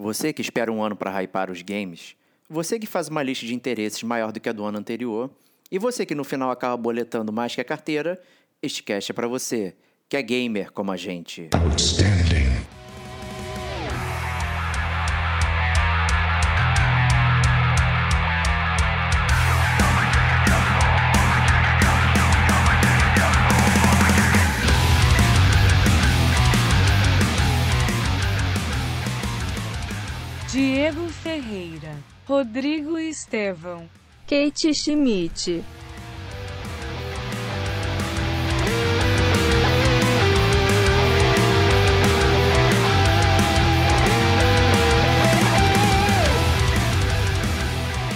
Você que espera um ano para hypar os games, você que faz uma lista de interesses maior do que a do ano anterior, e você que no final acaba boletando mais que a carteira, este cast é para você, que é gamer como a gente. Outstanding. Ferreira, Rodrigo Estevão, Kate Schmidt.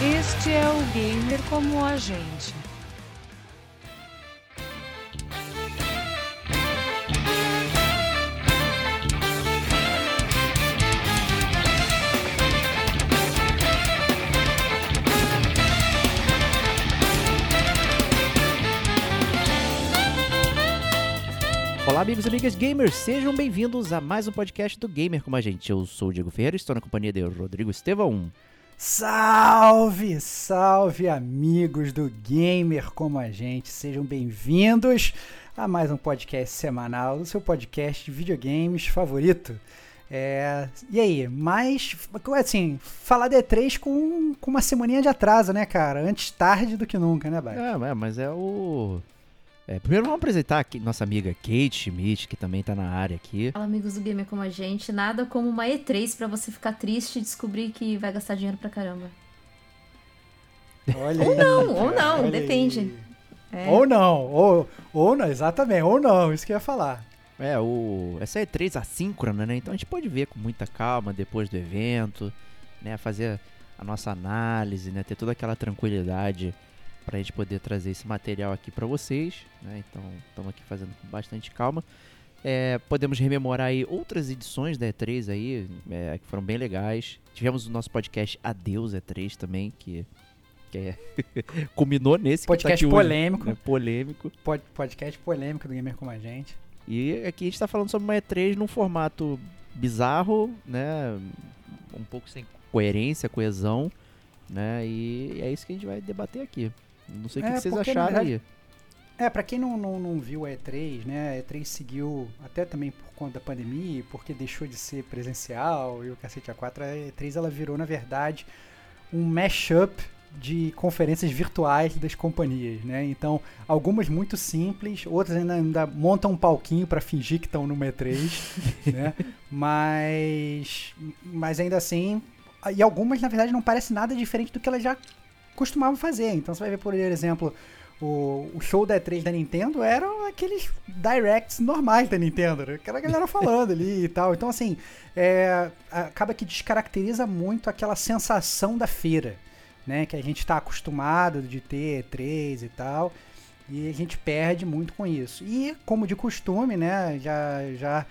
Este é o Gamer como a gente. Amigos e amigas gamers, sejam bem-vindos a mais um podcast do Gamer como a gente. Eu sou o Diego Ferreira, estou na companhia de Rodrigo Estevão. Salve, salve amigos do Gamer como a gente, sejam bem-vindos a mais um podcast semanal, o seu podcast de videogames favorito. É, e aí, mas assim, falar de E3 com, com uma semaninha de atraso, né, cara? Antes tarde do que nunca, né, Baio? É, mas é o é, primeiro vamos apresentar aqui nossa amiga Kate Schmidt, que também tá na área aqui. Fala amigos do Gamer como a gente, nada como uma E3 para você ficar triste e descobrir que vai gastar dinheiro pra caramba. Olha ou aí, não, cara, ou não, depende. É. Ou não, ou, ou não, exatamente, ou não, isso que eu ia falar. É, o, essa E3 assíncrona, né? Então a gente pode ver com muita calma depois do evento, né? Fazer a nossa análise, né? Ter toda aquela tranquilidade para a gente poder trazer esse material aqui para vocês. Né? Então, estamos aqui fazendo com bastante calma. É, podemos rememorar aí outras edições da E3 aí, é, que foram bem legais. Tivemos o nosso podcast Adeus E3 também, que, que é culminou nesse podcast tá polêmico. Hoje, né? Polêmico. Pod, podcast polêmico do Gamer Como a Gente. E aqui a gente está falando sobre uma E3 num formato bizarro, né? Um pouco sem coerência, coesão, né? E é isso que a gente vai debater aqui. Não sei o é, que, que, vocês acharam verdade, aí. É, pra quem não, não, não viu a E3, né? A E3 seguiu até também por conta da pandemia, porque deixou de ser presencial e o cacete A4, a E3 ela virou, na verdade, um mashup de conferências virtuais das companhias, né? Então, algumas muito simples, outras ainda, ainda montam um palquinho para fingir que estão no E3, né? Mas, mas ainda assim, e algumas na verdade não parece nada diferente do que elas já costumavam fazer. Então você vai ver, por exemplo, o, o show da E3 da Nintendo eram aqueles directs normais da Nintendo, né? aquela galera falando ali e tal. Então, assim, é, acaba que descaracteriza muito aquela sensação da feira, né? Que a gente está acostumado de ter E3 e tal. E a gente perde muito com isso. E, como de costume, né? Já, já,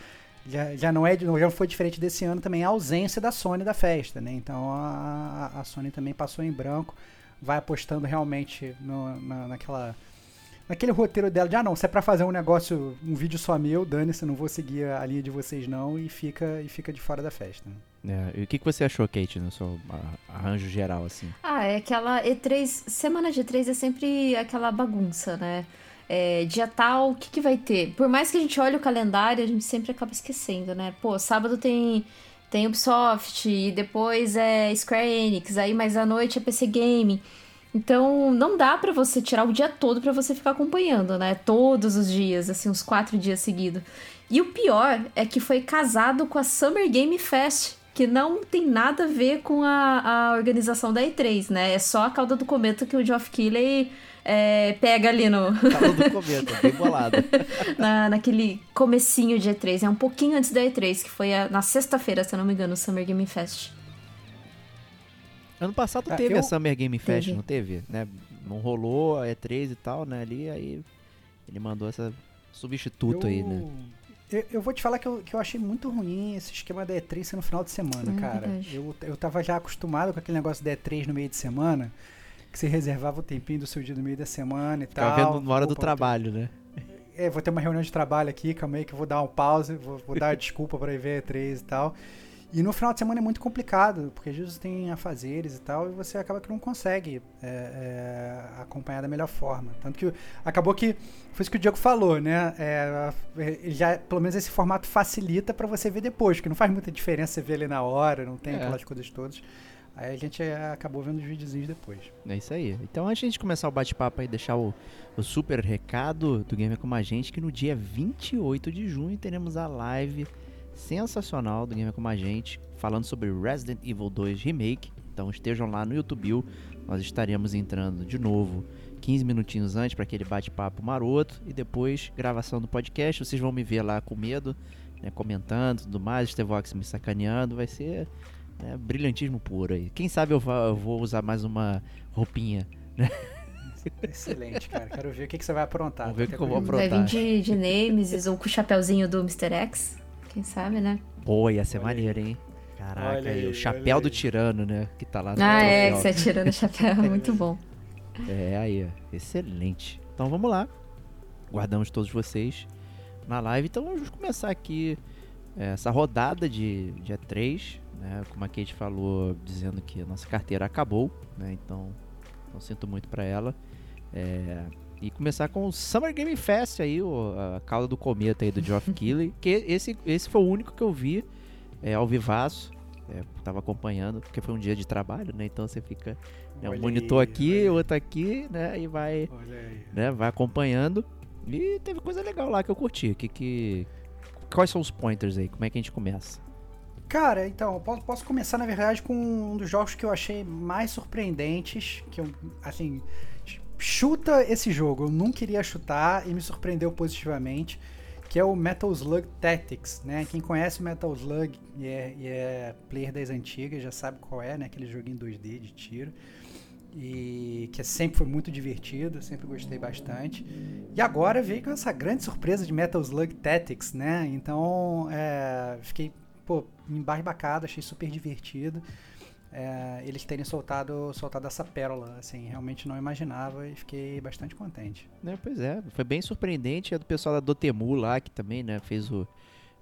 já, já não é já foi diferente desse ano também a ausência da Sony da festa, né? Então a, a Sony também passou em branco vai apostando realmente no, na, naquela naquele roteiro dela de, ah não, se é pra fazer um negócio, um vídeo só meu, dane-se, não vou seguir a linha de vocês não, e fica, e fica de fora da festa. Né? É, e o que, que você achou, Kate, no seu arranjo geral, assim? Ah, é aquela E3, semana de E3 é sempre aquela bagunça, né? É, dia tal, o que, que vai ter? Por mais que a gente olhe o calendário, a gente sempre acaba esquecendo, né? Pô, sábado tem tem Ubisoft, e depois é Square Enix, aí mais à noite é PC Game. Então, não dá para você tirar o dia todo para você ficar acompanhando, né? Todos os dias, assim, uns quatro dias seguidos. E o pior é que foi casado com a Summer Game Fest, que não tem nada a ver com a, a organização da E3, né? É só a cauda do cometa que o Geoff Keighley é, pega ali no... Cauda do cometa, bem bolada. Na, naquele comecinho de E3, é um pouquinho antes da E3, que foi a, na sexta-feira, se eu não me engano, o Summer Game Fest. Ano passado ah, teve eu... a Summer Game Fest, teve. não teve? Né? Não rolou a E3 e tal, né? Ali, aí ele mandou essa substituto eu... aí, né? Eu, eu, vou te falar que eu, que eu achei muito ruim esse esquema da E3 ser no final de semana, é, cara. Eu, eu tava já acostumado com aquele negócio da E3 no meio de semana, que você reservava o tempinho do seu dia no meio da semana e Ficava tal. vendo na hora Opa, do trabalho, né? É, vou ter uma reunião de trabalho aqui, calma aí que eu vou dar um pause, vou, vou dar desculpa pra ir ver E3 e tal. E no final de semana é muito complicado, porque às vezes tem afazeres e tal, e você acaba que não consegue é, é, acompanhar da melhor forma. Tanto que acabou que, foi isso que o Diego falou, né? É, já, pelo menos esse formato facilita para você ver depois, que não faz muita diferença você ver ali na hora, não tem É. aquelas coisas todas. Aí a gente é, acabou vendo os videozinhos depois. É isso aí. Então, antes de a gente começar o bate-papo aí, deixar o, o super recado do Gamer Como a Gente, que no dia 28 de junho teremos a live sensacional do Gamer Como a Gente, falando sobre Resident Evil 2 Remake. Então, estejam lá no YouTube. Nós estaremos entrando de novo 15 minutinhos antes para aquele bate-papo maroto e depois gravação do podcast. Vocês vão me ver lá com medo, né, comentando e tudo mais, Stevox me sacaneando. Vai ser né, brilhantismo puro aí. Quem sabe eu, vou usar mais uma roupinha Excelente, cara. Quero ver o que, que você vai aprontar. Vamos ver o Tô que eu vou até Vai vir aprontar. de, de Nemesis ou com o chapéuzinho do Mr. X. Quem sabe, né? Pô, ia ser Olha maneiro, hein? Caraca, Olha aí, aí, o chapéu do aí. tirano, né? Que tá lá no Ah, é, que você atirando o chapéu. É muito bom. É, aí, ó. excelente. Então vamos lá. Guardamos todos vocês na live. Então vamos começar aqui é, essa rodada de dia 3, né? Como a Kate falou, dizendo que a nossa carteira acabou, né? Então, não sinto muito pra ela. É, e começar com o Summer Game Fest aí, o- a cauda do cometa aí do Geoff Keighley, que esse, esse foi o único que eu vi é, ao vivaço. É, tava acompanhando, porque foi um dia de trabalho, né? Então você fica né, um monitor aí, aqui, outro aqui, né? E vai, né, vai acompanhando. E teve coisa legal lá que eu curti. Que, que... Quais são os pointers aí? Como é que a gente começa? Cara, então, eu posso, começar, na verdade, com um dos jogos que eu achei mais surpreendentes, que eu, assim, ch- chuta esse jogo, eu não queria chutar e me surpreendeu positivamente, que é o Metal Slug Tactics, né? Quem conhece o Metal Slug e é, e é player das antigas já sabe qual é, né? Aquele joguinho 2D de tiro. E que sempre foi muito divertido, sempre gostei bastante. E agora veio com essa grande surpresa de Metal Slug Tactics, né? Então, é, fiquei pô, embasbacado, achei super divertido. é, eles terem soltado, soltado essa pérola, assim, realmente não imaginava e fiquei bastante contente. Né, pois é, foi bem surpreendente. É do pessoal da Dotemu lá, que também, né, fez o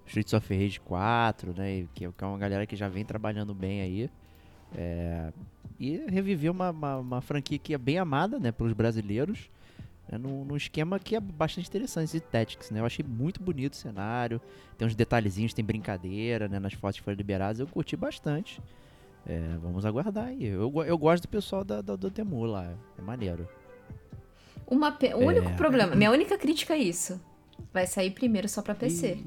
Streets of Rage 4, né, que, que é uma galera que já vem trabalhando bem aí. É, e reviveu uma, uma, uma franquia que é bem amada, né, pelos brasileiros, né, num, num esquema que é bastante interessante de Tactics, né. Eu achei muito bonito o cenário, tem uns detalhezinhos, tem brincadeira, né, nas fotos que foram liberadas, eu curti bastante. É, vamos aguardar aí. Eu, eu gosto do pessoal da, da Dotemu lá, é maneiro. Uma pe- O único É. problema, minha única crítica é isso. Vai sair primeiro só pra PC.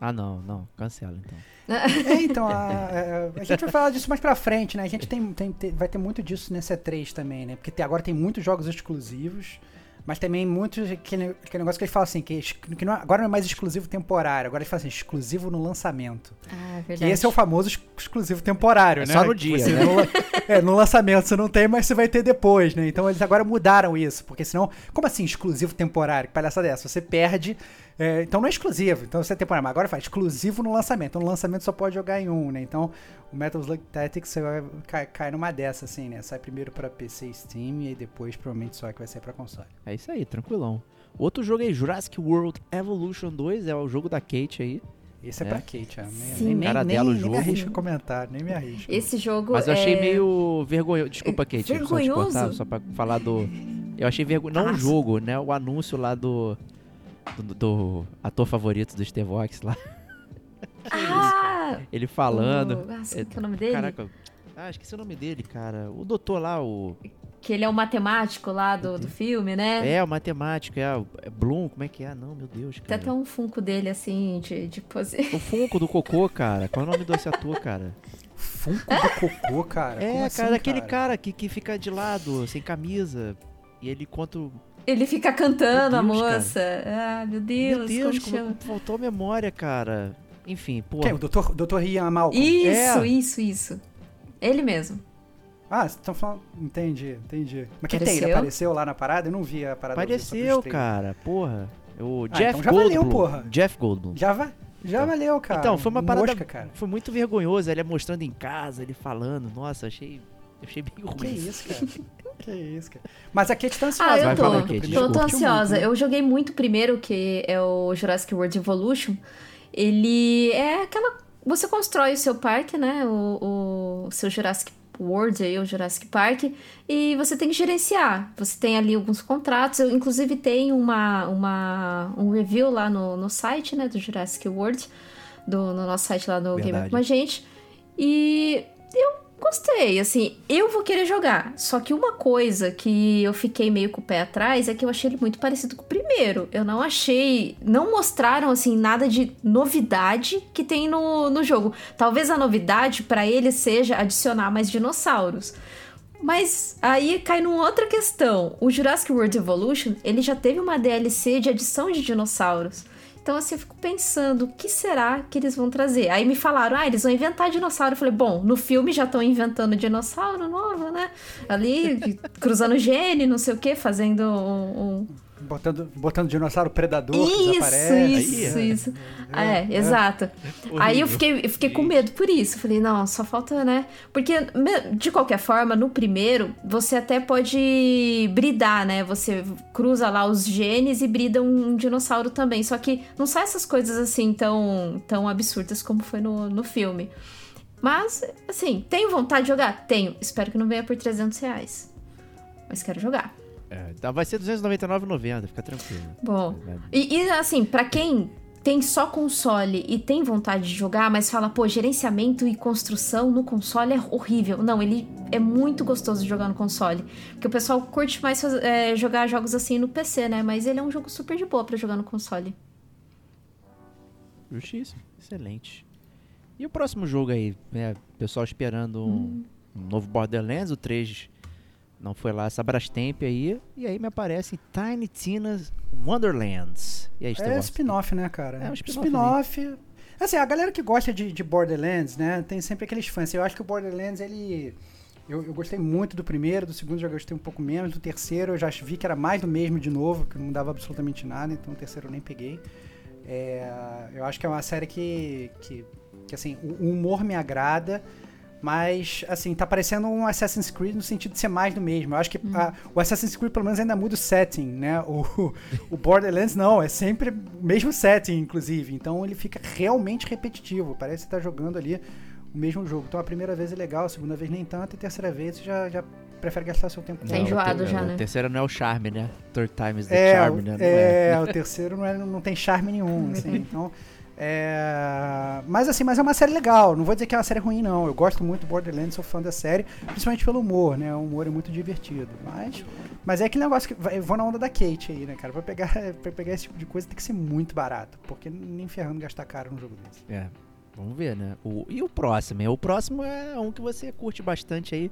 Ah, não, não, cancela então. É, então, a, a- a gente vai falar disso mais pra frente, né? A gente tem, tem- tem- vai ter muito disso nesse E3 também, né? Porque tem- agora tem muitos jogos exclusivos, mas também muitos. Aquele, aquele negócio que eles falam assim, que, que não é- agora não é mais exclusivo temporário, agora eles falam assim, exclusivo no lançamento. Ah, Que verdade. esse é o famoso ex- exclusivo temporário, É né? só no dia, você né? não é, no lançamento você não tem, mas você vai ter depois, né? Então eles agora mudaram isso, porque senão. Como assim exclusivo temporário? Que palhaçada é essa? Você perde. É, então não é exclusivo, então você é temporário, mas agora faz exclusivo no lançamento. Então no lançamento só pode jogar em um, né? Então o Metal Slug Tactics você vai, cai, cai numa dessa, assim, né? Sai primeiro pra PC e Steam e depois provavelmente só que vai sair pra console. É isso aí, tranquilão. Outro jogo aí, Jurassic World Evolution 2, é o jogo da Kate aí. Esse é, É. pra Kate, ó. Nem, Sim. nem, nem, Cara nem, dela o nem jogo. me arrisco a comentar, nem me arrisco. Esse jogo Mas eu achei é... meio vergonhoso. Desculpa, Kate, só te Vergonhoso? cortar, só pra falar do. Eu achei vergonhoso. Não o jogo, né? O anúncio lá do. Do, do ator favorito do Stevox lá. Ah! Ele falando. O... Nossa, É, que é o nome dele? Caraca. Ah, esqueci o nome dele, cara. O doutor lá, o. Que ele é o matemático lá do, do filme, né? É, o matemático, é, é Bloom, como é que é? Não, meu Deus, Tem cara. até um funko dele, assim, de, de pose. O Funko do Cocô, cara. Qual é o nome desse ator, cara? Funko do cocô, cara. É, Como assim, cara, aquele cara que, que fica de lado, sem camisa. E ele conta. Ele fica cantando a Deus, moça. Ah, meu Deus, Meu Deus, como como chama? faltou memória, cara. Enfim, pô. Quem? O Dr. Dr. Ian Malcolm? Isso, É. isso, isso. Ele mesmo. Ah, vocês estão falando. Entendi, entendi. Mas que tem? Ele Apareceu? apareceu lá na parada? Eu não vi a parada. Apareceu, cara. Porra. O Ah, Jeff então já valeu, Goldblum. porra. Jeff Goldblum. Já, va já Então. valeu, cara. Então, foi uma parada- Mosca, cara. Foi muito vergonhoso. Ele mostrando em casa, ele falando. Nossa, achei. Eu achei bem ruim. Que isso, cara. que isso, cara. Mas a Kate tá ansiosa. Ah, vai eu falar, tô. Kate, Tô, desculpa. tô Curtiu ansiosa. muito, né? Eu joguei muito primeiro, que é o Jurassic World Evolution. Ele é aquela você constrói o seu parque, né? O, o seu Jurassic World aí, o Jurassic Park, e você tem que gerenciar. Você tem ali alguns contratos. Eu, inclusive, tem uma, uma, um review lá no, no site, né, do Jurassic World, do, no nosso site lá do Verdade. Gamer com a gente. E eu gostei, assim, eu vou querer jogar. Só que uma coisa que eu fiquei meio com o pé atrás é que eu achei ele muito parecido com o primeiro. Eu não achei. Não mostraram, assim, nada de novidade que tem no, no jogo. Talvez a novidade para ele seja adicionar mais dinossauros. Mas aí cai numa outra questão. O Jurassic World Evolution, ele já teve uma DLC de adição de dinossauros. Então, assim, eu fico pensando, o que será que eles vão trazer? Aí me falaram, ah, eles vão inventar dinossauro. Eu falei, bom, no filme já estão inventando dinossauro novo, né? Ali, cruzando gene, não sei o que, fazendo um, um Botando, botando dinossauro predador isso, desaparece. isso, Aí, é. isso. É, exato. Aí eu fiquei, eu fiquei com medo por isso. Falei, não, só falta, né? Porque, de qualquer forma, no primeiro, você até pode bridar, né? Você cruza lá os genes e brida um, dinossauro também. Só que não sai essas coisas assim tão, tão absurdas como foi no, no filme. Mas, assim, tenho vontade de jogar? Tenho. Espero que não venha por 300 reais. Mas quero jogar. É, tá, vai ser R$299,90, fica tranquilo. Bom, e, e, assim, pra quem tem só console e tem vontade de jogar, mas fala, pô, gerenciamento e construção no console é horrível. Não, ele é muito gostoso de jogar no console. Porque o pessoal curte mais é, jogar jogos assim no PC, né? Mas ele é um jogo super de boa pra jogar no console. Justíssimo, excelente. E o próximo jogo aí, né? Pessoal esperando um, um novo Borderlands, o 3 não foi lá essa Brastemp aí, e aí me aparece Tiny Tina's Wonderlands. E aí, É spin-off, né, cara? É um spin-off Spin-off. Assim, a galera que gosta de, de Borderlands, né, tem sempre aqueles fãs. Eu acho que o Borderlands, ele. Eu, eu gostei muito do primeiro, do segundo já gostei um pouco menos, do terceiro eu já vi que era mais do mesmo de novo, que não dava absolutamente nada, então o terceiro eu nem peguei. É, eu acho que é uma série que, que, que, assim, o humor me agrada, mas, assim, tá parecendo um Assassin's Creed no sentido de ser mais do mesmo. Eu acho que a- o Assassin's Creed, pelo menos, ainda muda o setting, né? O, o Borderlands, não, é sempre o mesmo setting, inclusive. Então, ele fica realmente repetitivo. Parece que tá jogando ali o mesmo jogo. Então, a primeira vez é legal, a segunda vez nem tanto, e a terceira vez você já, já prefere gastar seu tempo com Tá o enjoado já, o né? terceiro não é o charme, né? Third time is the É, charm, né? Não é. é, o terceiro não, é- não tem charme nenhum, assim, então... É, mas assim, mas é uma série legal. Não vou dizer que é uma série ruim, não. Eu gosto muito do Borderlands, sou fã da série, principalmente pelo humor, né? O humor é muito divertido. Mas, mas é aquele negócio que eu vou na onda da Kate aí, né, cara? Pra pegar, pra pegar esse tipo de coisa tem que ser muito barato, porque nem ferrando gastar caro num jogo desse. É, vamos ver, né? O, e o próximo? hein? O próximo é um que você curte bastante aí,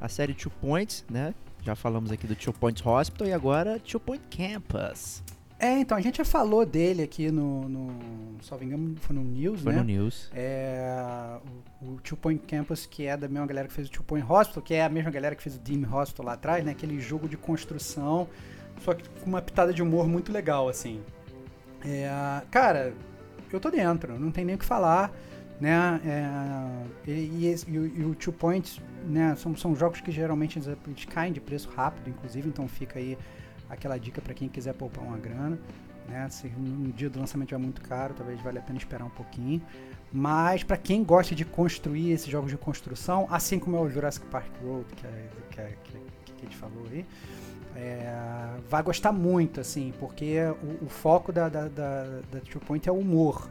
a série Two Points, né? Já falamos aqui do Two Point Hospital e agora Two Point Campus. É, então, a gente já falou dele aqui no, no salvo engano, foi no News, Foi né? no News. É, o, o Two Point Campus, que é da mesma galera que fez o Two Point Hospital, que é a mesma galera que fez o Dim Hospital lá atrás, né? Aquele jogo de construção, só que com uma pitada de humor muito legal, assim. É, cara, eu tô dentro, não tem nem o que falar, né? É, e, e e o, Two Points, né? São, são jogos que geralmente eles eles caem de preço rápido, inclusive, então fica aí aquela dica para quem quiser poupar uma grana. Né? Se no dia do lançamento é muito caro, talvez valha a pena esperar um pouquinho. Mas para quem gosta de construir esses jogos de construção, assim como é o Jurassic Park Road, que, é, que, é- que, que a gente falou aí, é, vai gostar muito, assim, porque o, o foco da, da, da, da Two Point é o humor.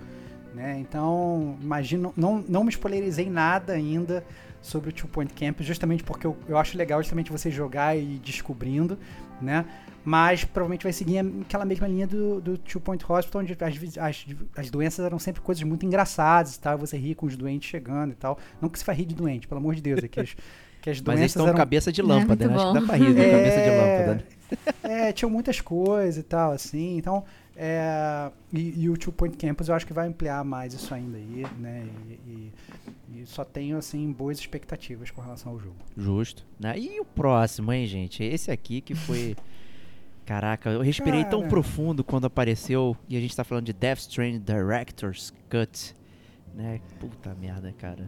Né? Então, imagino, não, não me spoilerizei nada ainda sobre o Two Point Campus, justamente porque eu, eu acho legal justamente você jogar e ir descobrindo, né? Mas provavelmente vai seguir aquela mesma linha do, do Two Point Hospital, onde as, as, as doenças eram sempre coisas muito engraçadas e tal, você ri com os doentes chegando e tal. Não que você vai rir de doente, pelo amor de Deus, é que as, que as Mas doenças eles estão eram cabeça de lâmpada, É, né? Acho que bom. dá pra rir da É. cabeça de lâmpada. né? É, tinham muitas coisas e tal, assim. Então, é, e, e o Two Point Campus eu acho que vai ampliar mais isso ainda aí, né? E, e- e só tenho, assim, boas expectativas com relação ao jogo. Justo. Né? E o próximo, hein, gente? Esse aqui que foi. Caraca, eu respirei tão Cara. profundo quando apareceu. E a gente tá falando de Death Stranding Director's Cut. Né? Puta merda, cara.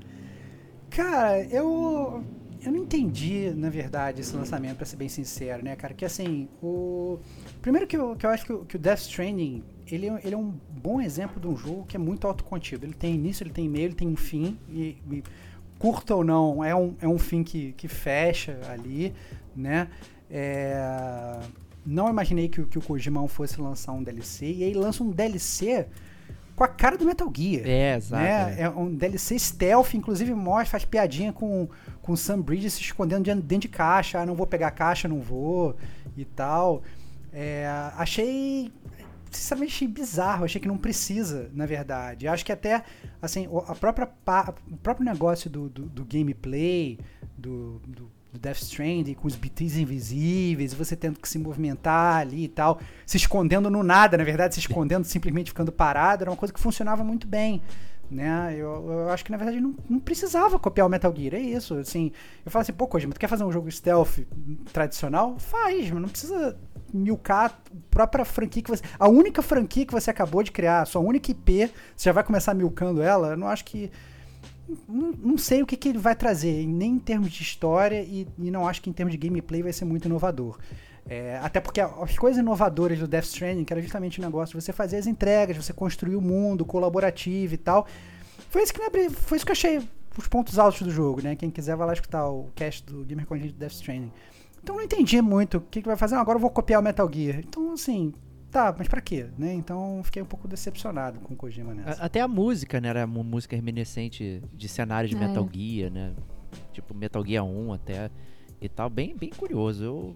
Cara, eu. Eu não entendi, na verdade, esse lançamento, pra ser bem sincero, né, cara? Que assim, o. Primeiro que eu, que eu acho que o, que o Death Stranding, ele, é- ele é um bom exemplo de um jogo que é muito autocontido. Ele tem início, ele tem meio, ele tem um fim. E, e curta ou não, é um, é um fim que, que fecha ali, né? É, não imaginei que, o- que o Kojima fosse lançar um DLC. E aí lança um DLC com a cara do Metal Gear. É, exato. né? é. É um DLC stealth, inclusive mostra, faz piadinha com, com o Sam Bridges se escondendo dentro, de caixa. Ah, não vou pegar a caixa, não vou e tal. É, achei. Sinceramente, achei bizarro. Achei que não precisa, na verdade. Acho que até, assim, o- a própria, o próprio negócio do, do, do gameplay, do, do, do Death Stranding, com os BTs invisíveis, você tendo que se movimentar ali e tal, se escondendo no nada, na verdade, se escondendo, simplesmente ficando parado, era uma coisa que funcionava muito bem. Né? Eu, eu acho que na verdade não, não precisava copiar o Metal Gear, é isso. Assim, eu falo assim, pô, Kojima, tu quer fazer um jogo stealth tradicional? Faz, mas não precisa milcar a própria franquia que você. A única franquia que você acabou de criar, a sua única IP, você já vai começar milcando ela. Eu não acho que. Não, sei o que, que ele vai trazer, nem em termos de história, e, e não acho que em termos de gameplay vai ser muito inovador. É, até porque as coisas inovadoras do Death Stranding, que era justamente o negócio de você fazer as entregas, você construir o mundo colaborativo e tal. Foi isso que, me foi isso que eu achei os pontos altos do jogo, né? Quem quiser vai lá escutar o cast do Gamer do Death Stranding. Então não entendi muito o que, que vai fazer. Agora eu vou copiar o Metal Gear. Então, assim, tá, mas pra quê? Né? Então fiquei um pouco decepcionado com o Kojima nessa. Até a música, né? Era uma música reminiscente de cenário de É. Metal Gear, né? Tipo Metal Gear 1 até e tal. Bem, bem curioso. Eu,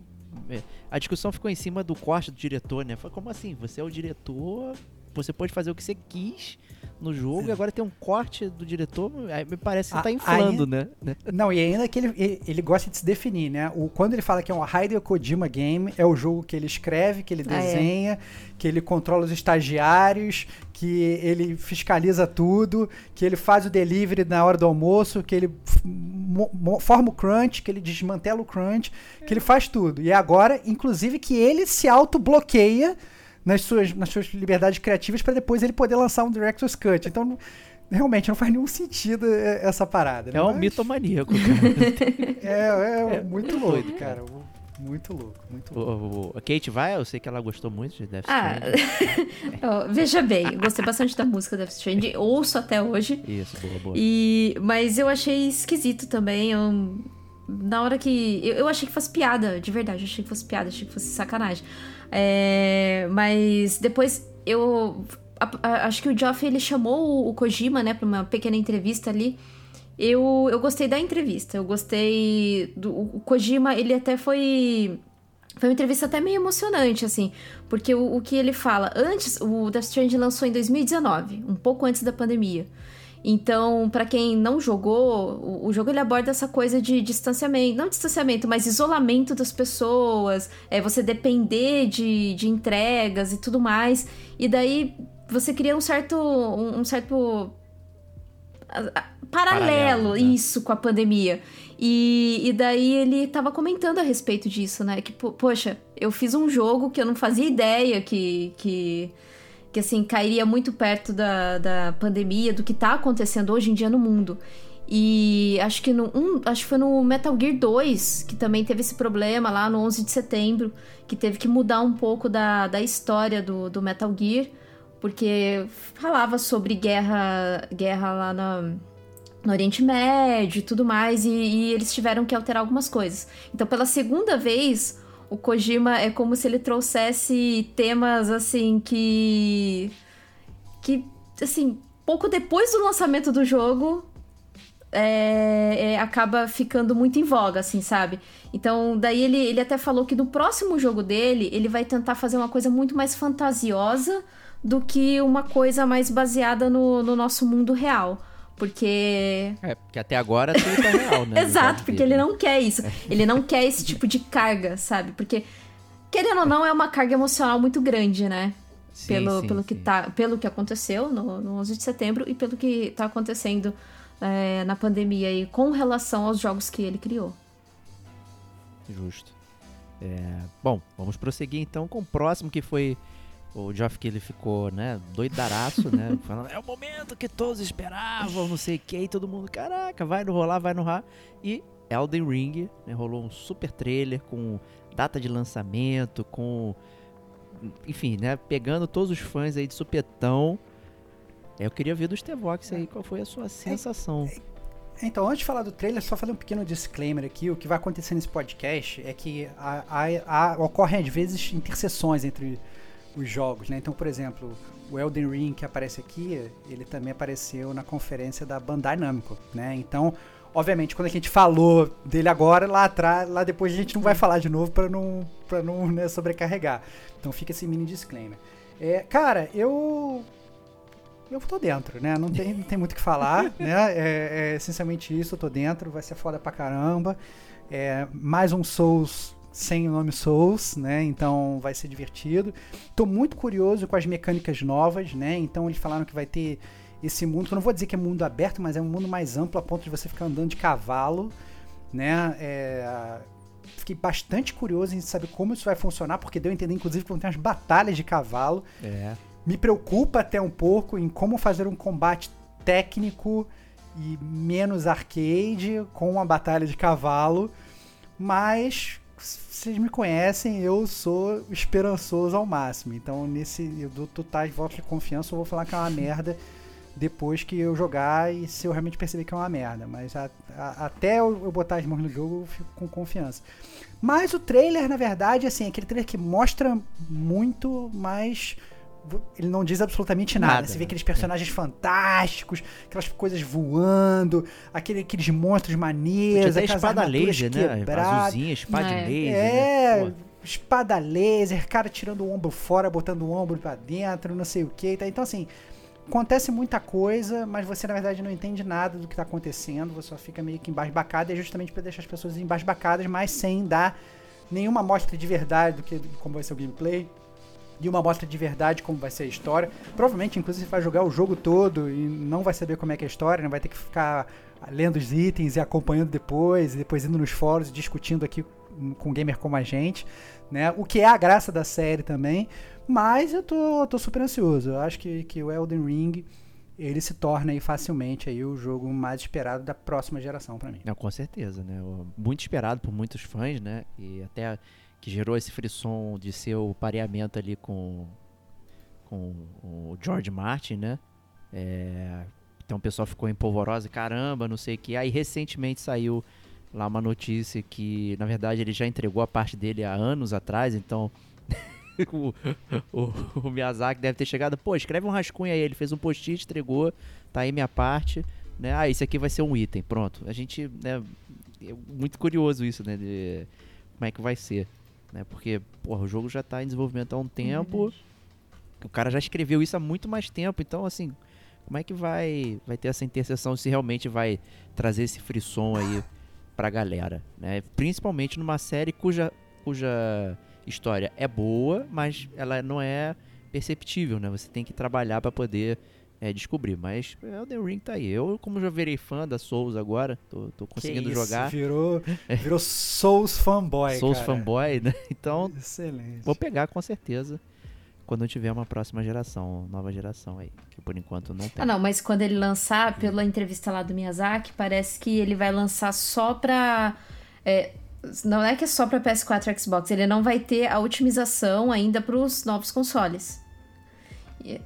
é, a discussão ficou em cima do corte do diretor, né? Foi como assim? Você é o diretor, você pode fazer o que você quis no jogo e agora tem um corte do diretor. aí Me parece que A- tá inflando, né? Não, e ainda que ele, ele, ele gosta de se definir, né? O, quando ele fala que é um Hideo Kojima game, é o jogo que ele escreve, que ele Ah, é. desenha, que ele controla os estagiários, que ele fiscaliza tudo, que ele faz o delivery na hora do almoço, que ele forma o crunch, que ele desmantela o crunch, que ele faz tudo. E agora, inclusive, que ele se auto-bloqueia nas suas, nas suas liberdades criativas para depois ele poder lançar um Director's Cut. Então, realmente não faz nenhum sentido é, essa parada. né? É um Mas- mitomaníaco, cara. é, é, É muito muito louco, cara. Muito louco, muito O- louco. o- a Kate vai, eu sei que ela gostou muito de Death Ah, Stranding. ó, veja bem, eu gostei bastante da música Death Stranding, ouço até hoje. Isso, boa, boa. E, mas eu achei esquisito também. Eu, na hora que. Eu, eu achei que fosse piada, de verdade. Eu achei que fosse piada, achei que fosse sacanagem. É, mas depois eu. a- a- acho que o Geoff ele chamou o, Kojima, né, pra uma pequena entrevista ali. Eu, eu gostei da entrevista. Eu gostei. Do, o Kojima, ele até foi. Foi uma entrevista até meio emocionante, assim, porque o, o que ele fala. Antes, o Death Stranding lançou em 2019, um pouco antes da pandemia. Então, pra quem não jogou, o, o jogo ele aborda essa coisa de distanciamento, não distanciamento, mas isolamento das pessoas, é você depender de, de entregas e tudo mais. E daí você cria um certo um, um certo paralelo, Paralelo, né? isso com a pandemia. E, e daí ele tava comentando a respeito disso, né? Que, po- poxa, eu fiz um jogo que eu não fazia ideia que, que, que assim, cairia muito perto da, da pandemia, do que tá acontecendo hoje em dia no mundo. E acho que no um, acho que foi no Metal Gear 2 que também teve esse problema lá no 11 de setembro, que teve que mudar um pouco da, da história do, do Metal Gear, porque falava sobre guerra, guerra lá na, no Oriente Médio e tudo mais, e, e eles tiveram que alterar algumas coisas. Então, pela segunda vez, o Kojima é como se ele trouxesse temas assim que. que, assim, pouco depois do lançamento do jogo. é, é, acaba ficando muito em voga, assim, sabe? Então, daí ele, ele até falou que no próximo jogo dele, ele vai tentar fazer uma coisa muito mais fantasiosa do que uma coisa mais baseada no, no nosso mundo real. Porque É, porque até agora tudo tá real, né? Exato, caso porque ele não quer isso. Ele não quer esse tipo de carga, sabe? Porque, querendo ou não, é uma carga emocional muito grande, né? Sim, pelo, sim, pelo, que sim. tá, pelo que aconteceu no, no 11 de setembro e pelo que tá acontecendo é, na pandemia e com relação aos jogos que ele criou. Justo. É, bom, vamos prosseguir então com o próximo que foi o Geoff que ele ficou, né, doidaraço, né, falando, é o momento que todos esperavam, não sei o que, e todo mundo, caraca, vai no rolar, vai no rolar. E Elden Ring, né, rolou um super trailer com data de lançamento, com enfim, né? Pegando todos os fãs aí de supetão. Eu queria ver do Stevox aí qual foi a sua sensação. Então, antes de falar do trailer, só fazer um pequeno disclaimer aqui. O que vai acontecer nesse podcast é que há, há, há, ocorrem às vezes interseções entre os jogos, né? Então, por exemplo, o Elden Ring que aparece aqui, ele também apareceu na conferência da Bandai Namco, né? Então, obviamente, quando a gente falou dele agora, lá atrás, lá depois a gente não vai falar de novo para não, pra não né, sobrecarregar. Então fica esse mini disclaimer. É, cara, eu eu tô dentro, né? Não tem, não tem muito o que falar, né? É, é essencialmente isso, eu tô dentro, vai ser foda pra caramba. É, mais um Souls sem o nome Souls, né? Então vai ser divertido. Tô muito curioso com as mecânicas novas, né? Então eles falaram que vai ter esse mundo, que eu não vou dizer que é mundo aberto, mas é um mundo mais amplo a ponto de você ficar andando de cavalo, né? É, fiquei bastante curioso em saber como isso vai funcionar, porque deu a entender, inclusive, que vão ter umas batalhas de cavalo. É. Me preocupa até um pouco em como fazer um combate técnico e menos arcade com uma batalha de cavalo, mas vocês me conhecem, eu sou esperançoso ao máximo. Então, nesse eu dou totais votos de confiança, eu vou falar que é uma merda depois que eu jogar e se eu realmente perceber que é uma merda. Mas a, a, até eu, eu, botar as mãos no jogo, eu fico com confiança. Mas o trailer, na verdade, assim, é aquele trailer que mostra muito, mas ele não diz absolutamente nada. nada. Você vê aqueles personagens é. fantásticos, aquelas coisas voando, aquele, aqueles monstros maneiros, aquelas espada laser, né? Azulzinha, espada é. laser. É, né? espada laser, cara tirando o ombro fora, botando o ombro para dentro, não sei o que. Tá? Então, assim, acontece muita coisa, mas você na verdade não entende nada do que está acontecendo, você só fica meio que embasbacado, e é justamente para deixar as pessoas embasbacadas, mas sem dar nenhuma amostra de verdade do que como vai ser o gameplay, e uma amostra de verdade como vai ser a história. Provavelmente, inclusive, vai jogar o jogo todo e não vai saber como é que é a história, né? vai ter que ficar lendo os itens e acompanhando depois, e depois indo nos fóruns e discutindo aqui com gamer como a gente, né? O que é a graça da série também. Mas eu tô, tô super ansioso. Eu acho que, que o Elden Ring ele se torna aí facilmente aí o jogo mais esperado da próxima geração para mim. Não, com certeza, né? Muito esperado por muitos fãs, né? E até que gerou esse frisson de ser o pareamento ali com, com o George Martin, né? É, então o pessoal ficou empolvoroso, caramba, não sei o que. Aí recentemente saiu lá uma notícia que, na verdade, ele já entregou a parte dele há anos atrás, então o, o, o, Miyazaki deve ter chegado, pô, escreve um rascunho aí. Ele fez um post-it, entregou, tá aí minha parte, né? Ah, esse aqui vai ser um item, pronto. A gente, né, é muito curioso isso, né, de como é que vai ser, né? Porque, porra, o jogo já tá em desenvolvimento há um tempo. o cara já escreveu isso há muito mais tempo, então, assim, como é que vai, vai ter essa interseção se realmente vai trazer esse frisson aí pra galera, né? Principalmente numa série cuja, cuja história é boa, mas ela não é perceptível, né? Você tem que trabalhar para poder é, descobrir. Mas Elden Ring tá aí. Eu, como já virei fã da Souls agora, tô, tô conseguindo isso, jogar. Virou, virou Souls fanboy, Souls cara. fanboy, né? Então, Excelente. vou pegar com certeza quando tiver uma próxima geração, nova geração aí, que por enquanto não tem. Ah, não, mas quando ele lançar, pela entrevista lá do Miyazaki, parece que ele vai lançar só pra. É, não é que é só para PS4 e Xbox, ele não vai ter a otimização ainda para os novos consoles.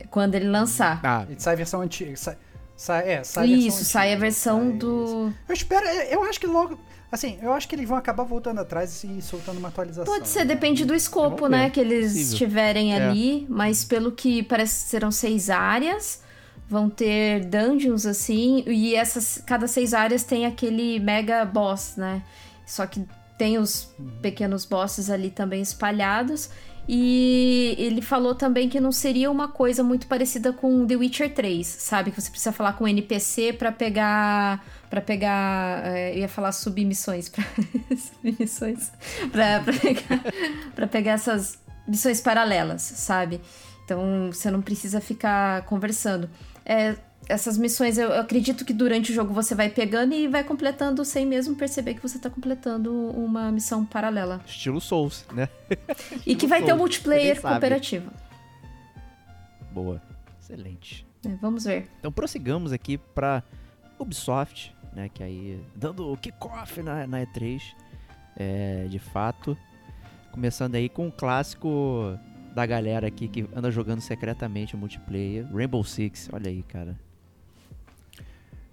Quando ele lançar. Ah, sai a versão antiga. Sai, sai, é, sai Isso, a sai a versão sai, do. Eu espero, eu acho que logo. Assim, eu acho que eles vão acabar voltando atrás e soltando uma atualização. Pode ser, né? depende do escopo, né? Que eles tiverem é. ali. Mas pelo que parece que serão seis áreas. Vão ter dungeons assim. E essas. Cada seis áreas tem aquele mega boss, né? Só que tem os pequenos bosses ali também espalhados. E ele falou também que não seria uma coisa muito parecida com The Witcher 3, sabe? Que você precisa falar com o NPC para pegar. para pegar. É, eu ia falar submissões. Pra, submissões. Pra, pra, pegar, pra pegar essas missões paralelas, sabe? Então você não precisa ficar conversando. É, essas missões, eu, acredito que durante o jogo você vai pegando e vai completando sem mesmo perceber que você tá completando uma missão paralela. Estilo Souls, né? e que vai Souls, ter um multiplayer cooperativo. Boa. Excelente. É, vamos ver. Então prossigamos aqui pra Ubisoft, né? Que aí, dando o kickoff na, na E3, é, de fato. Começando aí com o clássico da galera aqui que anda jogando secretamente o multiplayer. Rainbow Six, olha aí, cara.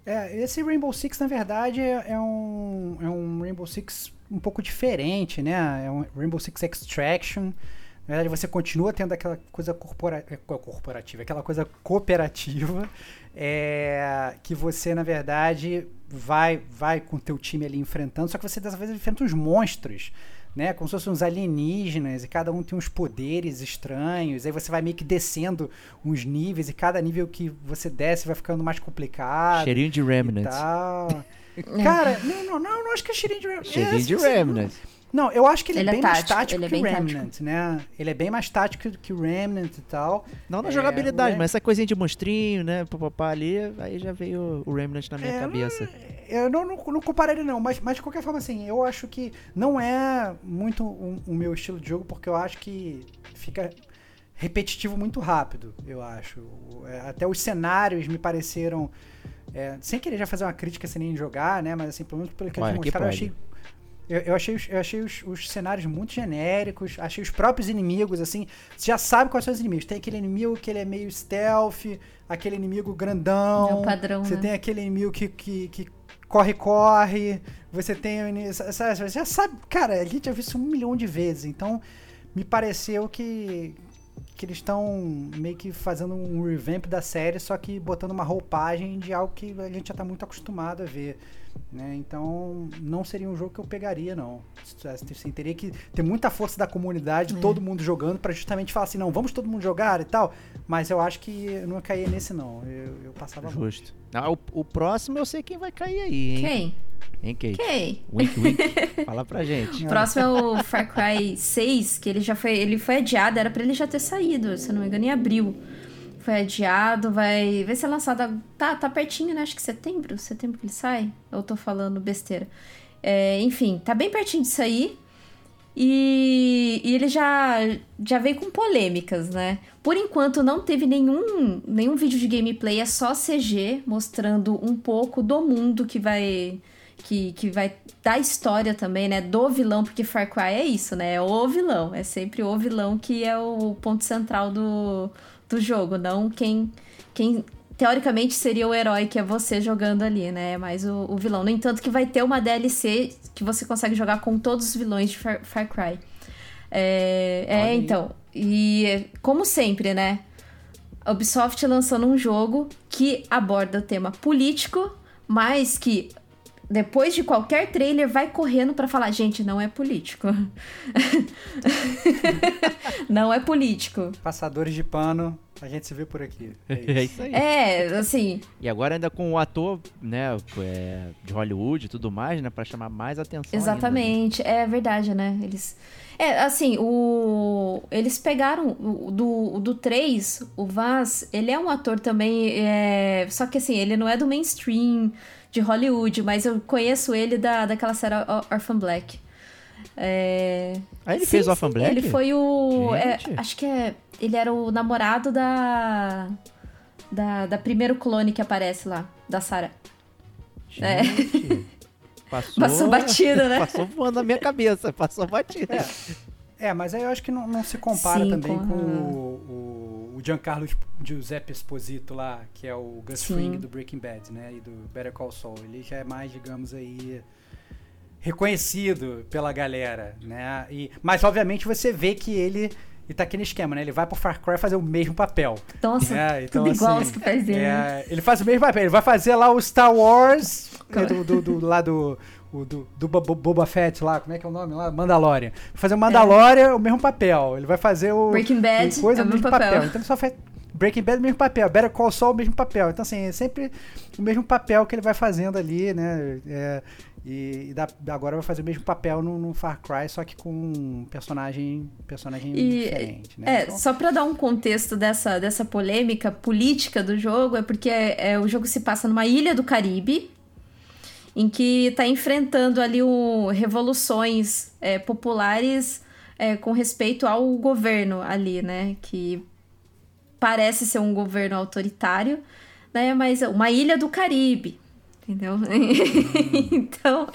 É, esse Rainbow Six, na verdade, é é um, é um Rainbow Six um pouco diferente, né? É um Rainbow Six Extraction. Na verdade, você continua tendo aquela coisa corpora é, co- corporativa, aquela coisa cooperativa, é, que você, na verdade, vai vai com o teu time ali enfrentando, só que você dessa vez enfrenta uns monstros, né? Como se fossem uns alienígenas, e cada um tem uns poderes estranhos, aí você vai meio que descendo uns níveis, e cada nível que você desce vai ficando mais complicado. Cheirinho de Remnant. Cara, não, não, não, não acho que é cheirinho de Remnant. Cheirinho É, de você- Remnant. Não, eu acho que ele, Ele é é bem mais tático, tático ele é que o bem Remnant, né? Ele é bem mais tático que o Remnant e tal. Não na É, jogabilidade, Rem- mas essa coisinha de monstrinho, né? Papapá ali, aí já veio o Remnant na minha É, cabeça. Eu não, não, não compararia não, mas, mas de qualquer forma, assim, eu acho que não é muito o, o meu estilo de jogo, porque eu acho que fica repetitivo muito rápido, eu acho. É, Até os cenários me pareceram... é, sem querer já fazer uma crítica sem nem jogar, né? Mas assim, pelo menos pelo que Olha, eles mostraram, eu achei Eu, eu achei, os, eu achei os, os cenários muito genéricos, achei os próprios inimigos, assim, você já sabe quais são os inimigos. Tem aquele inimigo que ele é meio stealth, aquele inimigo grandão. É o padrão, Você né? tem aquele inimigo que, que, que corre, corre. Você tem Você já sabe, cara, a gente já viu isso um milhão de vezes. Então, me pareceu que, que eles estão meio que fazendo um revamp da série, só que botando uma roupagem de algo que a gente já tá muito acostumado a ver. Né? Então, não seria um jogo que eu pegaria, não. Assim, teria que ter muita força da comunidade, É. todo mundo jogando, pra justamente falar assim, não, vamos todo mundo jogar e tal. Mas eu acho que eu não caía nesse, não. Eu, eu passava. Justo. Ah, o, o próximo eu sei quem vai cair aí, hein? Quem? Hein, Kate? Quem? Wink, wink. Fala pra gente. O próximo é o Far Cry 6, que ele já foi, ele foi adiado, era pra ele já ter saído, se eu não me engano, em abril. Foi adiado, vai, vai ser lançado. Tá, tá pertinho, né? Acho que setembro, setembro que ele sai. Eu tô falando besteira. É, enfim, tá bem pertinho de sair. E, e ele já, já veio com polêmicas, né? Por enquanto não teve nenhum, nenhum vídeo de gameplay, é só CG mostrando um pouco do mundo que vai que, que vai dar história também, né? Do vilão, porque Far Cry é isso, né? É o vilão. É sempre o vilão que é o ponto central do, do jogo, não quem, quem teoricamente seria o herói que é você jogando ali, né? É mais o, o vilão. No entanto, que vai ter uma DLC que você consegue jogar com todos os vilões de Far, Far Cry. É, é, então. E como sempre, né? Ubisoft lançando um jogo que aborda o tema político, mas que depois de qualquer trailer vai correndo pra falar, gente, não é político. não é político. Passadores de pano, a gente se vê por aqui. É É isso. aí. É, assim, E agora ainda com o ator, né, é, de Hollywood e tudo mais, né, pra chamar mais atenção ainda, né? Exatamente, é verdade, né? Eles. É, assim, o. Eles pegaram o, do, do 3, o Vaz, ele é um ator também. é, Só que assim, ele não é do mainstream de Hollywood, mas eu conheço ele da, daquela série Or- Orphan Black. É... Ah, ele Sim, fez o Orphan Black? Ele foi o. é, acho que é. Ele era o namorado da. Da, da primeiro clone que aparece lá, da Sarah. É. Passou, Passou batida, né? Passou voando na minha cabeça, passou batida. É, mas aí eu acho que não, não se compara Sim, também com com, o, o, o Giancarlo Giuseppe Esposito lá, que é o Gus Sim. Fring do Breaking Bad, né? E do Better Call Saul. Ele já é mais, digamos aí, reconhecido pela galera, né? E, mas obviamente você vê que ele. E tá aqui no esquema, né? Ele vai pro Far Cry fazer o mesmo papel. Nossa, É, então, tudo igual assim, os papéis dele. né? É, ele faz o mesmo papel. Ele vai fazer lá o Star Wars né, do, do, do- lá do, o do, do Bo- Boba Fett lá, como é que é o nome lá? Mandalorian. Vai fazer o Mandalorian, o mesmo papel. Ele vai fazer o Breaking Bad, o coisa, é o mesmo papel. papel. Então ele só faz Breaking Bad, o mesmo papel. Better Call Saul, o mesmo papel. Então assim, é sempre o mesmo papel que ele vai fazendo ali, né? É, e, e da- agora vai fazer o mesmo papel no, no Far Cry, só que com um personagem, personagem E, diferente, né? É, Então- só pra dar um contexto dessa, dessa polêmica política do jogo, é porque é, é, o jogo se passa numa ilha do Caribe, em que tá enfrentando ali o, revoluções é, populares é, com respeito ao governo ali, né? Que parece ser um governo autoritário, né? Mas é uma ilha do Caribe. Entendeu? então,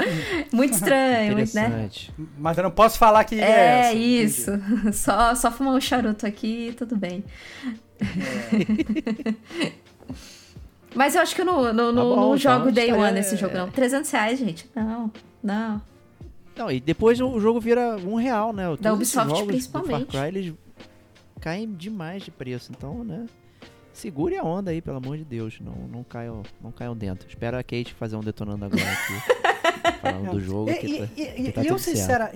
muito estranho, muito, né? Interessante. Mas eu não posso falar que é, É, entendi. isso. Só, só fumar um charuto aqui e tudo bem. Mas eu acho que eu não, não, não, bom, não então jogo Day One nesse jogo, não. 300 reais, gente. Não, não. Não, e depois o jogo vira um real, né? Da Todos esses Ubisoft, jogos principalmente. Do Far Cry, eles caem demais de preço. Então, né? Segure a onda aí, pelo amor de Deus. Não, não, caiam, não caiam dentro. Espera a Kate fazer um detonando agora aqui. falando do jogo. E, que e- tá- e- que tá e eu, sincera,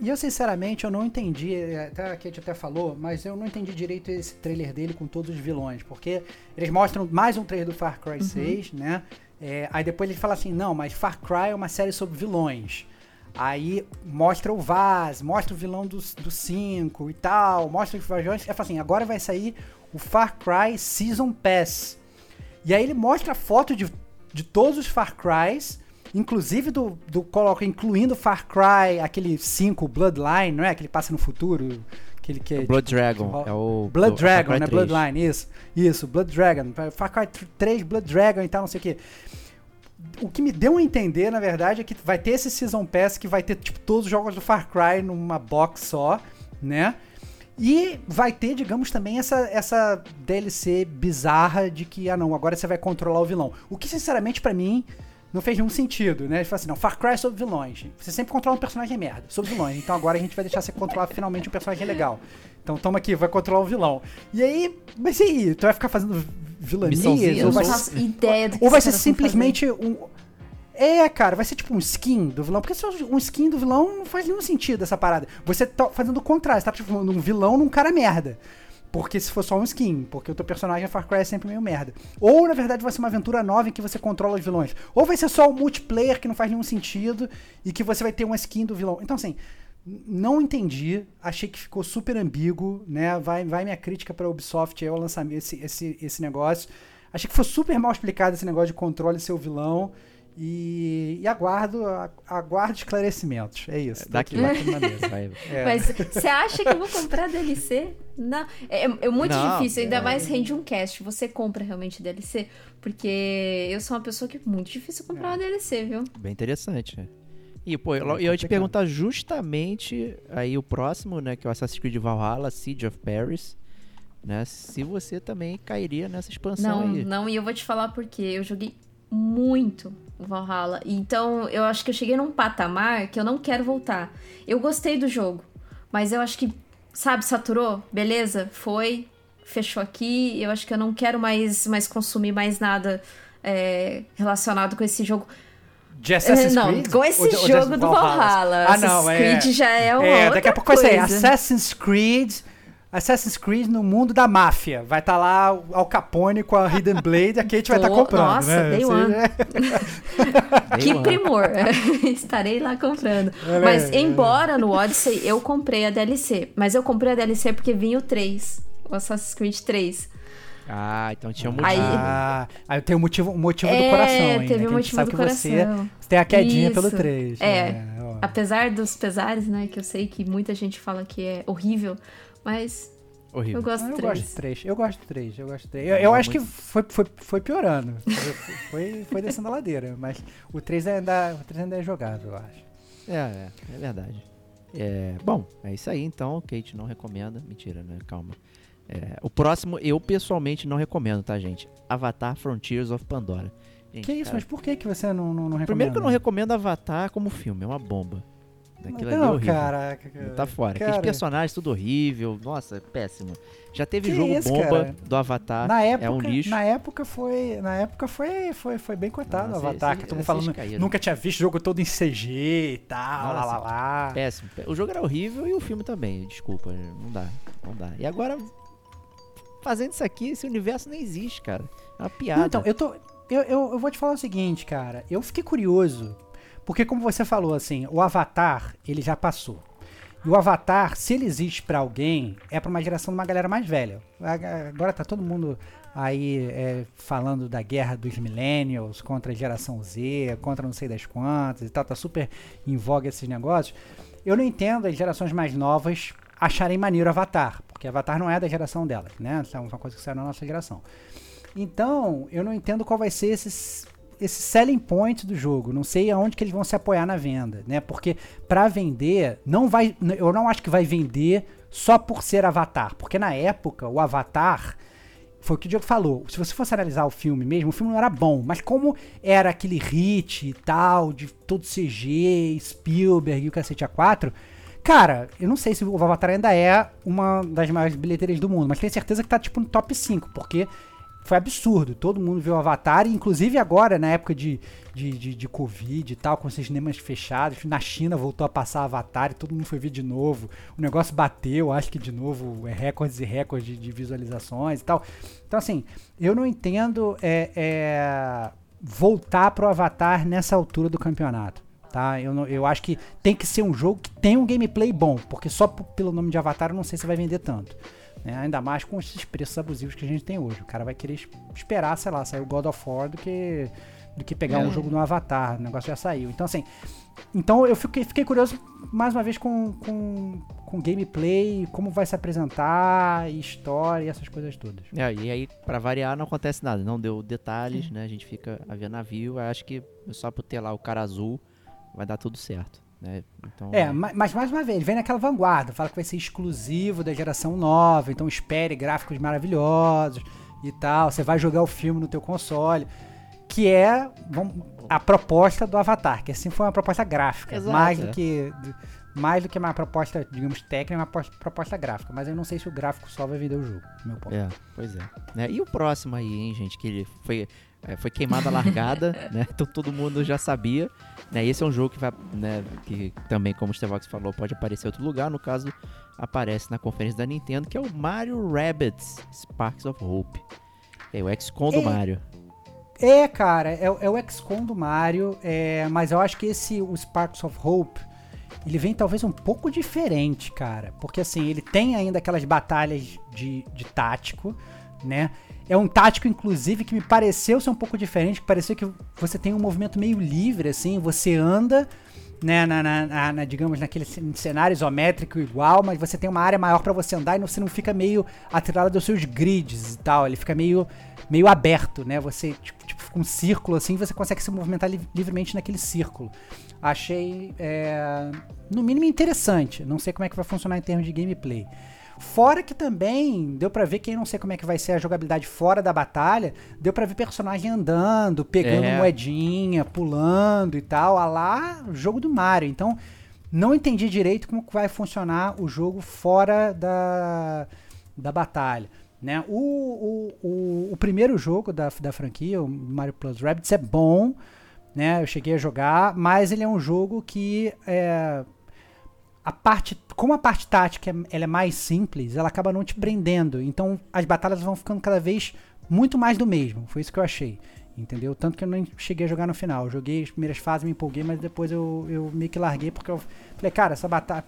e, eu sinceramente eu não entendi, é, até a Kate até falou, mas eu não entendi direito esse trailer dele com todos os vilões, porque eles mostram mais um trailer do Far Cry 6, né? É, aí depois ele fala assim, não, mas Far Cry é uma série sobre vilões. Aí mostra o Vaz, mostra o vilão do 5 e tal, mostra os vilões. Aí fala assim, agora vai sair o Far Cry Season Pass. E aí ele mostra a foto de, de todos os Far Crys, inclusive do, do coloca, incluindo Far Cry, aquele 5, Bloodline, não é? Que ele passa no futuro. Aquele que é, Blood tipo, Dragon. que É o. Blood o Far Dragon, né? 3. Bloodline, isso. Isso, Blood Dragon. Far Cry 3, Blood Dragon e tal, não sei o quê. O que me deu a entender, na verdade, é que vai ter esse Season Pass que vai ter, tipo, todos os jogos do Far Cry numa box só, né? E vai ter, digamos, também essa, essa DLC bizarra de que, ah não, agora você vai controlar o vilão. O que, sinceramente, pra mim, não fez nenhum sentido, né? Ele fala assim, não, Far Cry é sobre vilões. Você sempre controla um personagem merda, sobre vilões. Então agora a gente vai deixar você controlar finalmente um personagem legal. Então toma aqui, vai controlar o vilão. E aí, mas e aí? Tu vai ficar fazendo vilanias? Ou vai, faço ideia do que ou vai ser simplesmente um. É, cara, vai ser tipo um skin do vilão. Porque se um skin do vilão não faz nenhum sentido essa parada. Você tá fazendo o contrário, você tá transformando um vilão num cara merda. Porque se for só um skin, porque o teu personagem Far Cry é sempre meio merda. Ou, na verdade, vai ser uma aventura nova em que você controla os vilões. Ou vai ser só um multiplayer que não faz nenhum sentido e que você vai ter uma skin do vilão. Então, assim, não entendi. Achei que ficou super ambíguo, né? Vai, vai minha crítica pra Ubisoft aí ao lançamento esse, esse, esse negócio. Achei que foi super mal explicado esse negócio de controle seu vilão. E, e aguardo, aguardo esclarecimentos. É isso. Daqui aqui batendo na mesa. É. Mas você acha que eu vou comprar DLC? Não. É, é muito Não, difícil, ainda é. mais rende um cast. Você compra realmente DLC? Porque eu sou uma pessoa que é muito difícil comprar uma DLC, viu? Bem interessante. né? E, pô, eu, eu ia te perguntar justamente aí o próximo, né, que é o Assassin's Creed Valhalla, Siege of Paris, né, se você também cairia nessa expansão Não, aí. não, e eu vou te falar porque eu joguei muito o Valhalla. Então, eu acho que eu cheguei num patamar que eu não quero voltar. Eu gostei do jogo, mas eu acho que, sabe, saturou? Beleza, foi, fechou aqui. Eu acho que eu não quero mais, mais consumir mais nada é, relacionado com esse jogo. De Assassin's não, Creed? com esse Ou ou jogo do Valhalla. Ah, não, Assassin's é. Creed já é uma É, outra daqui a pouco vai sair coisa. Assassin's Creed. Assassin's Creed no mundo da máfia. Vai estar lá o Al Capone com a Hidden Blade, a Kate vai estar Tô- comprando. nossa, né? day one. aí é- Que primor! Estarei lá comprando. É, mas é. embora no Odyssey eu comprei a DLC. Mas eu comprei a DLC porque vinha o 3. O Assassin's Creed 3. Ah, então tinha um Aí- motivo. Ah, aí tem o motivo, o motivo do É, coração ainda. teve que a um gente motivo sabe do que você coração. tem a quedinha pelo Isso. 3. É. né? Ó. Apesar dos pesares, né? Que eu sei que muita gente fala que é horrível. Mas Horrível. eu gosto Ah, do eu 3. gosto do 3. Eu gosto do 3. Eu gosto do 3. Eu, eu Não, acho que muito- foi, foi, foi piorando. Foi, foi, foi descendo a ladeira. Mas o 3 ainda, o 3 ainda é jogável, eu acho. É, é, é verdade. É, bom, é isso aí então. Kate não recomenda. Mentira, né? Calma. É, o próximo eu pessoalmente não recomendo, tá, gente? Avatar Frontiers of Pandora. Gente, que isso? cara, Mas por que, que você não, não, não recomenda? Primeiro que eu não recomendo Avatar como filme, é uma bomba. Daquilo ali é Não, horrível. caraca. cara. Tá fora. Aqueles personagens tudo horrível. Nossa, péssimo. Já teve Que jogo isso, bomba cara? do Avatar. na época, é um lixo. Na época foi, na época foi, foi, foi bem cotado o Avatar, esse- todo mundo falando, caíram. nunca tinha visto jogo todo em CG e tal, lá, Nossa, lá, lá. Péssimo. O jogo era horrível e o filme também. Desculpa, não dá. Não dá. E agora, fazendo isso aqui, esse universo nem existe, cara. É uma piada. Não, então, eu tô, eu, eu, eu vou te falar o seguinte, cara, eu fiquei curioso, porque como você falou, assim, o Avatar, ele já passou. E o Avatar, se ele existe pra alguém, é pra uma geração de uma galera mais velha. Agora tá todo mundo aí é, falando da guerra dos millennials contra a geração Z, contra não sei das quantas e tal, tá super em voga esses negócios. Eu não entendo as gerações mais novas acharem maneiro Avatar, porque Avatar não é da geração delas, né? É uma coisa que saiu na nossa geração. Então, eu não entendo qual vai ser esse, esse selling point do jogo. Não sei aonde que eles vão se apoiar na venda, né? Porque para vender, não vai, eu não acho que vai vender só por ser Avatar, porque na época o Avatar foi o que o Diego falou. Se você fosse analisar o filme mesmo, o filme não era bom, mas como era aquele hit e tal, de todo CG, Spielberg e o cacete A4, cara, eu não sei se o Avatar ainda é uma das maiores bilheterias do mundo, mas tenho certeza que tá tipo no top 5, porque foi absurdo. Todo mundo viu o Avatar, inclusive agora, na época de, de, de, de, Covid e tal, com os cinemas fechados, na China voltou a passar Avatar e todo mundo foi ver de novo. O negócio bateu, acho que de novo, é recordes e recordes de, de visualizações e tal. Então, assim, eu não entendo é, é, voltar pro Avatar nessa altura do campeonato. Tá? Eu, não, eu acho que tem que ser um jogo que tem um gameplay bom, porque só pelo nome de Avatar eu não sei se vai vender tanto. Né? Ainda mais com esses preços abusivos que a gente tem hoje. O cara vai querer esperar, sei lá, sair o God of War do que, do que pegar é. um jogo no Avatar. O negócio já saiu. Então, assim. Então eu fiquei, fiquei curioso mais uma vez com, com, com gameplay, como vai se apresentar, história e essas coisas todas. É, e aí, para variar, não acontece nada. Não deu detalhes, Sim. né? A gente fica a ver navio. Acho que só por ter lá o cara azul vai dar tudo certo. Né? Então, é, mas mais uma vez, vem naquela vanguarda, fala que vai ser exclusivo da geração nova, então espere gráficos maravilhosos e tal. Você vai jogar o filme no teu console, que é vamos, a proposta do Avatar, que assim foi uma proposta gráfica, Exato, mais do é. que mais do que uma proposta, digamos, técnica, uma proposta gráfica. Mas eu não sei se o gráfico só vai vender o jogo, meu ponto. É, pois é. Né? E o próximo aí, hein, gente, que ele foi, é, foi queimada largada, né? Então todo mundo já sabia. Né? Esse é um jogo que vai, né, que também, como o Stevox falou, pode aparecer em outro lugar. No caso, aparece na conferência da Nintendo, que é o Mario Rabbids Sparks of Hope. É o XCOM do é, Mario. É, cara, é, é o XCOM do Mario, é, mas eu acho que esse, o Sparks of Hope, ele vem talvez um pouco diferente, cara. Porque assim, ele tem ainda aquelas batalhas de, de tático, né? É um tático, inclusive, que me pareceu ser um pouco diferente, que pareceu que você tem um movimento meio livre, assim, você anda, né, na, na, na, digamos, naquele cenário isométrico igual, mas você tem uma área maior para você andar e você não fica meio atrelado dos seus grids e tal, ele fica meio, meio aberto, né, você, tipo, tipo fica um círculo assim, você consegue se movimentar li livremente naquele círculo. Achei, é, no mínimo, interessante, não sei como é que vai funcionar em termos de gameplay. Fora que também deu para ver que eu não sei como é que vai ser a jogabilidade fora da batalha, deu para ver personagem andando, pegando é. moedinha, pulando e tal, a lá jogo do Mario. Então, não entendi direito como vai funcionar o jogo fora da, da batalha. Né? O, o, o, o primeiro jogo da, da franquia, o Mario Plus Rabbids, é bom, né? Eu cheguei a jogar, mas ele é um jogo que é, a parte, como a parte tática ela é mais simples, ela acaba não te prendendo. Então as batalhas vão ficando cada vez muito mais do mesmo. Foi isso que eu achei. Entendeu? Tanto que eu não cheguei a jogar no final. Eu joguei as primeiras fases, me empolguei, mas depois eu, eu meio que larguei porque eu falei, cara, essa batalha,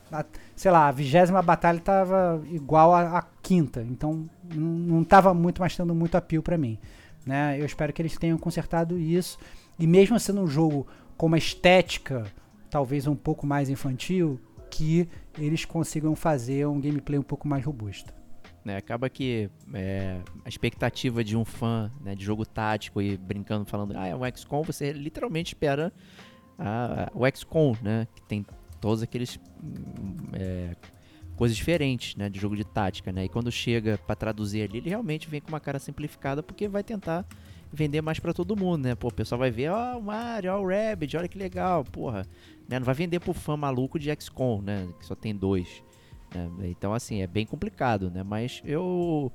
sei lá, a vigésima batalha tava igual à, quinta. Então não tava muito mais tendo muito apio para mim. Né? Eu espero que eles tenham consertado isso. E mesmo sendo um jogo com uma estética talvez um pouco mais infantil, que eles consigam fazer um gameplay um pouco mais robusto. É, acaba que é, a expectativa de um fã né, de jogo tático e brincando, falando, ah, é um XCOM, você literalmente espera a, a, o XCOM, né? Que tem todos aqueles é, coisas diferentes, né, de jogo de tática, né? E quando chega para traduzir ali, ele realmente vem com uma cara simplificada porque vai tentar vender mais para todo mundo, né? Pô, o pessoal vai ver, ó, oh, o Mario, ó, o Rabbit, olha que legal, porra. Né? Não vai vender pro fã maluco de XCOM, né? Que só tem dois. Né? Então, assim, é bem complicado, né? Mas eu.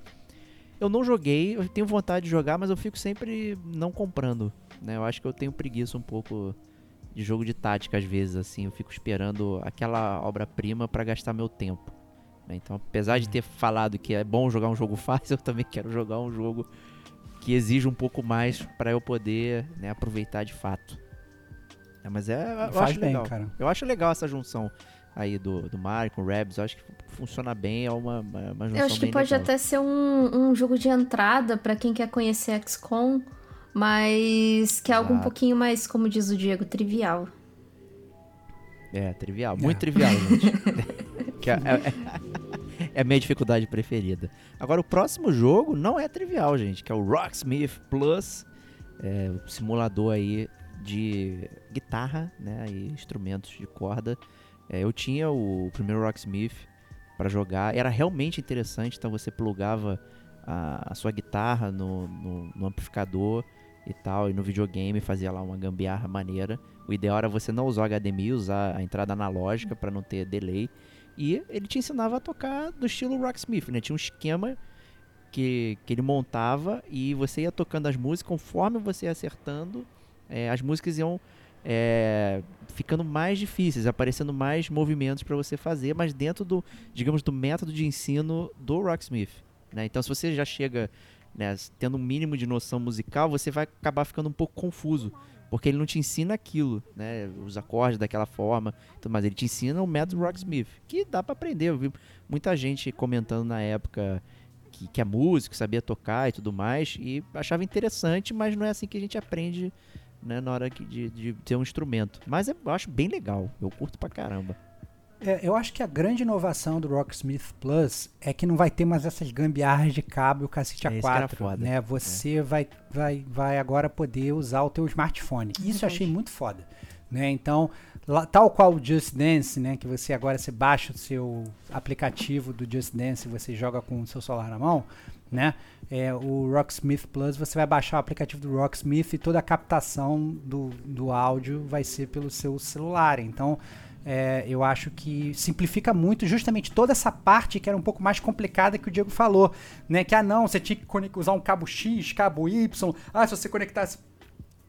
Eu não joguei, eu tenho vontade de jogar, mas eu fico sempre não comprando. Né? Eu acho que eu tenho preguiça um pouco de jogo de tática às vezes, assim. Eu fico esperando aquela obra-prima para gastar meu tempo. Né? Então, apesar de ter falado que é bom jogar um jogo fácil, eu também quero jogar um jogo que exige um pouco mais para eu poder né, aproveitar de fato. É, mas é. Eu Faz acho bem, legal. cara. Eu acho legal essa junção aí do, do Mario com o Rabs. Eu acho que funciona bem, é uma, uma junção Eu acho que pode legal. até ser um, um jogo de entrada para quem quer conhecer XCOM, mas que é algo um pouquinho mais, como diz o Diego, trivial. É, trivial. Muito é. trivial, gente. que é, é, é, a minha dificuldade preferida. Agora, o próximo jogo não é trivial, gente, que é o Rocksmith Plus é, simulador aí de guitarra, né, e instrumentos de corda. É, eu tinha o primeiro Rocksmith para jogar, era realmente interessante, então você plugava a, a sua guitarra no, no, no, amplificador e tal, e no videogame fazia lá uma gambiarra maneira. O ideal era você não usar HDMI, usar a entrada analógica para não ter delay. E ele te ensinava a tocar do estilo Rocksmith, né? Tinha um esquema que, que ele montava e você ia tocando as músicas conforme você ia acertando, é, as músicas iam é, ficando mais difíceis, aparecendo mais movimentos para você fazer, mas dentro do, digamos, do método de ensino do Rocksmith. Né? Então, se você já chega né, tendo um mínimo de noção musical, você vai acabar ficando um pouco confuso, porque ele não te ensina aquilo, né, os acordes daquela forma, mas ele te ensina o método Rocksmith, que dá para aprender. Eu vi muita gente comentando na época que, que é músico, sabia tocar e tudo mais, e achava interessante, mas não é assim que a gente aprende né, na hora de, de ter um instrumento. Mas eu acho bem legal, eu curto pra caramba. É, eu acho que a grande inovação do Rocksmith Plus é que não vai ter mais essas gambiarras de cabo e o cacete é, A4. Né? Você é. vai, vai, vai agora poder usar o teu smartphone. Isso eu achei muito foda. Né? Então, lá, tal qual o Just Dance, né? que você agora você baixa o seu aplicativo do Just Dance e você joga com o seu celular na mão, né? É, o Rocksmith Plus, você vai baixar o aplicativo do Rocksmith e toda a captação do, do áudio vai ser pelo seu celular. Então, é, eu acho que simplifica muito justamente toda essa parte que era um pouco mais complicada que o Diego falou, né? Que ah não, você tinha que usar um cabo X, cabo Y. Ah, se você conectasse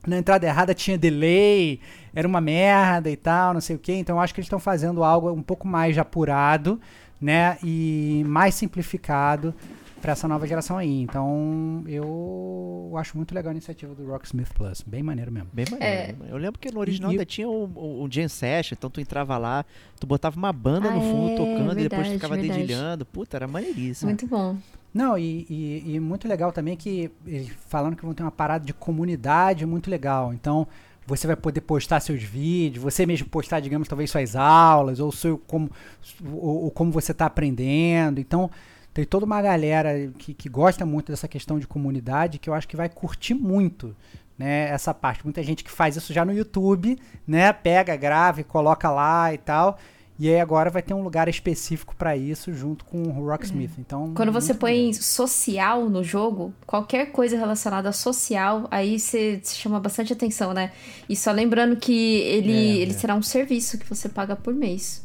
na entrada errada tinha delay, era uma merda e tal, não sei o que. Então eu acho que eles estão fazendo algo um pouco mais apurado, né? E mais simplificado para essa nova geração aí. Então, eu acho muito legal a iniciativa do Rocksmith Plus. Bem maneiro mesmo. Bem maneiro. É. Eu lembro que no original e, ainda tinha o, o, o Jam Session, então tu entrava lá, tu botava uma banda ah, no fundo é, tocando verdade, e depois tu ficava verdade. dedilhando. Puta, era maneiríssimo. Muito bom. Não, e, e, e, muito legal também que falando que vão ter uma parada de comunidade muito legal. Então, você vai poder postar seus vídeos, você mesmo postar, digamos, talvez suas aulas, ou seu, como, ou, ou como você está aprendendo. Então, tem toda uma galera que, que gosta muito dessa questão de comunidade que eu acho que vai curtir muito né, essa parte. Muita gente que faz isso já no YouTube, né? Pega, grava e coloca lá e tal. E aí agora vai ter um lugar específico para isso junto com o Rocksmith. Então, quando você põe social no jogo, qualquer coisa relacionada a social, aí você chama bastante atenção, né? E só lembrando que ele, é, ele é. será um serviço que você paga por mês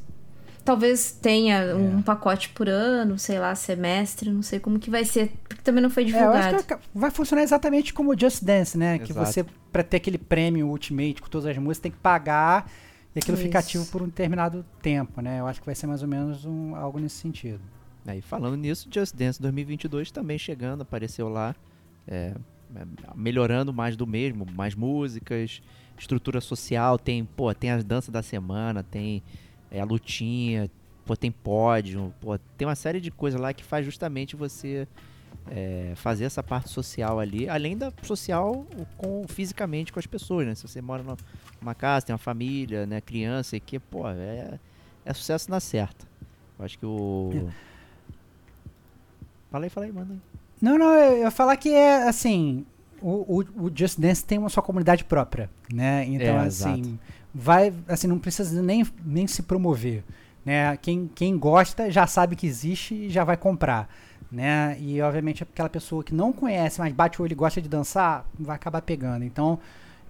talvez tenha é. um pacote por ano, sei lá, semestre, não sei como que vai ser, porque também não foi divulgado. É, eu acho que vai funcionar exatamente como o Just Dance, né? Exato. Que você, pra ter aquele prêmio Ultimate com todas as músicas, tem que pagar e aquilo Isso. fica ativo por um determinado tempo, né? Eu acho que vai ser mais ou menos um, algo nesse sentido. Aí, falando nisso, Just Dance 2022 também chegando, apareceu lá, é, é, melhorando mais do mesmo, mais músicas, estrutura social, tem, pô, tem as danças da semana, tem é, a lutinha, pô, tem pódio, pô, tem uma série de coisas lá que faz justamente você é, fazer essa parte social ali, além da social com fisicamente com as pessoas, né? Se você mora numa casa, tem uma família, né, criança e que, pô, é, é sucesso na certa. Eu acho que o é. Fala aí, fala aí, manda aí. Não, não, eu ia falar que é assim, o, o, o, Just Dance tem uma sua comunidade própria, né? Então, é, assim, exato vai, assim, não precisa nem, nem se promover, né? Quem, quem gosta já sabe que existe e já vai comprar, né? E obviamente aquela pessoa que não conhece, mas bate o olho e gosta de dançar, vai acabar pegando. Então,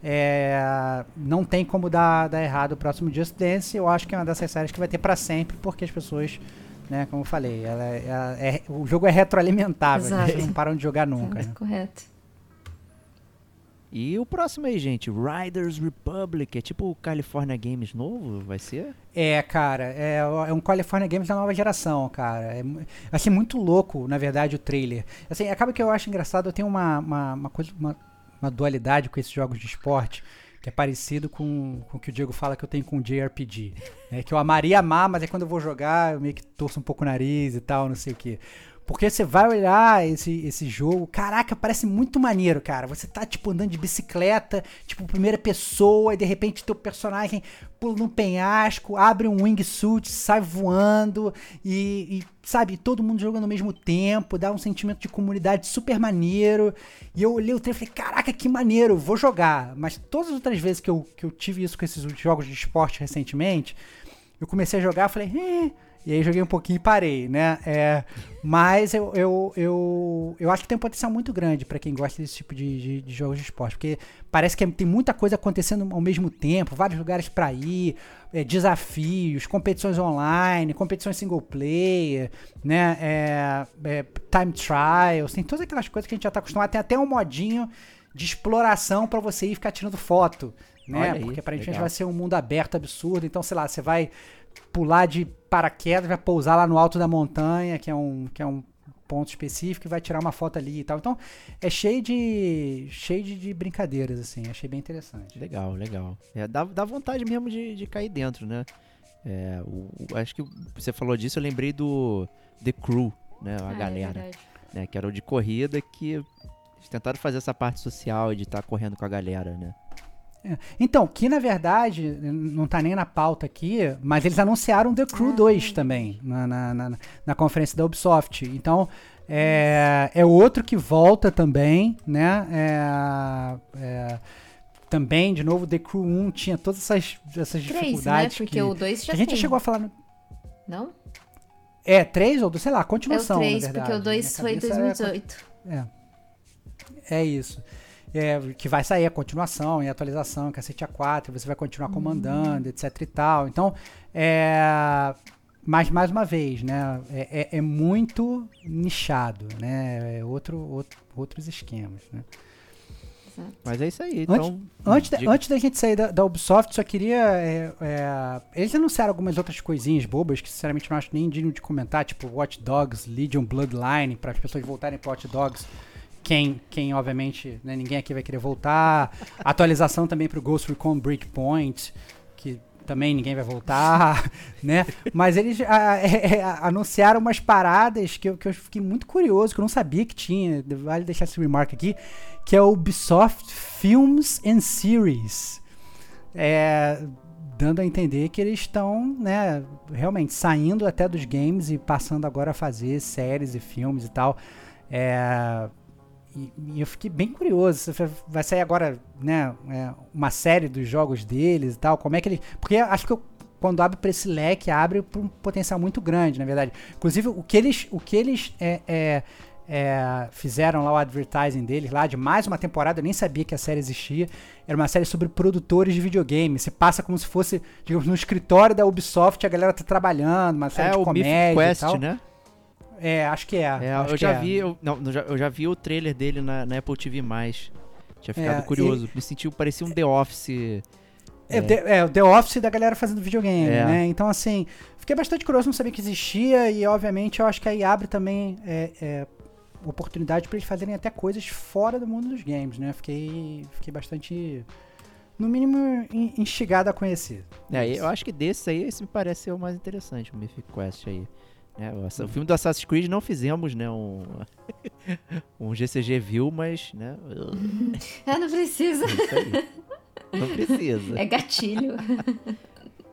é, não tem como dar, dar errado o próximo Just Dance. Eu acho que é uma dessas séries que vai ter para sempre, porque as pessoas, né, como eu falei, ela, ela é, o jogo é retroalimentável, né? eles não param de jogar nunca. É né? Correto. E o próximo aí, gente, Riders Republic, é tipo o California Games novo, vai ser? É, cara, é, é um California Games da nova geração, cara. É, assim, muito louco, na verdade, o trailer. Assim, acaba que eu acho engraçado, eu tenho uma, uma, uma coisa, uma, uma dualidade com esses jogos de esporte, que é parecido com, com o que o Diego fala que eu tenho com o JRPG. Né? Que eu amaria amar, mas é quando eu vou jogar, eu meio que torço um pouco o nariz e tal, não sei o quê. Porque você vai olhar esse, esse jogo, caraca, parece muito maneiro, cara. Você tá, tipo, andando de bicicleta, tipo, primeira pessoa, e de repente teu personagem pula num penhasco, abre um wingsuit, sai voando, e, e, sabe, todo mundo jogando ao mesmo tempo, dá um sentimento de comunidade super maneiro. E eu olhei o trailer e falei, caraca, que maneiro, vou jogar. Mas todas as outras vezes que eu, que eu tive isso com esses jogos de esporte recentemente, eu comecei a jogar, falei, eh, e aí joguei um pouquinho e parei, né? É, mas eu, eu, eu, eu acho que tem um potencial muito grande para quem gosta desse tipo de, de, de, jogos de esporte. Porque parece que tem muita coisa acontecendo ao mesmo tempo, vários lugares para ir, é, desafios, competições online, competições single player, né? É, é, time trials, tem todas aquelas coisas que a gente já tá acostumado. Tem até um modinho de exploração para você ir ficar tirando foto. Né? Porque aparentemente legal. vai ser um mundo aberto absurdo. Então, sei lá, você vai pular de paraquedas, vai pousar lá no alto da montanha, que é um, que é um ponto específico, e vai tirar uma foto ali e tal. Então, é cheio de cheio de, de brincadeiras, assim. Achei bem interessante. Legal, legal. É, dá, dá vontade mesmo de, de cair dentro, né? É, o, o, acho que você falou disso, eu lembrei do The Crew, né? A ah, é galera. É né, que era o de corrida que tentaram fazer essa parte social de estar tá correndo com a galera, né? É. Então, que na verdade, não tá nem na pauta aqui, mas eles anunciaram The Crew ah. 2 também na, na, na, na, conferência da Ubisoft. Então, é, é outro que volta também, né? É, é, também, de novo, The Crew 1 tinha todas essas, essas 3, né? dificuldades. Né? Porque que, o 2 já A gente tem. chegou a falar. No... Não? É, 3 ou, sei lá, continuação. É o 3, porque o 2 foi em 2018. É, é isso é, que vai sair a continuação e atualização, cacete A4, você vai continuar comandando, uhum. etc e tal. Então, é, mas mais uma vez, né, é, é, é muito nichado, né, é outro, outro, outros esquemas, né. Mas é isso aí. Então, antes, antes, antes da gente sair da, da Ubisoft, só queria. É, é, eles anunciaram algumas outras coisinhas bobas que, sinceramente, não acho nem digno de comentar, tipo Watch Dogs, Legion Bloodline, para as pessoas voltarem para Watch Dogs quem, quem obviamente, né, ninguém aqui vai querer voltar. Atualização também para o Ghost Recon Breakpoint, que também ninguém vai voltar, né? Mas eles a, é, é, anunciaram umas paradas que eu, que eu fiquei muito curioso, que eu não sabia que tinha. Vale deixar esse remark aqui, que é o Ubisoft Films and Series. É, dando a entender que eles estão, né, realmente saindo até dos games e passando agora a fazer séries e filmes e tal. É, e, e, eu fiquei bem curioso. Vai sair agora, né, é, uma série dos jogos deles e tal. Como é que ele. Porque acho que eu, quando abre para esse leque, abre para um potencial muito grande, na verdade. Inclusive, o que eles, o que eles é, é, é, fizeram lá, o advertising deles, lá de mais uma temporada, eu nem sabia que a série existia. Era uma série sobre produtores de videogame. Você passa como se fosse, digamos, no escritório da Ubisoft, a galera tá trabalhando, uma série é, de comédia. o Quest, e tal. né? É, acho que é. é eu já é. vi, eu, não, eu já vi o trailer dele na, na Apple TV+. Tinha ficado é, curioso. E... Me sentiu, parecia um The Office... É, é, o The Office da galera fazendo videogame, é. né? Então, assim, fiquei bastante curioso, não sabia que existia e, obviamente, eu acho que aí abre também é, é, oportunidade para eles fazerem até coisas fora do mundo dos games, né? Fiquei, fiquei bastante, no mínimo, instigado a conhecer. É, eu acho que desse aí, esse me parece ser o mais interessante, o Mythic Quest aí. É, o, filme do Assassin's Creed não fizemos, né, um, um GCG view, mas, né... ah, não precisa. É não precisa. É gatilho.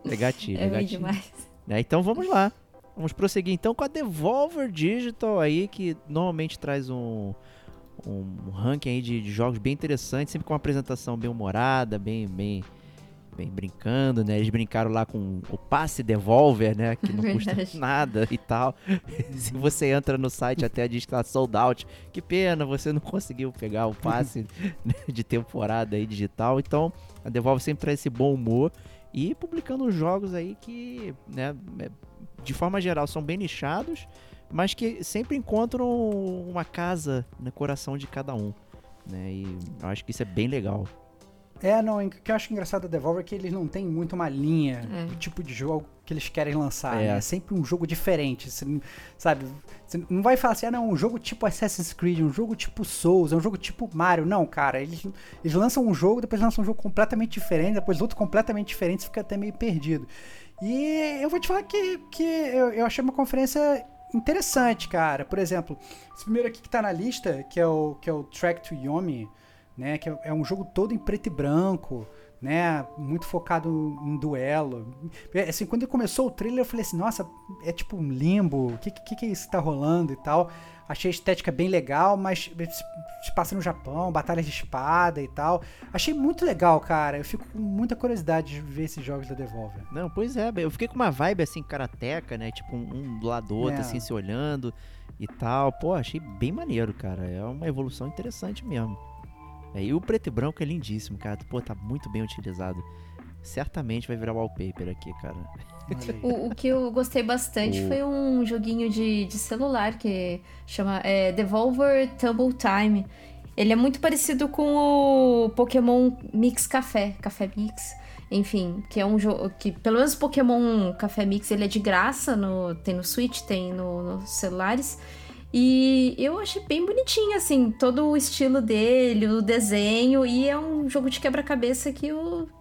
É gatilho, é, é gatilho. demais. É, então vamos lá. Vamos prosseguir então com a Devolver Digital aí, que normalmente traz um, um ranking aí de, de jogos bem interessantes, sempre com uma apresentação bem humorada, bem, bem bem brincando, né? Eles brincaram lá com o passe devolver, né? Que não custa nada e tal. Se você entra no site até diz que tá sold out. Que pena, você não conseguiu pegar o passe né, de temporada aí digital. Então, a Devolver sempre traz esse bom humor e publicando jogos aí que, né, é, de forma geral são bem nichados, mas que sempre encontram uma casa no coração de cada um. Né? E eu acho que isso é bem legal. É, não, o que eu acho engraçado da Devolver é que eles não têm muito uma linha é. do tipo de jogo que eles querem lançar. É, né? é sempre um jogo diferente. Você, sabe? Você não vai falar assim, ah, não, um jogo tipo Assassin's Creed, um jogo tipo Souls, é um jogo tipo Mario. Não, cara, eles, eles lançam um jogo, depois lançam um jogo completamente diferente, depois outro completamente diferente, você fica até meio perdido. E eu vou te falar que, que eu, eu achei uma conferência interessante, cara. Por exemplo, esse primeiro aqui que tá na lista, que é o, que é o Track to Yomi, né? Que é, um jogo todo em preto e branco, né? Muito focado em duelo. É, assim, quando começou o trailer, eu falei assim, nossa, é tipo um limbo, o que, que, que é isso que tá rolando e tal. Achei a estética bem legal, mas se passa no Japão, batalhas de espada e tal. Achei muito legal, cara. Eu fico com muita curiosidade de ver esses jogos da Devolver. Não, pois é, eu fiquei com uma vibe assim, karateca, né? Tipo, um, do lado do outro, é. assim, se olhando e tal. Pô, achei bem maneiro, cara. É uma evolução interessante mesmo. É, e o preto e branco é lindíssimo, cara. Pô, tá muito bem utilizado. Certamente vai virar wallpaper aqui, cara. O, o, que eu gostei bastante o... foi um joguinho de, de celular que chama é, Devolver Tumble Time. Ele é muito parecido com o Pokémon Mix Café, Café Mix. Enfim, que é um jogo que, pelo menos o Pokémon Café Mix, ele é de graça, no, tem no Switch, tem no, nos celulares. E eu achei bem bonitinho, assim, todo o estilo dele, o desenho, e é um jogo de quebra-cabeça que,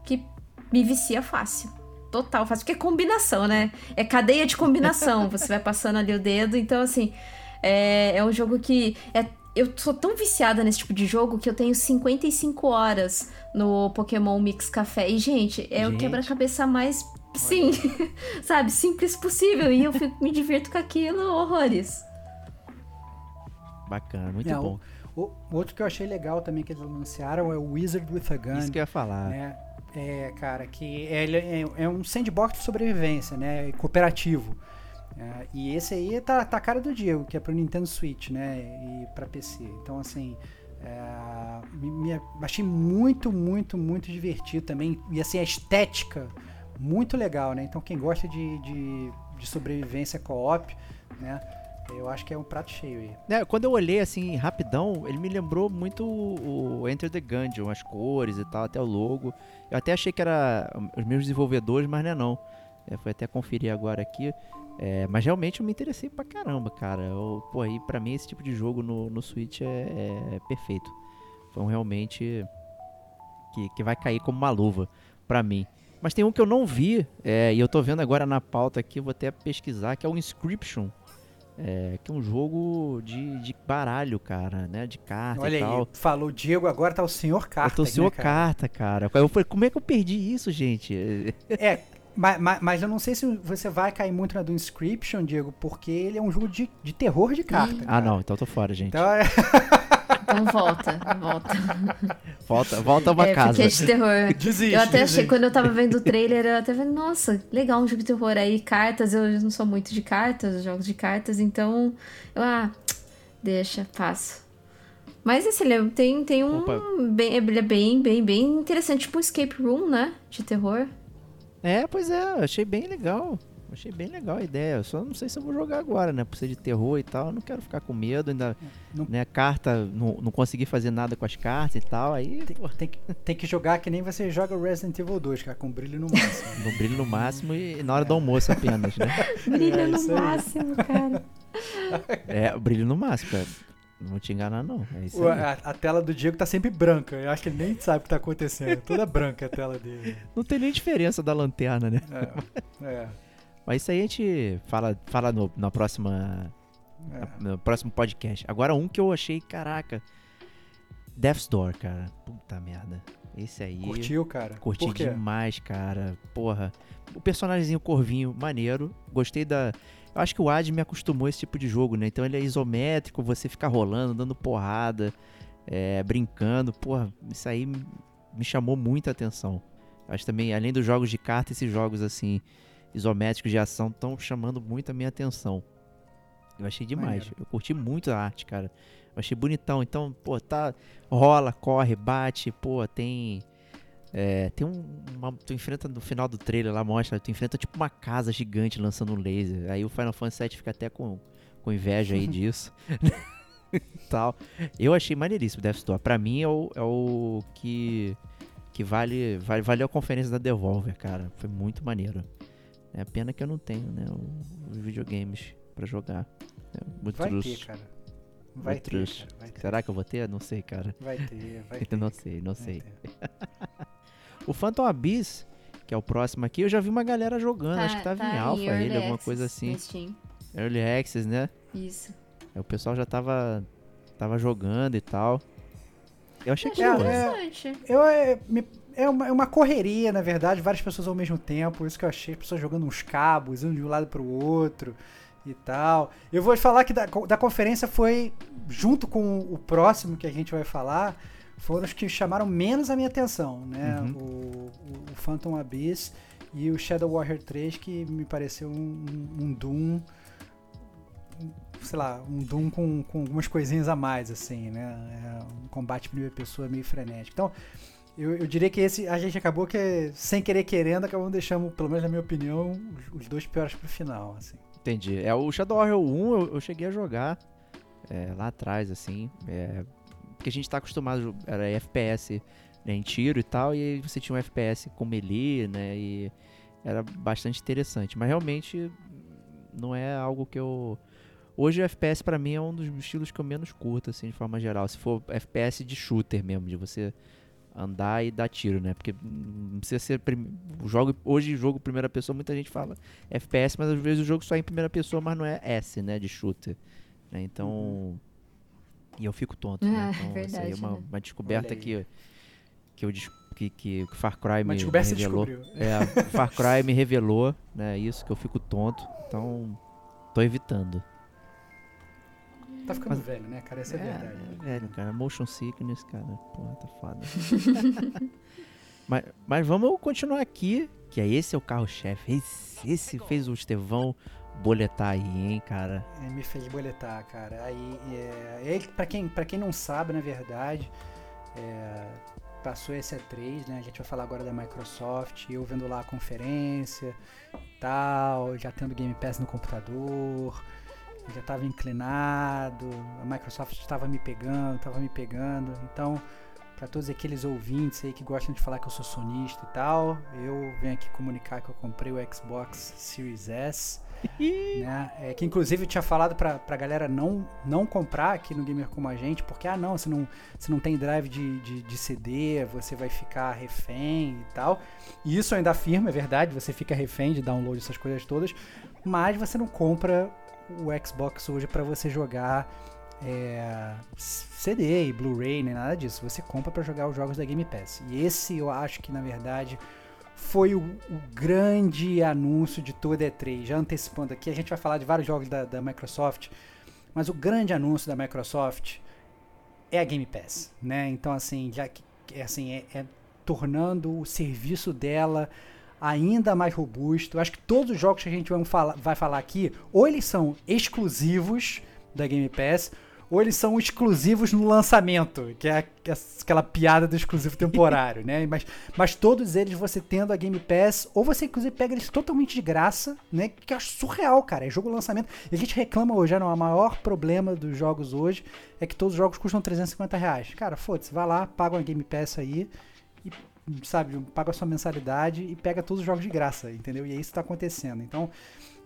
que me vicia fácil total fácil, porque é combinação, né? É cadeia de combinação. Você vai passando ali o dedo, então assim, é, é um jogo que é eu sou tão viciada nesse tipo de jogo que eu tenho 55 horas no Pokémon Mix Café. E, gente, é gente. o quebra-cabeça mais. Sim, sabe? Simples possível. E eu fico, me divirto com aquilo horrores. Bacana, muito bom. O, o, outro que eu achei legal também que eles anunciaram é o Wizard with a Gun. Isso que eu ia falar. Né? É, cara, que é, é, é um sandbox de sobrevivência, né? Cooperativo. É, e esse aí tá, tá a cara do Diego, que é pro Nintendo Switch, né? E pra PC. Então, assim, é, me, me, achei muito, muito, muito divertido também. E assim, a estética, muito legal, né? Então, quem gosta de, de, de sobrevivência co-op, né? Eu acho que é um prato cheio aí. É, quando eu olhei assim, rapidão, ele me lembrou muito o Enter the Gungeon, as cores e tal, até o logo. Eu até achei que era os meus desenvolvedores, mas não é não. É, foi até conferir agora aqui. É, mas realmente eu me interessei pra caramba, cara. Eu, pô, aí pra mim esse tipo de jogo no, no Switch é, é, perfeito. Foi um realmente que, que vai cair como uma luva pra mim. Mas tem um que eu não vi, é, e eu tô vendo agora na pauta aqui, vou até pesquisar, que é o Inscription. É, que é um jogo de, de baralho, cara, né? De carta Olha e tal. aí, falou Diego, agora tá o senhor carta. Eu tô o senhor né, cara? carta, cara. Eu falei, como é que eu perdi isso, gente? É, mas, mas, mas, eu não sei se você vai cair muito na do Inscription, Diego, porque ele é um jogo de, de terror de carta. Ah, não, então tô fora, gente. Então, é... então volta, volta. Volta, volta uma é, casa. Porque é de terror. Desiste, eu até desiste. achei, quando eu tava vendo o trailer, eu até falei, nossa, legal, um jogo de terror aí, cartas, eu não sou muito de cartas, jogos de cartas, então, eu, ah, deixa, passo. Mas esse ele é, tem, tem um. Bem, ele é bem, bem, bem interessante, tipo um escape room, né? De terror. É, pois é, achei bem legal. Achei bem legal a ideia. Eu só não sei se eu vou jogar agora, né? Por ser de terror e tal. Eu não quero ficar com medo. Ainda, não, né? Carta, não, não consegui fazer nada com as cartas e tal. Aí. Tem, tem, que, tem que jogar que nem você joga Resident Evil 2, cara, com brilho no máximo. no brilho no máximo e na hora é. do almoço apenas, né? brilho é, no máximo, cara. É, brilho no máximo, cara. Não vou te enganar, não. É a, a, tela do Diego tá sempre branca. Eu acho que ele nem sabe o que tá acontecendo. Toda branca a tela dele. Não tem nem diferença da lanterna, né? É. é. Mas isso aí a gente fala, fala no, na próxima. É. No próximo podcast. Agora um que eu achei, caraca. Death's Door, cara. Puta merda. Esse aí. Curtiu, cara? Curti demais, cara. Porra. O personagemzinho Corvinho, maneiro. Gostei da. Eu acho que o Ad me acostumou a esse tipo de jogo, né? Então ele é isométrico, você fica rolando, dando porrada, é, brincando. Porra, isso aí me chamou muita atenção. Acho também, além dos jogos de carta, esses jogos assim isométricos de ação estão chamando muito a minha atenção. Eu achei demais. Eu curti muito a arte, cara. Eu achei bonitão. Então, pô, tá. Rola, corre, bate, pô, tem. É, tem um. Uma, tu enfrenta no final do trailer lá, mostra. Tu enfrenta tipo uma casa gigante lançando um laser. Aí o Final Fantasy VII fica até com, com inveja aí disso. tal. Eu achei maneiríssimo Death Store. Pra mim é o, é o que. Que vale, vale. Valeu a conferência da Devolver, cara. Foi muito maneiro. É a pena que eu não tenho, né? Os videogames para jogar. É muito vai ter, cara. Vai ter, cara, vai ter. Será que eu vou ter? Não sei, cara. Vai ter, vai ter. não sei, não sei. o Phantom Abyss, que é o próximo aqui, eu já vi uma galera jogando. Tá, acho que tava tá em alfa ele, alguma coisa assim. Early Access, né? Isso. Aí o pessoal já tava, tava jogando e tal. Eu achei Eu que achei É, interessante. Eu, é, me- é uma, é uma correria, na verdade, várias pessoas ao mesmo tempo. Isso que eu achei, pessoas jogando uns cabos, indo de um lado pro outro e tal. Eu vou te falar que da, da conferência foi, junto com o próximo que a gente vai falar, foram os que chamaram menos a minha atenção, né? Uhum. O, o, o Phantom Abyss e o Shadow Warrior 3, que me pareceu um, um, um Doom sei lá, um Doom com, com algumas coisinhas a mais, assim, né? É um combate primeira pessoa meio frenético. Então, eu, eu diria que esse a gente acabou que, sem querer querendo, acabamos deixando, pelo menos na minha opinião, os, os dois piores pro final, assim. Entendi. É, o Shadow Warrior 1 eu, eu cheguei a jogar é, lá atrás, assim. é, porque a gente tá acostumado, era FPS né, em tiro e tal, e você tinha um FPS com melee, né? E era bastante interessante. Mas realmente não é algo que eu. Hoje o FPS pra mim é um dos estilos que eu menos curto, assim, de forma geral. Se for FPS de shooter mesmo, de você andar e dar tiro, né? Porque não precisa ser. prim- O jogo, hoje, jogo primeira pessoa, muita gente fala FPS, mas às vezes o jogo só é em primeira pessoa, mas não é S, né? De shooter. né? Então. E eu fico tonto. né? Ah, Então, isso aí é verdade, uma, né? uma descoberta que, que, eu, que, que o Far Cry me, revelou. É, o Far Cry me revelou, né? Isso que eu fico tonto. Então, tô evitando. Tá ficando Mas- velho, né, cara? Essa é, a verdade. é velho, cara. Motion sickness, cara. Porra, tá foda. mas, mas vamos continuar aqui, que é esse é o carro-chefe. Esse, esse fez o Estevão boletar aí, hein, cara. É, me fez boletar, cara. Aí, é, ele, pra, quem, pra quem não sabe, na verdade, é, passou esse E3, né? A gente vai falar agora da Microsoft, eu vendo lá a conferência e tal, já tendo Game Pass no computador, já tava inclinado, a Microsoft estava me pegando, estava me pegando. Então, pra todos aqueles ouvintes aí que gostam de falar que eu sou sonista e tal, eu venho aqui comunicar que eu comprei o Xbox Series S né? É, que inclusive eu tinha falado pra, pra galera não, não comprar aqui no Gamer Como a Gente, porque, ah não, se não, se não tem drive de, de, de CD, você vai ficar refém e tal. E isso eu ainda afirmo, é verdade, você fica refém de download, essas coisas todas, mas você não compra o Xbox hoje pra você jogar é, CD e Blu-ray, nem nada disso. Você compra pra jogar os jogos da Game Pass. E esse eu acho que, na verdade, foi o, o grande anúncio de toda a E3. Já antecipando aqui, a gente vai falar de vários jogos da, da Microsoft, mas o grande anúncio da Microsoft é a Game Pass, né? Então, assim, já que assim, é, é tornando o serviço dela ainda mais robusto. Acho que todos os jogos que a gente vai falar, aqui, ou eles são exclusivos da Game Pass, ou eles são exclusivos no lançamento, que é aquela piada do exclusivo temporário, né? Mas, mas todos eles você tendo a Game Pass, ou você inclusive pega eles totalmente de graça, né? Que acho surreal, cara. É jogo lançamento. E a gente reclama hoje, não, o maior problema dos jogos hoje é que todos os jogos custam 350 reais. Cara, foda-se, vai lá, paga uma Game Pass aí sabe, paga sua mensalidade e pega todos os jogos de graça, entendeu? E é isso que tá acontecendo. Então,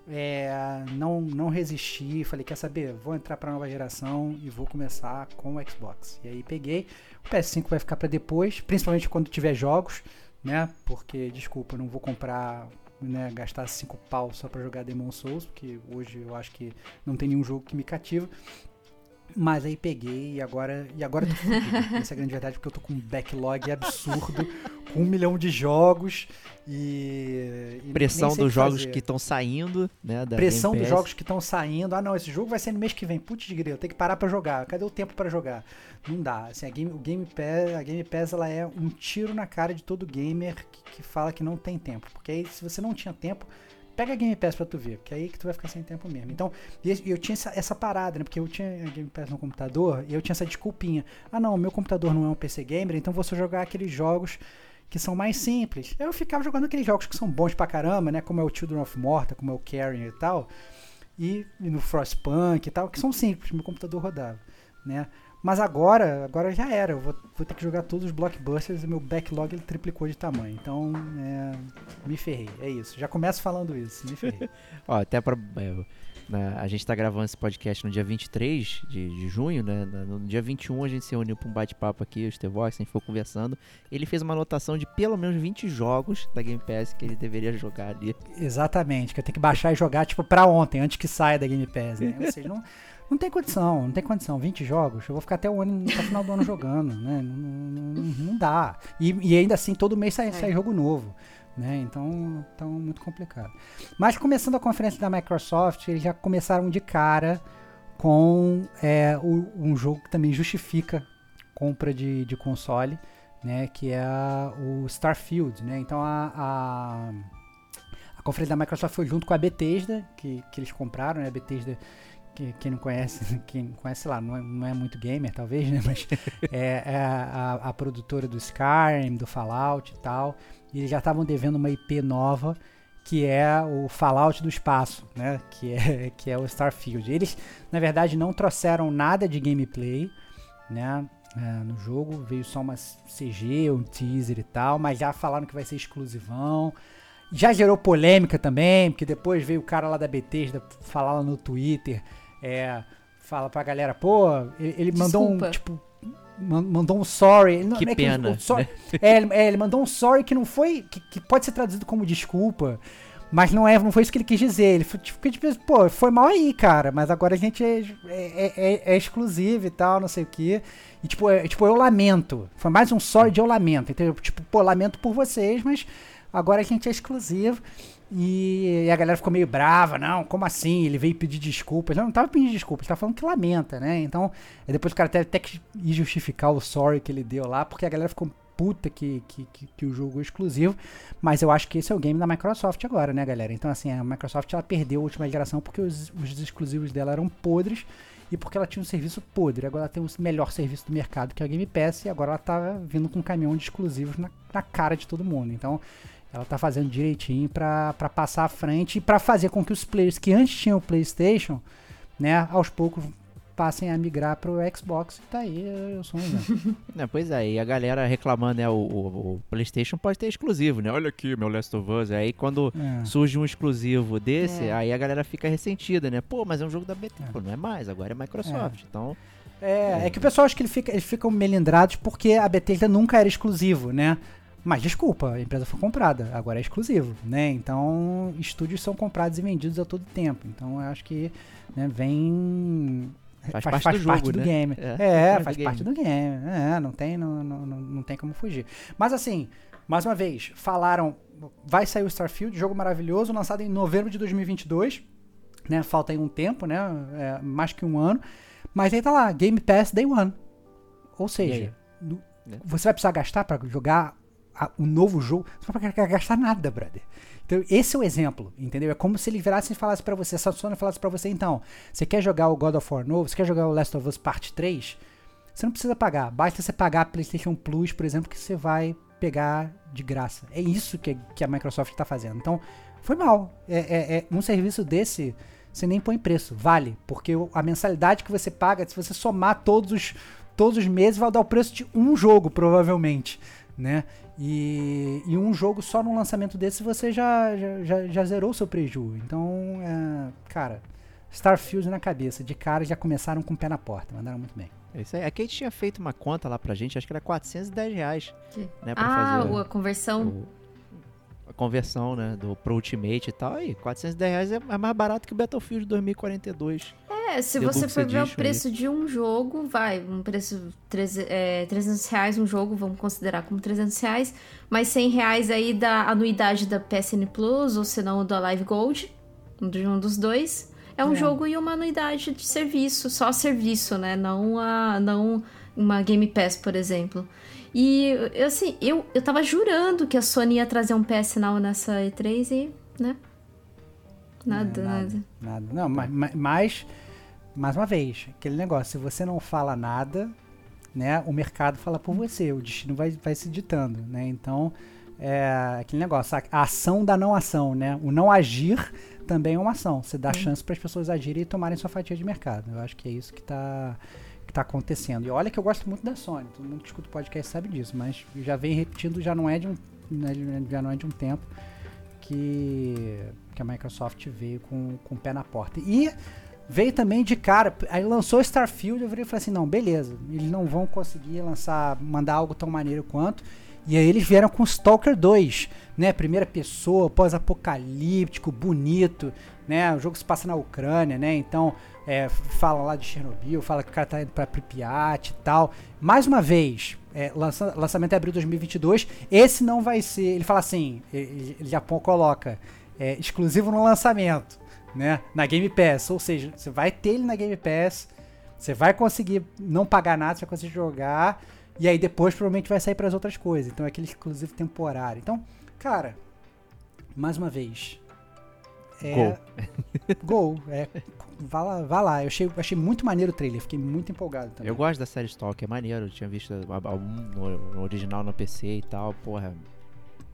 é, não, não resisti, falei, quer saber? Vou entrar pra nova geração e vou começar com o Xbox. E aí peguei. O PS5 vai ficar para depois, principalmente quando tiver jogos, né? Porque, desculpa, não vou comprar, né, gastar 5 pau só para jogar Demon Souls, porque hoje eu acho que não tem nenhum jogo que me cativa. Mas aí peguei e agora, e agora tô fudido. Essa é a grande verdade, porque eu tô com um backlog absurdo, com um milhão de jogos e. e Pressão dos jogos fazer. que estão saindo, né? Da Pressão dos jogos que estão saindo. Ah, não, esse jogo vai ser no mês que vem. Putz de grilo, eu tenho que parar pra jogar. Cadê o tempo pra jogar? Não dá. Assim, a Game, o Game Pass, a Game Pass ela é um tiro na cara de todo gamer que, que fala que não tem tempo. Porque aí, se você não tinha tempo, pega a Game Pass pra tu ver. Porque aí que tu vai ficar sem tempo mesmo. Então, eu, tinha essa, essa parada, né? Porque eu tinha Game Pass no computador e eu tinha essa desculpinha. Ah, não, meu computador não é um PC gamer, então vou só jogar aqueles jogos que são mais simples. Eu ficava jogando aqueles jogos que são bons pra caramba, né? Como é o Children of Morta, como é o Carrion e tal. E, e no Frostpunk e tal, que são simples, meu computador rodava, né? Mas agora, agora já era. Eu vou, vou ter que jogar todos os blockbusters e meu backlog ele triplicou de tamanho. Então, é, me ferrei. É isso. Já começo falando isso. Me ferrei. Ó, até pra. É, né, a gente tá gravando esse podcast no dia 23 de, de junho, né? No dia 21 a gente se reuniu pra um bate-papo aqui, o Stevox, a gente foi conversando. Ele fez uma anotação de pelo menos 20 jogos da Game Pass que ele deveria jogar ali. Exatamente, que eu tenho que baixar e jogar, tipo, pra ontem, antes que saia da Game Pass, né? Ou seja, não, não tem condição, não tem condição. 20 jogos, eu vou ficar até o ano, até o final do ano jogando, né? Não, não, não dá. E, e, ainda assim, todo mês sai, sai jogo novo. Né? Então, então, muito complicado. Mas começando a conferência da Microsoft, eles já começaram de cara com é, o, um jogo que também justifica compra de, de console, né? Que é a, o Starfield, né? Então a, a, a, conferência da Microsoft foi junto com a Bethesda, que, que eles compraram, né? A Bethesda que, quem não conhece, quem conhece lá, não é, não é muito gamer talvez, né? Mas é, é a, a, produtora do Skyrim, do Fallout e tal. E eles já estavam devendo uma IP nova, que é o Fallout do espaço, né? Que é, que é o Starfield. Eles, na verdade, não trouxeram nada de gameplay, né? É, no jogo veio só uma CG, um teaser e tal, mas já falaram que vai ser exclusivão. Já gerou polêmica também, porque depois veio o cara lá da Bethesda falar lá no Twitter é, fala pra galera, pô, ele, ele mandou um, tipo, mandou um sorry. Não, que é pena. Que, sorry, né? é, ele, é, ele, mandou um sorry que não foi, que, que, pode ser traduzido como desculpa, mas não, é, não foi isso que ele quis dizer. Ele foi, tipo, tipo, pô, foi mal aí, cara, mas agora a gente é, é, é, é exclusivo e tal, não sei o que. E tipo, é, tipo, eu lamento. Foi mais um sorry de eu lamento, entendeu? Tipo, pô, lamento por vocês, mas agora a gente é exclusivo. E, a galera ficou meio brava, não, como assim? Ele veio pedir desculpas. Não, não tava pedindo desculpas, ele tava falando que lamenta, né? Então, depois o cara teve até que ir justificar o sorry que ele deu lá, porque a galera ficou puta que, que, que, que, o jogo é exclusivo. Mas eu acho que esse é o game da Microsoft agora, né, galera? Então, assim, a Microsoft ela perdeu a última geração porque os, os exclusivos dela eram podres e porque ela tinha um serviço podre. Agora ela tem o melhor serviço do mercado, que é a Game Pass, e agora ela tá vindo com um caminhão de exclusivos na, na cara de todo mundo. Então, ela tá fazendo direitinho para passar à frente e para fazer com que os players que antes tinham o PlayStation, né, aos poucos passem a migrar pro Xbox. Tá aí, eu sou um exemplo. é, pois é, e a galera reclamando, né, o, o, o, PlayStation pode ter exclusivo, né? Olha aqui, meu Last of Us. Aí quando é. surge um exclusivo desse, é. aí a galera fica ressentida, né? Pô, mas é um jogo da Bethesda. É. Pô, não é mais, agora é Microsoft. É. Então. É, é que o pessoal acha que ele fica, eles ficam melindrados porque a Bethesda nunca era exclusivo, né? Mas desculpa, a empresa foi comprada, agora é exclusivo, né? Então, estúdios são comprados e vendidos a todo tempo. Então, eu acho que né, vem Faz, faz, parte, faz do, parte jogo, do né? game. É, é faz do parte game. do game. É, não tem, não, não, não tem como fugir. Mas assim, mais uma vez, falaram, vai sair o Starfield, jogo maravilhoso, lançado em novembro de 2022, né? Falta aí um tempo, né? É, mais que um ano. Mas aí tá lá, Game Pass Day One. Ou seja, do, é. você vai precisar gastar para jogar um novo jogo, você não vai gastar nada, brother. Então, esse é o exemplo, entendeu? É como se ele virasse e falasse para você, essa Sony falasse para você, então, você quer jogar o God of War novo, você quer jogar o Last of Us Part 3, você não precisa pagar, basta você pagar a PlayStation Plus, por exemplo, que você vai pegar de graça. É isso que, que a Microsoft está fazendo. Então, foi mal. É, é, é, um serviço desse, você nem põe preço, vale, porque a mensalidade que você paga, se você somar todos os, todos os meses, vai dar o preço de um jogo, provavelmente, né? E, e um jogo só no lançamento desse você já, já, já, já zerou o seu prejuízo. Então, é, cara, Starfield na cabeça. De cara já começaram com o pé na porta. Mandaram muito bem. É isso aí. Aqui a gente tinha feito uma conta lá pra gente, acho que era 410 reais. Né, pra ah, fazer a conversão. O, conversão, né, do, pro Ultimate e tal. Aí, 410 reais é, é mais barato que o Battlefield 2042. É, se você for ver o preço aí. de um jogo, vai, um preço é, 300 reais um jogo, vamos considerar como 300 reais, mais 100 reais aí da anuidade da PSN Plus, ou se não da Live Gold, um dos dois. É um é. jogo e uma anuidade de serviço, só serviço, né? Não, a, não uma Game Pass, por exemplo. E, assim, eu, eu tava jurando que a Sony ia trazer um PS Now nessa E3 e, né? Nada, é, nada, nada. Nada. Não, mas, mas mais uma vez, aquele negócio, se você não fala nada, né, o mercado fala por você, o destino vai, vai se ditando, né? Então, é aquele negócio, a, ação da não ação, né? O não agir também é uma ação. Você dá chance para as pessoas agirem e tomarem sua fatia de mercado. Eu acho que é isso que está que tá acontecendo. E olha que eu gosto muito da Sony, todo mundo que escuta o podcast sabe disso, mas já vem repetindo, já não é de um, né, já não é de um tempo que, que a Microsoft veio com, com o pé na porta. E veio também de cara, aí lançou Starfield, eu virei e falei assim, não, beleza, eles não vão conseguir lançar, mandar algo tão maneiro quanto. E aí eles vieram com Stalker 2, né? Primeira pessoa, pós-apocalíptico, bonito, né? O jogo se passa na Ucrânia, né? Então, é, fala lá de Chernobyl, fala que o cara tá indo pra Pripyat e tal. Mais uma vez, é, lança, lançamento em abril de 2022. Esse não vai ser, ele fala assim, ele, ele já coloca, é, exclusivo no lançamento, né? Na Game Pass, ou seja, você vai ter ele na Game Pass, você vai conseguir não pagar nada, você vai conseguir jogar e aí depois provavelmente vai sair para as outras coisas. Então é aquele exclusivo temporário. Então, cara, mais uma vez. É, Gol. Gol. É, vá lá, vá lá. Eu achei, achei muito maneiro o trailer, fiquei muito empolgado também. Eu gosto da série Stalker, é maneiro. Eu tinha visto algum no, original no PC e tal. Porra,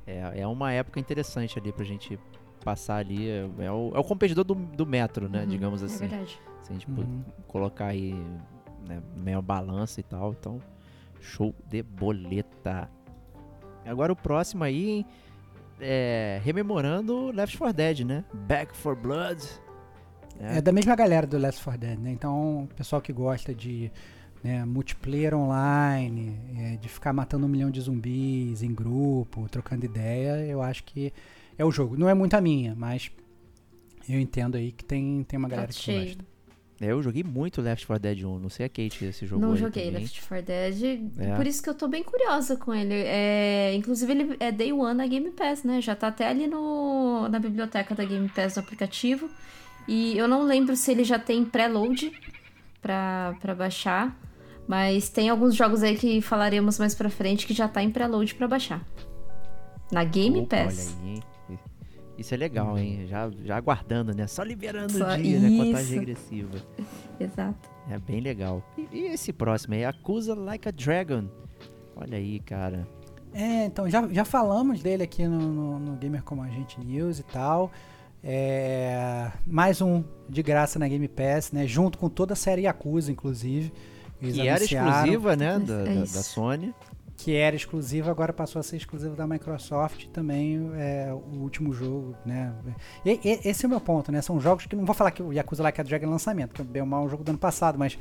é, é uma época interessante ali pra gente passar ali. É, é o, é o competidor do, do Metro, né? Uhum, digamos É assim. verdade. Se a gente Uhum. colocar aí né, meio balança e tal. Então, show de boleta. Agora o próximo aí, hein, é, rememorando Left 4 Dead, né? Back for Blood. É da mesma galera do Last 4 Dead, né? Então, o pessoal que gosta de né, multiplayer online, é, de ficar matando um milhão de zumbis em grupo, trocando ideia, eu acho que é o jogo. Não é muito a minha, mas eu entendo aí que tem, tem uma galera que gosta. É, Eu joguei muito Left 4 Dead 1. Não sei a Kate se jogou Não joguei também. Left 4 Dead, É. por isso que eu tô bem curiosa com ele. É, inclusive, ele é Day One na Game Pass, né? Já tá até ali no, na biblioteca da Game Pass no aplicativo. E eu não lembro se ele já tem pré-load pra, pra baixar. Mas tem alguns jogos aí que falaremos mais pra frente que já tá em pré-load pra baixar. Na Game Opa, Pass. Olha aí, hein? Isso é legal, hein? Já, já aguardando, né? Só liberando Só- o dia, né? Contagem isso. regressiva. Exato. É bem legal. E, e esse próximo aí, Acusa Like a Dragon. Olha aí, cara. É, então já, já falamos dele aqui no, no, no Gamer Como a Gente News e tal. É, mais um de graça na Game Pass, né? Junto com toda a série Yakuza, inclusive. Eles que era exclusiva, né? É Da, da- da. Sony. Que era exclusiva, agora passou a ser exclusiva da Microsoft. Também é o último jogo, né? E- e- esse é o meu ponto, né? São jogos que não vou falar que o Yakuza Like a Dragon é lançamento, bem mal é um jogo do ano passado, mas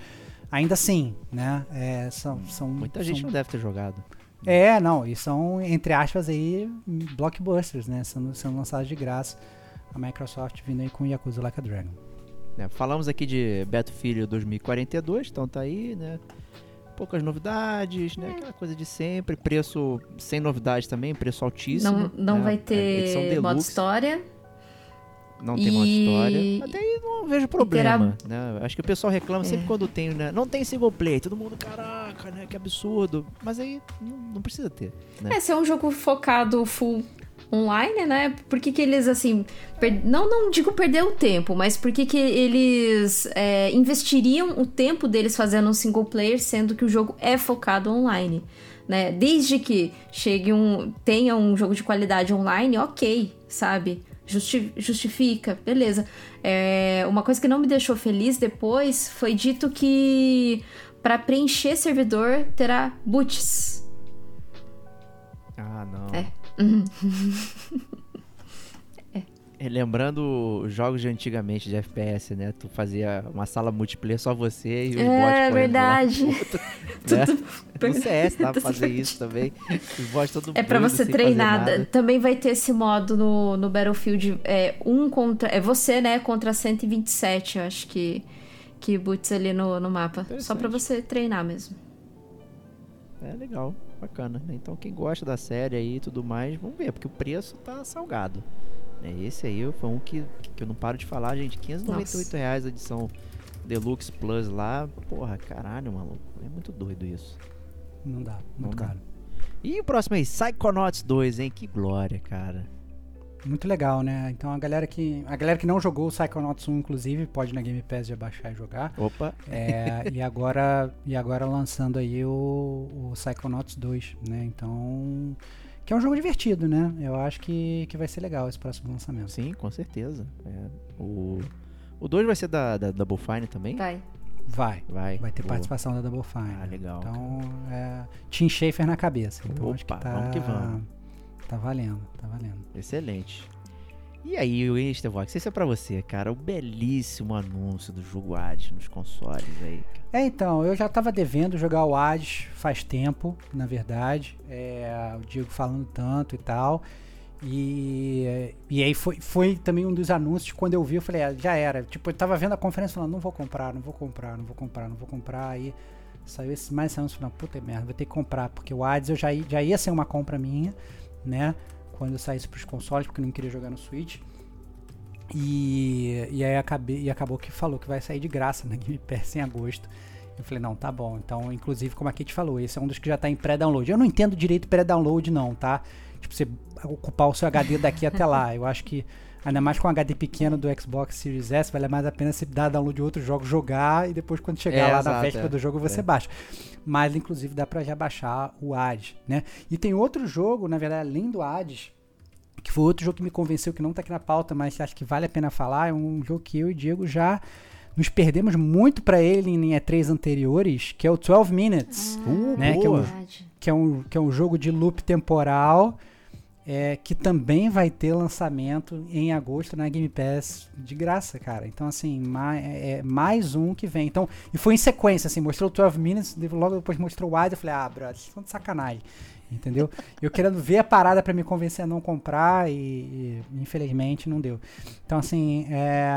ainda assim, né? É, são, são, Muita são- gente não deve ter jogado. É, não, e são, entre aspas, aí, blockbusters, né? Sendo, sendo lançados de graça. A Microsoft vindo aí com Yakuza Like a Dragon. né? Falamos aqui de Battlefield 2042, então tá aí, né? Poucas novidades, né? Aquela coisa de sempre. Preço sem novidades também, preço altíssimo. Não, não né? vai É, ter modo história. Não tem modo história. E- Até aí não vejo problema, né? Acho que o pessoal reclama sempre quando tem, né? Não tem single play. Todo mundo, caraca, né? Que absurdo. Mas aí não, não precisa ter, né? É, se é um jogo focado full online, né? Por que, que eles, assim. per- Não, não digo perder o tempo, mas por que, que eles é, investiriam o tempo deles fazendo um single player, sendo que o jogo é focado online? Né? Desde que chegue um. tenha um jogo de qualidade online, ok, sabe? Justi- justifica, beleza. É, uma coisa que não me deixou feliz depois foi dito que para preencher servidor terá boots. Ah, não. É. É, Lembrando os jogos de antigamente de FPS, né? Tu fazia uma sala multiplayer só você e os bots É verdade. do lado, né? No CS dá pra Tudo fazer isso também. Os bots todo É pra você treinar. Também vai ter esse modo no, no Battlefield. É um contra. É você, né? Contra 127, eu acho que. Que boots ali no, no mapa. Só pra você treinar mesmo. É legal, bacana. né? Então quem gosta da série aí e tudo mais, vamos ver, porque o preço tá salgado. né? Esse aí foi um que, que eu não paro de falar, gente. 598 Nossa. reais a edição Deluxe Plus lá. Porra, caralho, maluco. É muito doido isso. Não dá, Não muito dá. caro. E o próximo aí, Psychonauts 2, hein? Que glória, cara. Muito legal, né? Então a galera que. A galera que não jogou o Psychonauts 1, inclusive, pode na Game Pass já baixar e jogar. Opa, É, e agora e agora lançando aí o, o Psychonauts 2, né? Então. Que é um jogo divertido, né? Eu acho que, que vai ser legal esse próximo lançamento. sim, com certeza. É, o, o 2 vai ser da, da Double Fine também? Vai. Vai. Vai. Vai ter Boa. participação da Double Fine. Ah, legal, Então, é, Tim Schafer na cabeça. Então, acho que Opa, tá, vamos que vamos. Tá valendo, tá valendo. Excelente. E aí, o Instavox, esse é pra você, cara. O belíssimo anúncio do jogo Hades nos consoles aí. É, então, eu já tava devendo jogar o Hades faz tempo, na verdade. É, o Diego falando tanto e tal. E, e aí foi, foi também um dos anúncios. Quando eu vi, eu falei, ah, já era. Tipo, eu tava vendo a conferência falando, não vou comprar, não vou comprar, não vou comprar, não vou comprar. Aí saiu esse mais anúncio falando, puta merda, vou ter que comprar. Porque o Hades eu já, já ia ser uma compra minha, né? Quando eu saísse pros consoles, porque não queria jogar no Switch. E, e aí acabei, e acabou que falou que vai sair de graça na Game Pass em agosto. Eu falei, não, tá bom. Então, inclusive, como a Kate falou, esse é um dos que já tá em pré-download. Eu não entendo direito pré-download, não, tá? Tipo, você ocupar o seu HD daqui até lá. Eu acho que, ainda mais com o HD pequeno do Xbox Series S, vale mais a pena você dar download de outros jogos, jogar e depois, quando chegar É, lá na exato, véspera é. do jogo, você É. baixa. Mas, inclusive, dá pra já baixar o Hades, né? E tem outro jogo, na verdade, além do Hades, que foi outro jogo que me convenceu, que não tá aqui na pauta, mas acho que vale a pena falar. É um jogo que eu e o Diego já nos perdemos muito pra ele em E3 anteriores, que é o 12 Minutes, Uh, né? Que é, um, que, é um, que é um jogo de loop temporal. É, que também vai ter lançamento em agosto na Game Pass de graça, cara. Então, assim, mais, é mais um que vem. Então, e foi em sequência, assim, mostrou o 12 Minutes, logo depois mostrou o Wide, eu falei, ah, brother, vocês de sacanagem. Entendeu? Eu querendo ver a parada pra me convencer a não comprar e, e, infelizmente não deu. Então, assim, é.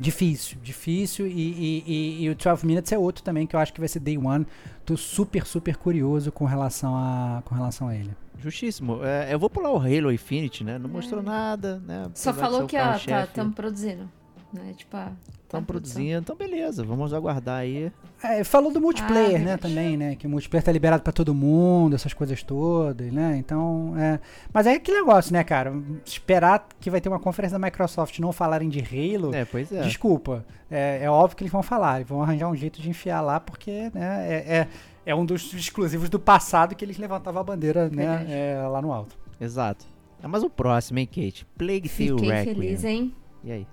Difícil, difícil. E, e, e- e o 12 Minutes é outro também que eu acho que vai ser Day One. Tô super, super curioso com relação a, com relação a ele. Justíssimo. É, eu vou pular o Halo Infinite, né? Não mostrou nada, né? Só Apesar falou que, ó, tá, carro-chefe. estamos produzindo. Né? Tipo, ah, Estão tá produzindo, então beleza, vamos aguardar aí. É, falou do multiplayer, Ah, né, verdade. também, né? Que o multiplayer tá liberado pra todo mundo, essas coisas todas, né? Então, é. Mas é aquele negócio, né, cara? Esperar que vai ter uma conferência da Microsoft e não falarem de Halo. É, pois é. Desculpa. É, é óbvio que eles vão falar. Eles vão arranjar um jeito de enfiar lá, porque né, é, é, é um dos exclusivos do passado que eles levantavam a bandeira né, é, lá no alto. Exato. É, mas o próximo, hein, Kate? Plague Tale Fiquei Requiem. feliz, hein? E aí?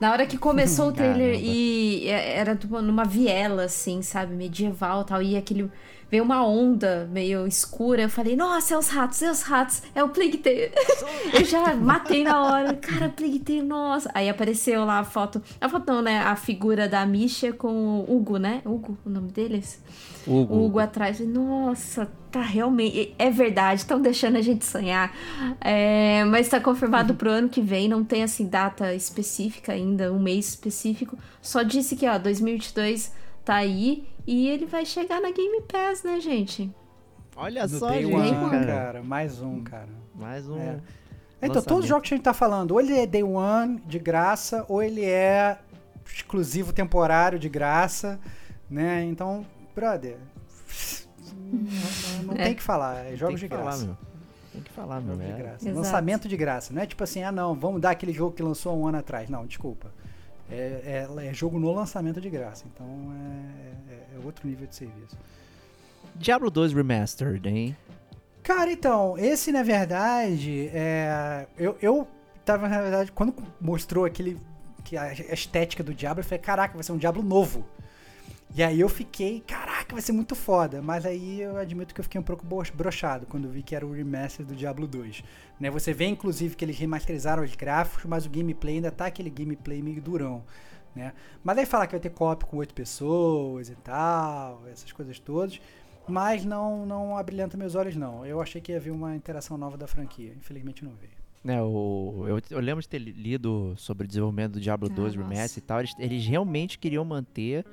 Na hora que começou o trailer Caramba. e era tipo numa viela, assim, sabe? Medieval e tal. E aquele. Veio uma onda meio escura. Eu falei, nossa, é os ratos, é os ratos, é o Plague Tale. eu já matei na hora. Cara, Plague Tale, nossa. Aí apareceu lá a foto. A foto não, né? A figura da Misha com o Hugo, né? Hugo, o nome deles? Hugo. O Hugo atrás. Nossa, tá realmente. É verdade, estão deixando a gente sonhar. É, mas tá confirmado pro ano que vem, não tem assim data específica ainda, um mês específico. Só disse que, ó, 2022 tá aí e ele vai chegar na Game Pass, né, gente? Olha No só, gente. One, cara. cara. Mais um, cara. Mais um. É. Então, todos os jogos que a gente tá falando, ou ele é Day One de graça, ou ele é exclusivo temporário de graça, né? Então, brother, não, não É. tem que falar, é jogos Tem de que falar, graça. meu. Tem que falar, meu. De graça. Exato. Lançamento de graça. Não é tipo assim, ah não, vamos dar aquele jogo que lançou há um ano atrás. Não, desculpa. É, é- é jogo no lançamento de graça. Então é, é- é outro nível de serviço. Diablo 2 Remastered, hein? Cara, então, esse na verdade, é, eu, eu tava na verdade, quando mostrou aquele, que a estética do Diablo, eu falei, caraca, vai ser um Diablo novo. E aí eu fiquei, caraca, vai ser muito foda. Mas aí eu admito que eu fiquei um pouco bro- broxado quando vi que era o remaster do Diablo 2. Né, você vê, inclusive, que eles remasterizaram os gráficos, mas o gameplay ainda tá aquele gameplay meio durão. Né? Mas aí falar que vai ter co-op com oito pessoas e tal, essas coisas todas. Mas não, não abrilhanta meus olhos, não. Eu achei que ia vir uma interação nova da franquia. Infelizmente não veio. É, o, eu, eu lembro de ter li- lido sobre o desenvolvimento do Diablo Ah, 2 nossa. Remaster e tal. Eles, eles realmente queriam manter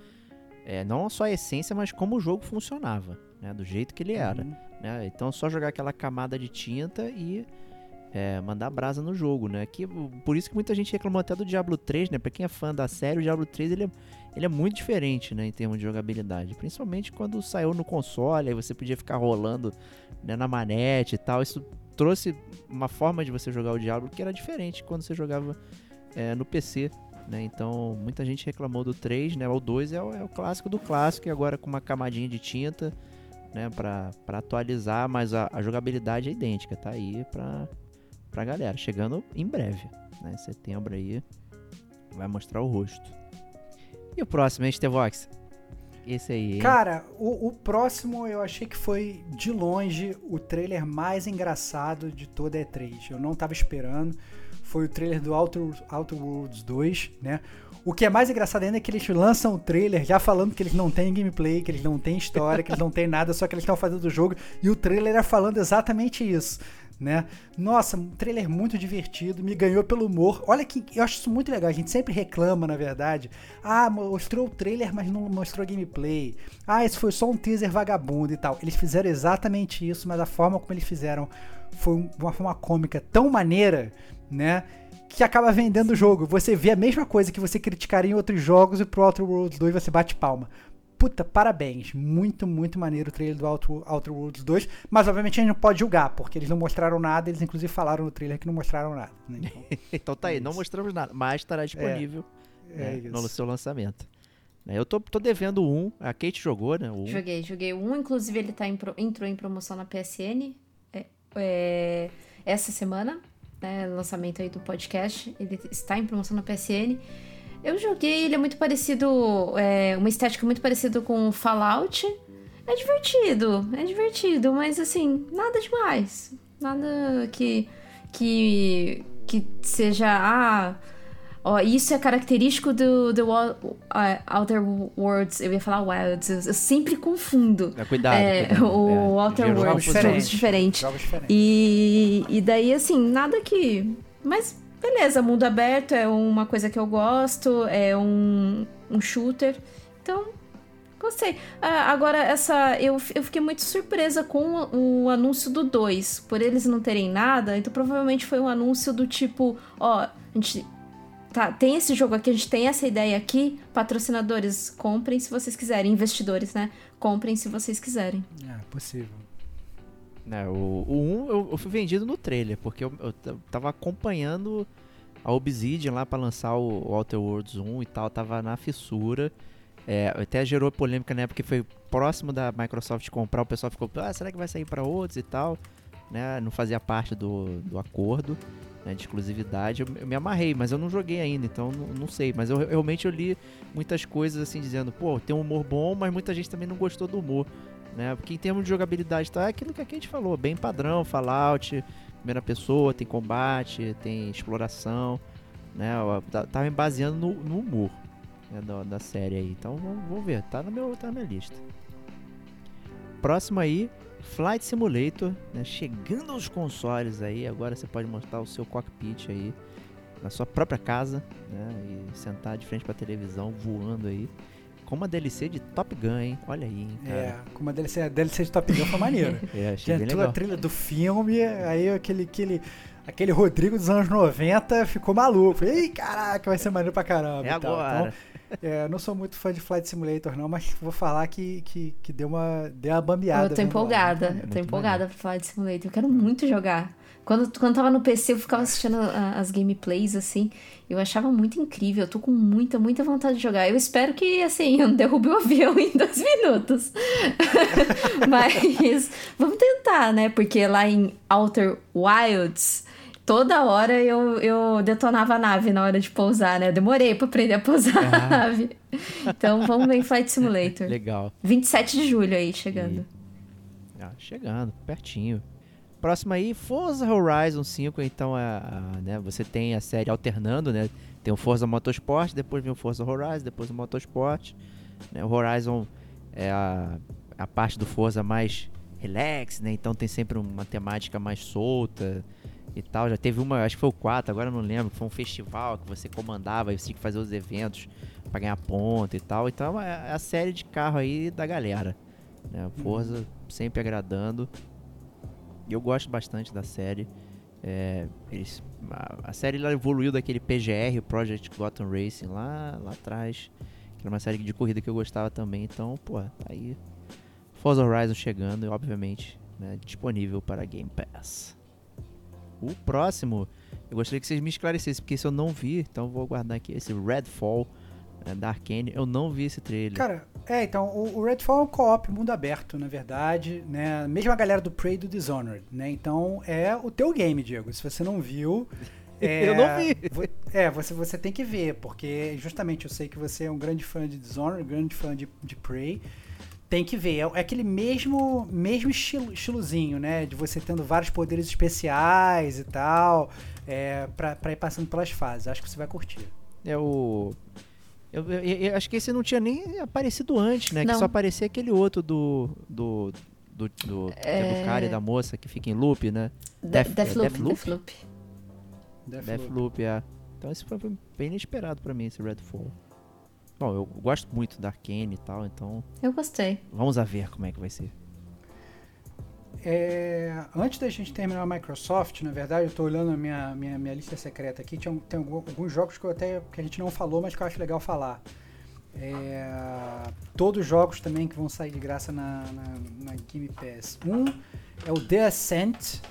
é, não só a essência, mas como o jogo funcionava, né? Do jeito que ele era. Uhum. né? Então só jogar aquela camada de tinta e é, mandar brasa no jogo, né? Que, por isso que muita gente reclamou até do Diablo 3, né? Pra quem é fã da série, o Diablo 3 ele é, ele é muito diferente, né? Em termos de jogabilidade. Principalmente quando saiu no console, aí você podia ficar rolando né, na manete e tal. Isso trouxe uma forma de você jogar o Diablo que era diferente quando você jogava é, no PC. Né? Então, muita gente reclamou do 3, né? O 2 é o, é o clássico do clássico, e agora com uma camadinha de tinta, né? Pra, pra atualizar, mas a, a jogabilidade é idêntica, tá aí pra, pra galera. Chegando em breve, né? Em setembro aí, vai mostrar o rosto. E o próximo, hein, Stevox? Esse aí, hein? Cara, o, o próximo eu achei que foi, de longe, o trailer mais engraçado de toda a E3. Eu não tava esperando. Foi o trailer do Outer, Outer Worlds 2, né? O que é mais engraçado ainda é que eles lançam o trailer já falando que eles não têm gameplay, que eles não têm história, que eles não têm nada, só que eles estão fazendo o jogo. E o trailer é falando exatamente isso né? Nossa, um trailer muito divertido, me ganhou pelo humor. Olha que eu acho isso muito legal. A gente sempre reclama, na verdade. Ah, mostrou o trailer, mas não mostrou gameplay. Ah, esse foi só um teaser vagabundo e tal. Eles fizeram exatamente isso, mas a forma como eles fizeram foi uma forma cômica tão maneira, né? Que acaba vendendo o jogo. Você vê a mesma coisa que você criticaria em outros jogos e pro Outer Worlds 2 você bate palma puta, parabéns. Muito, muito maneiro o trailer do Outer, Worlds 2. Mas obviamente a gente não pode julgar, porque eles não mostraram nada. Eles inclusive falaram no trailer que não mostraram nada. Né? Então, então tá aí, não mostramos nada, mas estará disponível é, né, no seu lançamento. É, eu tô, tô devendo um. A Kate jogou, né? Um. Joguei, joguei um. Inclusive, ele tá em pro, entrou em promoção na PSN é, é, essa semana. Né, lançamento aí do podcast. Ele está em promoção na PSN. Eu joguei, ele é muito parecido, é, uma estética muito parecida com Fallout. É divertido, é divertido, mas assim, nada demais. Nada que que que seja ah, ó, isso é característico do, do uh, Outer Worlds. Eu ia falar Wilds, eu, sempre confundo. É, cuidado, é, cuidado. O é, Outer Worlds, jogos diferentes. Jogos diferentes. E, e daí, assim, nada que. Mas beleza, mundo aberto é uma coisa que eu gosto, é um, um shooter. Então, gostei. Ah, agora, essa. Eu, eu fiquei muito surpresa com o, anúncio do 2. Por eles não terem nada, então provavelmente foi um anúncio do tipo: ó, a gente. Tá, tem esse jogo aqui, a gente tem essa ideia aqui. Patrocinadores, comprem se vocês quiserem. Investidores, né? Comprem se vocês quiserem. É, possível. É, o, o 1 eu, eu, fui vendido no trailer, porque eu, eu tava acompanhando a Obsidian lá para lançar o, o Outer Worlds 1 e tal, tava na fissura. É, até gerou polêmica na época que foi próximo da Microsoft comprar, o pessoal ficou, ah, será que vai sair para outros e tal? Né? Não fazia parte do, do acordo né, de exclusividade. Eu, eu, me amarrei, mas eu não joguei ainda, então não, não sei. Mas eu realmente eu li muitas coisas assim, dizendo, pô, tem um humor bom, mas muita gente também não gostou do humor né? Porque em termos de jogabilidade tá é aquilo que a gente falou, bem padrão, Fallout, primeira pessoa, tem combate, tem exploração, né? Tá, tá me baseando no, no humor né, da, da, série aí. Então vamos, vamos, ver, tá, no meu, tá na minha lista. Próximo aí, Flight Simulator, né? Chegando aos consoles aí, agora você pode montar o seu cockpit aí na sua própria casa, né? E sentar de frente para televisão, voando aí. Com uma DLC de Top Gun, hein? Olha aí, hein, cara. É, com uma DLC, a DLC de Top Gun foi maneiro. é, achei bem legal. a trilha do filme, aí aquele, aquele, aquele Rodrigo dos anos 90 ficou maluco. Ih, caraca, vai ser maneiro pra caramba. É agora. Então, é, não sou muito fã de Flight Simulator, não, mas vou falar que, que, que deu, uma, deu uma bambeada. Eu tô empolgada, lá, tô empolgada pra Flight Simulator. Eu quero muito jogar. Quando, quando tava no PC, eu ficava assistindo a, as gameplays, assim. Eu achava muito incrível. Eu tô com muita, muita vontade de jogar. Eu espero que, assim, eu não derrube o avião em dois minutos. Mas vamos tentar, né? Porque lá em Outer Wilds, toda hora eu, eu detonava a nave na hora de pousar, né? Eu demorei pra aprender a pousar ah. a nave. Então vamos ver em Flight Simulator. Legal. 27 de julho aí, chegando. E... Ah, chegando, pertinho. Próximo aí, Forza Horizon 5, então a, a, né, você tem a série alternando, né? Tem o Forza Motorsport, depois vem o Forza Horizon, depois o Motorsport. Né? O Horizon é a, a parte do Forza mais relax, né? Então tem sempre uma temática mais solta e tal. Já teve uma, acho que foi o 4, agora não lembro, foi um festival que você comandava e você tinha que fazer os eventos para ganhar ponto e tal. Então é a série de carro aí da galera. Né? Forza sempre agradando. E eu gosto bastante da série. É, eles, a, a, série ela evoluiu daquele PGR, Project Gotham Racing, lá, lá atrás. Que era uma série de corrida que eu gostava também. Então, pô, tá aí. Forza Horizon chegando e, obviamente, né, disponível para Game Pass. O próximo, eu gostaria que vocês me esclarecessem, porque se eu não vi, então vou guardar aqui esse Redfall é, da Arkane. Eu não vi esse trailer. Cara, é, então, o, o Redfall é um co-op mundo aberto, na verdade, né? Mesma galera do Prey do Dishonored, né? Então, é o teu game, Diego. Se você não viu, É, Eu não vi. É, você, você tem que ver, porque justamente eu sei que você é um grande fã de Dishonored, grande fã de, de Prey. Tem que ver, é, é aquele mesmo, mesmo estilo, estilozinho, né? De você tendo vários poderes especiais e tal, é, pra, pra ir passando pelas fases. Acho que você vai curtir. É o. Eu, eu- eu acho que esse não tinha nem aparecido antes, né? Que Não. só aparecia aquele outro do. do. do, do, que é do cara e da moça que fica em loop, né? De- Death- Deathloop, é Deathloop? Deathloop. Deathloop. Deathloop, é. Então esse foi bem inesperado pra mim, esse Redfall. Bom, eu gosto muito da Arkane e tal, então Eu gostei. vamos a ver como é que vai ser. É, antes da gente terminar a Microsoft, na verdade, eu tô olhando a minha, minha, minha lista secreta aqui. Tinha, tem alguns jogos que eu até que a gente não falou, mas que eu acho legal falar. É, todos os jogos também que vão sair de graça na, na, na Game Pass. Um é o The Ascent,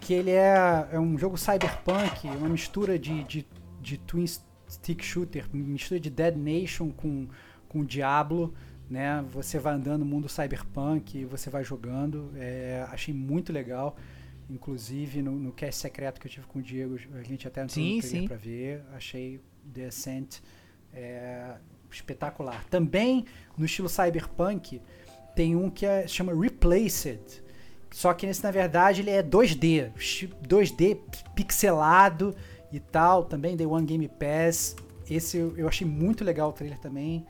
que ele é, é um jogo cyberpunk, uma mistura de, de, de twin stick shooter, mistura de Dead Nation com, com Diablo né? Você vai andando no mundo cyberpunk, você vai jogando. É, achei muito legal. Inclusive no, no cast secreto que eu tive com o Diego, a gente até entrou Sim, no trailer pra ver. Achei The Ascent é, espetacular. Também no estilo cyberpunk tem um que é, chama Replaced. Só que esse na verdade ele é 2D, chi- 2D pixelado e tal. Também Day One Game Pass. Esse eu, achei muito legal o trailer também.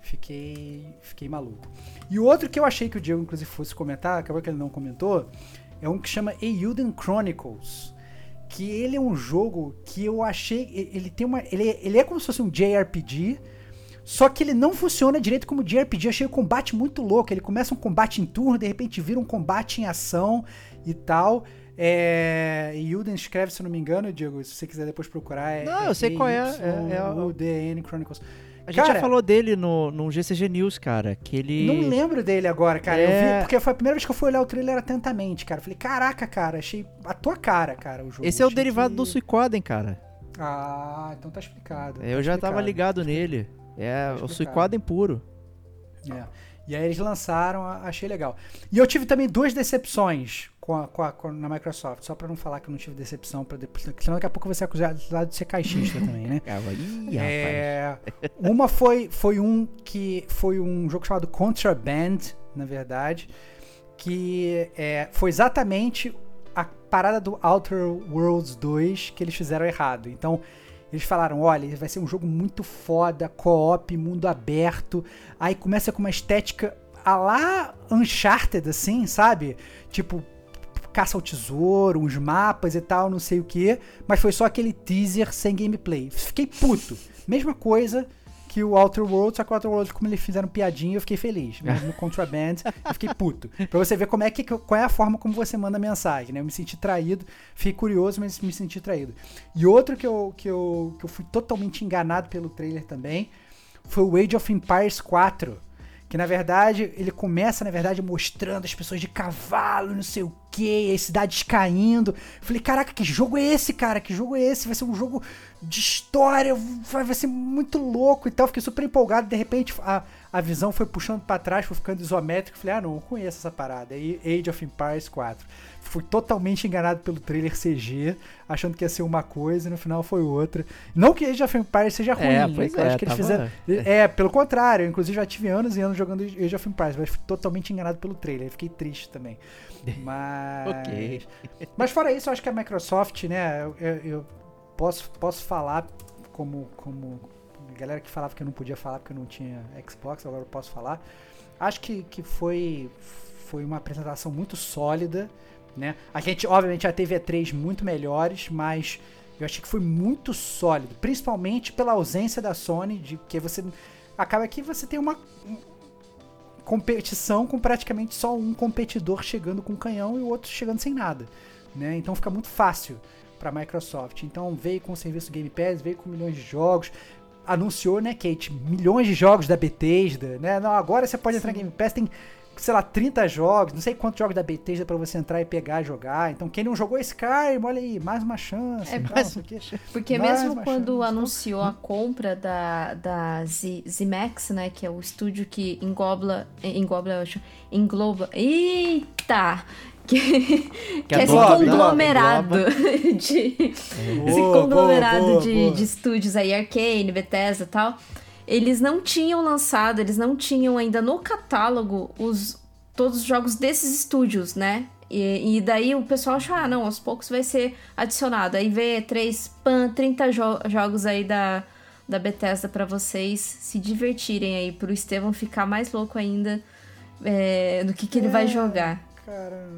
Fiquei, fiquei maluco. E o outro que eu achei que o Diego, inclusive, fosse comentar, acabou que ele não comentou, é um que chama Euden Chronicles. Que ele é um jogo que eu achei. Ele tem uma. Ele, ele é como se fosse um JRPG. Só que ele não funciona direito como JRPG. Eu achei o combate muito louco. Ele começa um combate em turno, de repente vira um combate em ação e tal. É, Euden escreve, se eu não me engano, Diego, se você quiser depois procurar. É, Não, eu sei qual é, é- é o- UDN Chronicles. A gente Cara, já falou dele no, no GCG News, cara, que ele... Não lembro dele agora, cara. Eu É. vi, porque foi a primeira vez que eu fui olhar o trailer atentamente, cara. Eu falei, caraca, cara, achei a tua cara, cara, o jogo. Esse é o derivado que- do Suicoden, cara. Ah, então tá explicado. Eu tá já tava explicado. ligado nele. É, Tá o explicado. Suicoden puro. É. E aí eles lançaram, achei legal. E eu tive também duas decepções com a, com a- com na Microsoft, só pra não falar que eu não tive decepção, pra depois, senão daqui a pouco eu vou ser acusado de ser caixista também, né? Ih. É, uma foi, foi um que foi um jogo chamado Contraband, na verdade, que é, foi exatamente a parada do Outer Worlds 2 que eles fizeram errado. Então, eles falaram, olha, vai ser um jogo muito foda, co-op, mundo aberto. Aí começa com uma estética a lá Uncharted, assim, sabe? Tipo, caça ao tesouro, uns mapas e tal, não sei o que. Mas foi só aquele teaser sem gameplay. Fiquei puto. Mesma coisa que o Outer Worlds, só que o Outer Worlds, como eles fizeram piadinha, eu fiquei feliz. Mas no Contraband, eu fiquei puto. Pra você ver como é que, qual é a forma como você manda mensagem, né? Eu me senti traído, fiquei curioso, mas me senti traído. E outro que eu, que eu, que eu fui totalmente enganado pelo trailer também, foi o Age of Empires 4. Que na verdade, ele começa, na verdade, mostrando as pessoas de cavalo, não sei o que, as cidades caindo. Falei, caraca, que jogo é esse, cara? Que jogo é esse? Vai ser um jogo de história, vai, ser muito louco e tal. Fiquei super empolgado, de repente a, a visão foi puxando pra trás, foi ficando isométrico. Falei, ah, não, eu conheço essa parada. Aí Age of Empires 4. Fui totalmente enganado pelo trailer CG, achando que ia ser uma coisa e no final foi outra. Não que Age of Empires seja ruim, É, né? pois é, acho que eles tava- fizeram. É, pelo contrário, eu inclusive já tive anos e anos jogando Age of Empires, mas fui totalmente enganado pelo trailer, fiquei triste também. Mas. Ok. Mas fora isso, eu acho que a Microsoft, né, eu, eu- posso, posso falar como, como. a Galera que falava que eu não podia falar porque eu não tinha Xbox, agora eu posso falar. Acho que, que foi, foi uma apresentação muito sólida, né? A gente, obviamente, já teve E3 muito melhores, mas eu achei que foi muito sólido, principalmente pela ausência da Sony, de que você acaba que você tem uma um- competição com praticamente só um competidor chegando com canhão e o outro chegando sem nada, né? Então fica muito fácil para a Microsoft. Então veio com o serviço Game Pass, veio com milhões de jogos, anunciou, né, Kate, milhões de jogos da Bethesda, né? Não, agora você pode entrar em Game Pass, tem sei lá, 30 jogos, não sei quantos jogos da Bethesda pra você entrar e pegar e jogar. Então, quem não jogou Skyrim, olha aí, mais uma chance. É, tal, quê. Porque Mais mesmo quando chance. anunciou a compra da, da Z, ZMAX, né, que é o estúdio que engloba, engloba, engloba, eita, Que, que é esse conglomerado de. Esse conglomerado boa, de, de estúdios aí, Arcane, Bethesda e tal. Eles não tinham lançado, eles não tinham ainda no catálogo os, todos os jogos desses estúdios, né? E, e daí o pessoal achou, ah, não, aos poucos vai ser adicionado. Aí vê três, pan, 30 jo- jogos aí da, da Bethesda pra vocês se divertirem aí, pro Estevão ficar mais louco ainda é, do que, que ele vai É. jogar. Cara,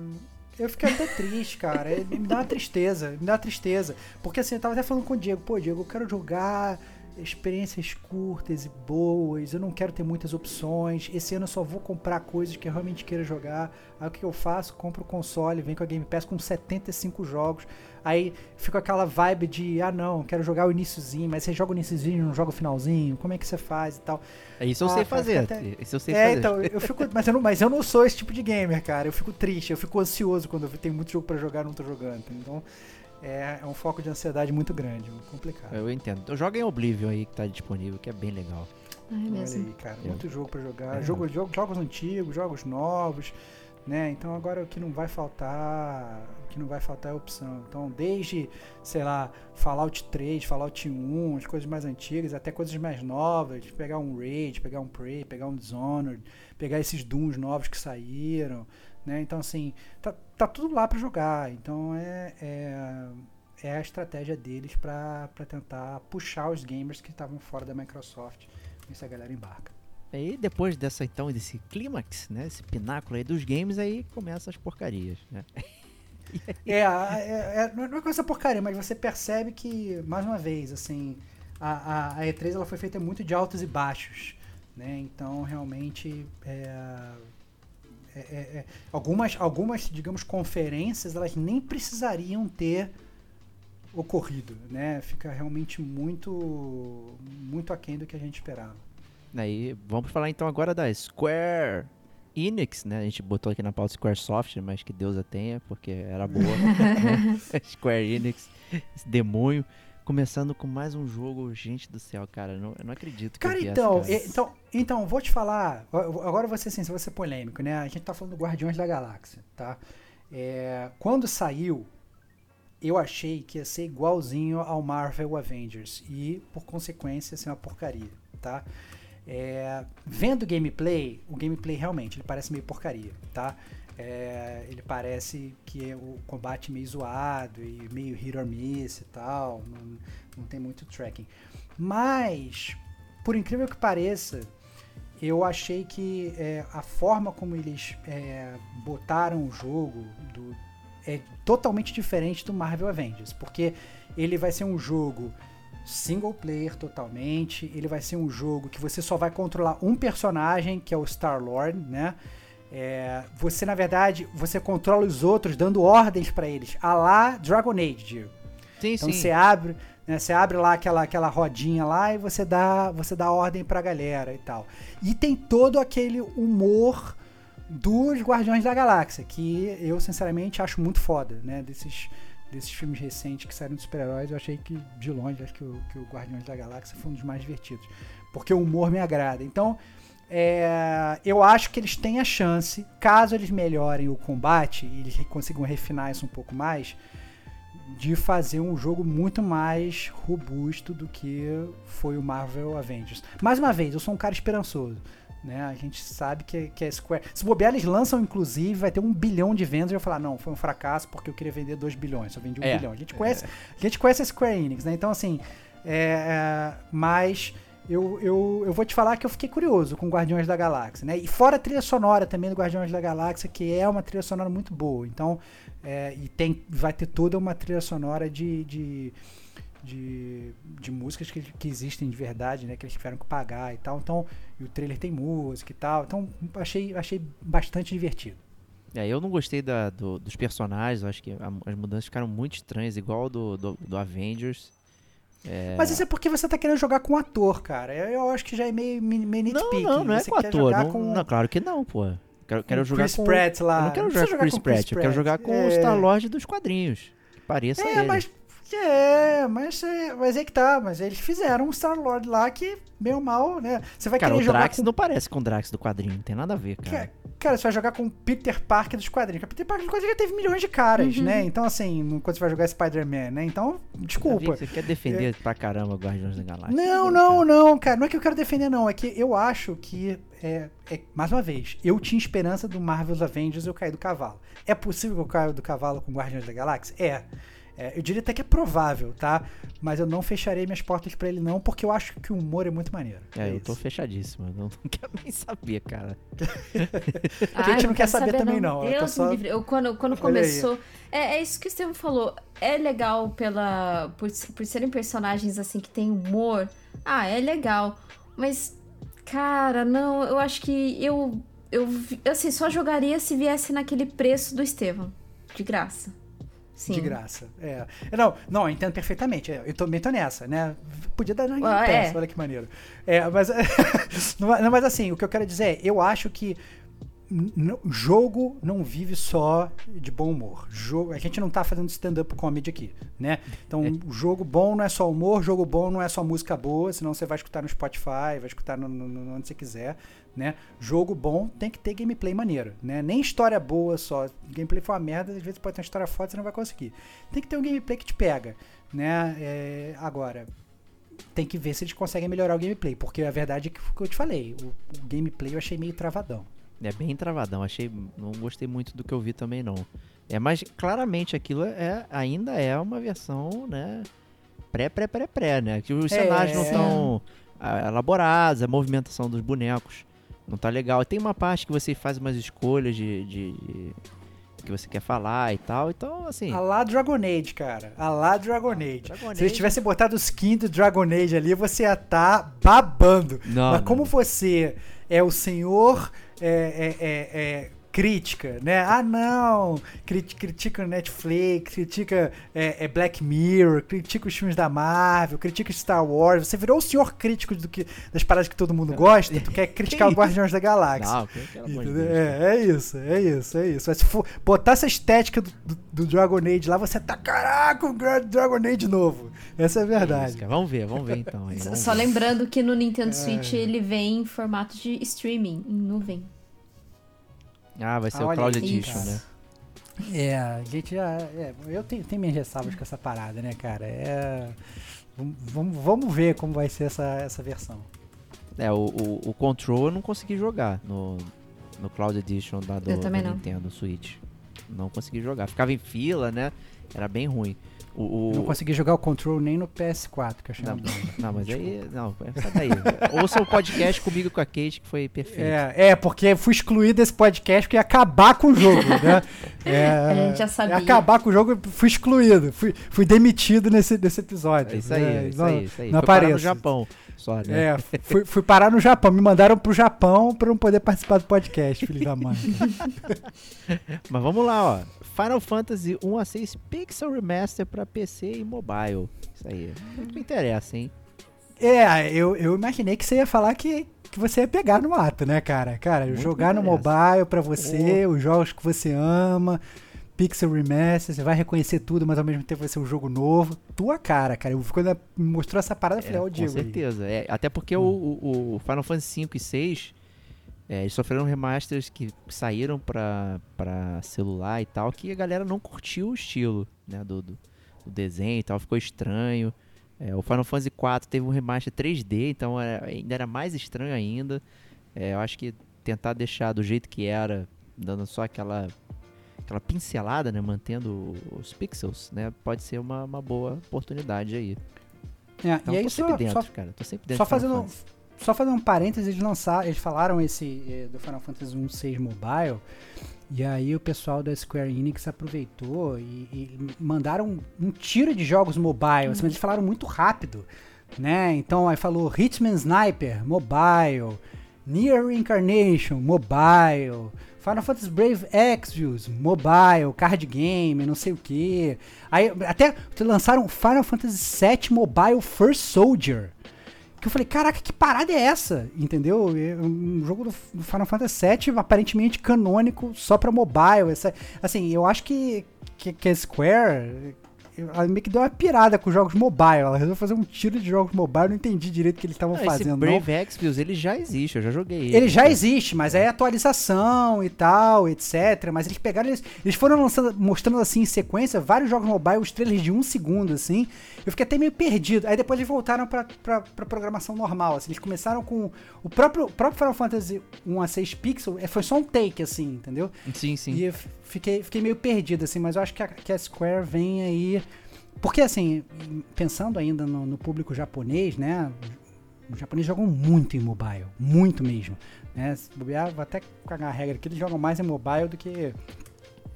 eu fiquei até triste, cara. É, Me dá uma tristeza, me dá uma tristeza. Porque assim, eu tava até falando com o Diego, pô, Diego, eu quero jogar experiências curtas e boas, eu não quero ter muitas opções. Esse ano eu só vou comprar coisas que eu realmente queira jogar. Aí o que eu faço? Compro o console, vem com a Game Pass com 75 jogos. Aí fica aquela vibe de, ah não, quero jogar o iniciozinho, mas você joga o iniciozinho, não joga o finalzinho, como é que você faz e tal. É Isso eu Ah, sei cara, fazer. até- Isso eu sei É, fazer. então, eu fico. Mas eu, não, mas eu não sou esse tipo de gamer, cara. Eu fico triste, eu fico ansioso quando eu tenho muito jogo pra jogar e não tô jogando. Então, é, é um foco de ansiedade muito grande, muito complicado. Eu entendo. Então joga em Oblivion aí que tá disponível, que é bem legal. Ai, Olha mesmo. aí, cara, Eu- muito jogo pra jogar. É. Jogo, jogo- jogos antigos, jogos novos, né? Então agora o que não vai faltar, o que não vai faltar é opção. Então, desde, sei lá, Fallout 3, Fallout 1, as coisas mais antigas, até coisas mais novas, pegar um Raid, pegar um Prey, pegar um Dishonored, pegar esses Dooms novos que saíram, né? Então assim, tá, tá tudo lá pra jogar. Então é, é é a estratégia deles pra pra tentar puxar os gamers que estavam fora da Microsoft. Ver se a galera embarca. Aí depois dessa então desse clímax, né, esse pináculo aí dos games, aí começa as porcarias, né? É, a- é, é- não é coisa porcaria, mas você percebe que, mais uma vez, assim, a, a, a E3 ela foi feita muito de altos e baixos, né? Então, realmente, é, é- é- é- algumas, algumas, digamos, conferências, elas nem precisariam ter ocorrido, né? Fica realmente muito, muito aquém do que a gente esperava. Aí vamos falar então agora da Square Enix, né? A gente botou aqui na pauta Squaresoft, mas que Deus a tenha, porque era boa. né? Square Enix, esse demônio. Começando com mais um jogo, gente do céu, cara, eu não, eu não acredito que Cara, então, essa, e- então, então, vou te falar. Agora ser assim, ser polêmico, né? A gente tá falando do Guardiões da Galáxia, tá? É, quando saiu, eu achei que ia ser igualzinho ao Marvel Avengers. E, por consequência, ser uma porcaria, tá? É, vendo o gameplay, o gameplay realmente ele parece meio porcaria, tá? É, ele parece que é o combate meio zoado e meio hit or miss e tal, não, não tem muito tracking. Mas, por incrível que pareça, eu achei que é, a forma como eles é, botaram o jogo do- é totalmente diferente do Marvel Avengers, porque ele vai ser um jogo single player totalmente, ele vai ser um jogo que você só vai controlar um personagem, que é o Star-Lord, né? É, você, na verdade, você controla os outros dando ordens pra eles, a lá Dragon Age, Diego. Sim, Então sim. você abre, né, você abre lá aquela, aquela rodinha lá e você dá, você dá ordem pra galera e tal. E tem todo aquele humor dos Guardiões da Galáxia, que eu sinceramente acho muito foda, né? Desses, desses filmes recentes que saíram de super-heróis, eu achei que, de longe, acho que o, que o Guardiões da Galáxia foi um dos mais divertidos. Porque o humor me agrada. Então, é, eu acho que eles têm a chance, caso eles melhorem o combate e eles consigam refinar isso um pouco mais, de fazer um jogo muito mais robusto do que foi o Marvel Avengers. Mais uma vez, eu sou um cara esperançoso. Né? A gente sabe que, que a Square. Se bobear, eles lançam, inclusive, vai ter um bilhão de vendas. E eu falar, não, foi um fracasso porque eu queria vender 2 bilhões, só vendi um É, bilhão. A gente conhece, a gente conhece a Square Enix, né? Então, assim. É, é, mas eu, eu, eu vou te falar que eu fiquei curioso com Guardiões da Galáxia, né? E fora a trilha sonora também do Guardiões da Galáxia, que é uma trilha sonora muito boa. Então, é, e tem, vai ter toda uma trilha sonora de, de, de, de músicas que, que existem de verdade, né? Que eles tiveram que pagar e tal. Então, e o trailer tem música e tal. Então, achei, achei bastante divertido. É, eu não gostei da- do- dos personagens, acho que as mudanças ficaram muito estranhas, igual do, do, do Avengers. É, Mas isso é porque você tá querendo jogar com um ator, cara. Eu, acho que já é meio, meio não, nitpicking. não, não é Você com ator. Não, com não, claro que não, pô. Quero, quero com jogar Chris com. Pratt lá. Eu não quero jogar com Chris Pratt, eu quero jogar com o É. Star-Lord dos quadrinhos. Que pareça É, ele. mas. É, mas, é, mas é que tá. Mas eles fizeram um Star-Lord lá que, meio mal, né? Você vai Cara, querer o jogar Drax com não parece com o Drax do quadrinho, não tem nada a ver, cara. Ca- cara, você vai jogar com o Peter Parker dos quadrinhos. O Peter Parker dos quadrinhos já teve milhões de caras, Uhum. né? Então, assim, quando você vai jogar Spider-Man, né? Então, desculpa. que Você quer defender pra caramba Guardiões da Galáxia. Não, não, não, cara. Não é que eu quero defender, não. É que eu acho que, é, é- mais uma vez, eu tinha esperança do Marvel's Avengers eu caí do cavalo. É possível que eu caia do cavalo com Guardiões da Galáxia? É. É, eu diria até que é provável, tá? Mas eu não fecharei minhas portas pra ele, não, porque eu acho que o humor é muito maneiro. É, eu tô isso. fechadíssimo. Eu não, não quero nem saber, cara. a gente não quer saber também, não. Eu tô Deus só- me livre. Eu, quando quando Olha começou. É, é isso que o Estevam falou. É legal pela por, por serem personagens assim que tem humor. Ah, é legal. Mas, cara, não, eu acho que eu. Eu assim, só jogaria se viesse naquele preço do Estevam. De graça. Sim. De graça. É. Não, não, eu entendo perfeitamente. é, Eu também tô nessa, né? Podia dar na Ah, é. olha que maneiro. É, mas, não, mas assim, o que eu quero dizer é, eu acho que jogo não vive só de bom humor. Jogo, a gente não tá fazendo stand-up comedy aqui, né? Então, É. jogo bom não é só humor, jogo bom não é só música boa, senão você vai escutar no Spotify, vai escutar no, no- no- onde você quiser, né? Jogo bom tem que ter gameplay maneiro, né? Nem história boa só. Gameplay for uma merda, às vezes pode ter uma história foda, você não vai conseguir. Tem que ter um gameplay que te pega, né? É, agora, tem que ver se eles conseguem melhorar o gameplay, porque a verdade é que, que eu te falei, o, o gameplay eu achei meio travadão. É bem travadão. Achei. Não gostei muito do que eu vi também, não. É, mas claramente aquilo é, ainda é uma versão, né? Pré, pré, pré, pré, né? Que os É, cenários não estão ah, elaborados, a movimentação dos bonecos não tá legal. Tem uma parte que você faz umas escolhas de. de- que você quer falar e tal. Então, assim. A lá Dragon Age, cara. A lá Dragon Age. Dragon Se eles tivessem botado o skin do Dragon Age ali, você ia estar babando. Não, Mas não, como não. você é o senhor é, é, é, é, crítica, né? Ah, não! Crit- critica o Netflix, critica é, é, Black Mirror, critica os filmes da Marvel, critica Star Wars. Você virou o senhor crítico do que, das paradas que todo mundo gosta. Tu quer criticar o isso? Guardiões da Galáxia. Não, pelo amor de Entendeu? Deus. cara. É, é isso, é isso, é isso. Mas se for botar essa estética do, do, do Dragon Age lá, você tá, caraca, o Dragon Age novo. Essa é a É verdade. isso, cara. Vamos ver, vamos ver então. aí, vamos Só ver. lembrando que no Nintendo É. Switch ele vem em formato de streaming, em nuvem. Ah, vai ser Ah, o Cloud aí, Edition, cara. né? É, a gente já. é, eu tenho, tenho minhas ressalvas com essa parada, né, cara? É. Vamos, ver como vai ser essa, essa versão. É, o, o, o Control eu não consegui jogar no, no Cloud Edition da do, não. Nintendo Switch. Não consegui jogar. Ficava em fila, né? Era bem ruim. O, o- não consegui jogar o Control nem no PS4, que eu achei Não, não, mas aí. Não, sai daí. Ouça o podcast comigo e com a Kate, que foi perfeito. É, é, porque eu fui excluído desse podcast porque ia acabar com o jogo, né? É, A gente já sabia. ia acabar com o jogo, eu fui excluído. Fui, fui demitido nesse, nesse episódio. É isso aí, é isso não, aí, isso aí. Não parar no. Japão só, né? É, fui, fui parar no Japão. Me mandaram pro Japão pra não poder participar do podcast, filho da mãe. Mas vamos lá, ó. Final Fantasy 1 a 6 Pixel Remaster pra PC e mobile. Isso aí. Muito me interessa, hein? É, eu, eu imaginei que você ia falar que, que você ia pegar no ato, né, cara? Cara, Muito jogar no mobile pra você, os jogos que você ama, Pixel Remaster, você vai reconhecer tudo, mas ao mesmo tempo vai ser um jogo novo. Tua cara, cara. Eu, quando me mostrou essa parada, eu falei, É, ó, o com Diego aí. certeza. É, até porque o, o- o Final Fantasy 5 e 6 é, eles sofreram remasters que saíram pra, pra celular e tal, que a galera não curtiu o estilo né, do, do, do desenho e tal, ficou estranho. É, o Final Fantasy 4 teve um remaster 3D, então é, ainda era mais estranho ainda. É, eu acho que tentar deixar do jeito que era, dando só aquela aquela pincelada, né, mantendo os pixels, né, pode ser uma, uma boa oportunidade aí. É, Então e aí, tô só, sempre dentro, só, cara. Tô sempre dentro só fazendo, Fantasy. só fazendo um parênteses, eles lançaram, eles falaram esse eh, do Final Fantasy 1.6 Mobile, e aí o pessoal da Square Enix aproveitou e, e mandaram um, um tiro de jogos mobile, assim, mas eles falaram muito rápido, né? Então aí falou Hitman Sniper, mobile, Near Reincarnation, mobile, Final Fantasy Brave Exvius, mobile, card game, não sei o que. Aí até lançaram Final Fantasy VII Mobile First Soldier. Que eu falei, caraca, que parada é essa? Entendeu? É Um jogo do Final Fantasy VII aparentemente canônico só pra mobile. Essa, assim, eu acho que, que, que a Square ela meio que deu uma pirada com jogos mobile. Ela resolveu fazer um tiro de jogos mobile. Eu não entendi direito o que eles estavam esse fazendo. não. Brave Exvius, ele já existe, eu já joguei ele. Ele já existe, mas é atualização e tal, etc. Mas eles pegaram, eles, eles foram lançando, mostrando assim em sequência vários jogos mobile, os trailers de um segundo, assim. Eu fiquei até meio perdido. Aí depois eles voltaram pra, pra, pra programação normal. Assim, eles começaram com o próprio, próprio Final Fantasy 1 a 6 pixel, é, foi só um take, assim, entendeu? Sim, sim. E fiquei, fiquei meio perdido, assim, mas eu acho que a, que a Square vem aí. Porque, assim, pensando ainda no, no público japonês, né? Os japoneses jogam muito em mobile, muito mesmo. Né? Se bobear, vou até cagar a regra que eles jogam mais em mobile do que,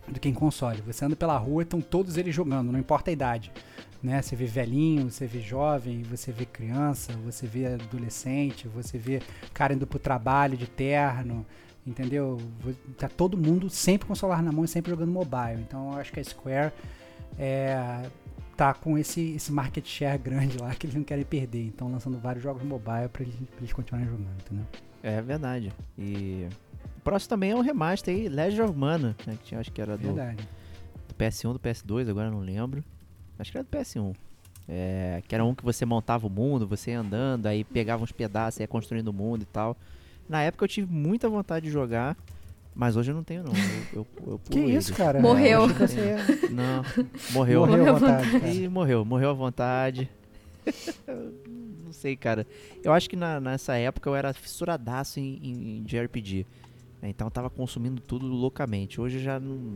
do que em console. Você anda pela rua, estão todos eles jogando, não importa a idade. Né? Você vê velhinho, você vê jovem, você vê criança, você vê adolescente, você vê cara indo pro trabalho de terno, entendeu? Tá todo mundo sempre com o celular na mão e sempre jogando mobile. Então eu acho que a Square é, tá com esse, esse market share grande lá que eles não querem perder. Então lançando vários jogos mobile pra eles, pra eles continuarem jogando, entendeu? É verdade. E o próximo também é um remaster aí, Legend of Mana, né? Que tinha- acho que era do, do PS1, do PS2, agora não lembro. Acho que era do PS1. É, que era um que você montava o mundo, você ia andando, aí pegava uns pedaços, ia construindo o mundo e tal. Na época eu tive muita vontade de jogar, mas hoje eu não tenho não. Eu, eu, eu Que isso, ele. cara? Morreu. Você ia- Não, morreu. Morreu Morreu à vontade. Ih, morreu, morreu à vontade. não sei, cara. Eu acho que na- nessa época eu era fissuradaço em, em, de RPG. né? Então eu tava consumindo tudo loucamente. Hoje eu já não.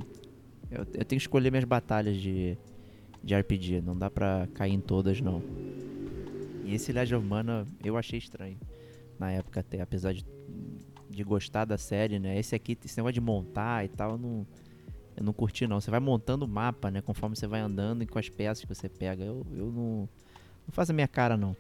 Eu, eu tenho que escolher minhas batalhas de, de RPG. Não dá pra cair em todas, não. E esse Legend of Mana eu achei estranho. Na época até, apesar de, de gostar da série, né? Esse aqui, esse negócio de montar e tal, eu não. Eu não curti não. Você vai montando o mapa, né? Conforme você vai andando e com as peças que você pega. Eu, eu não. Não faz a minha cara, não.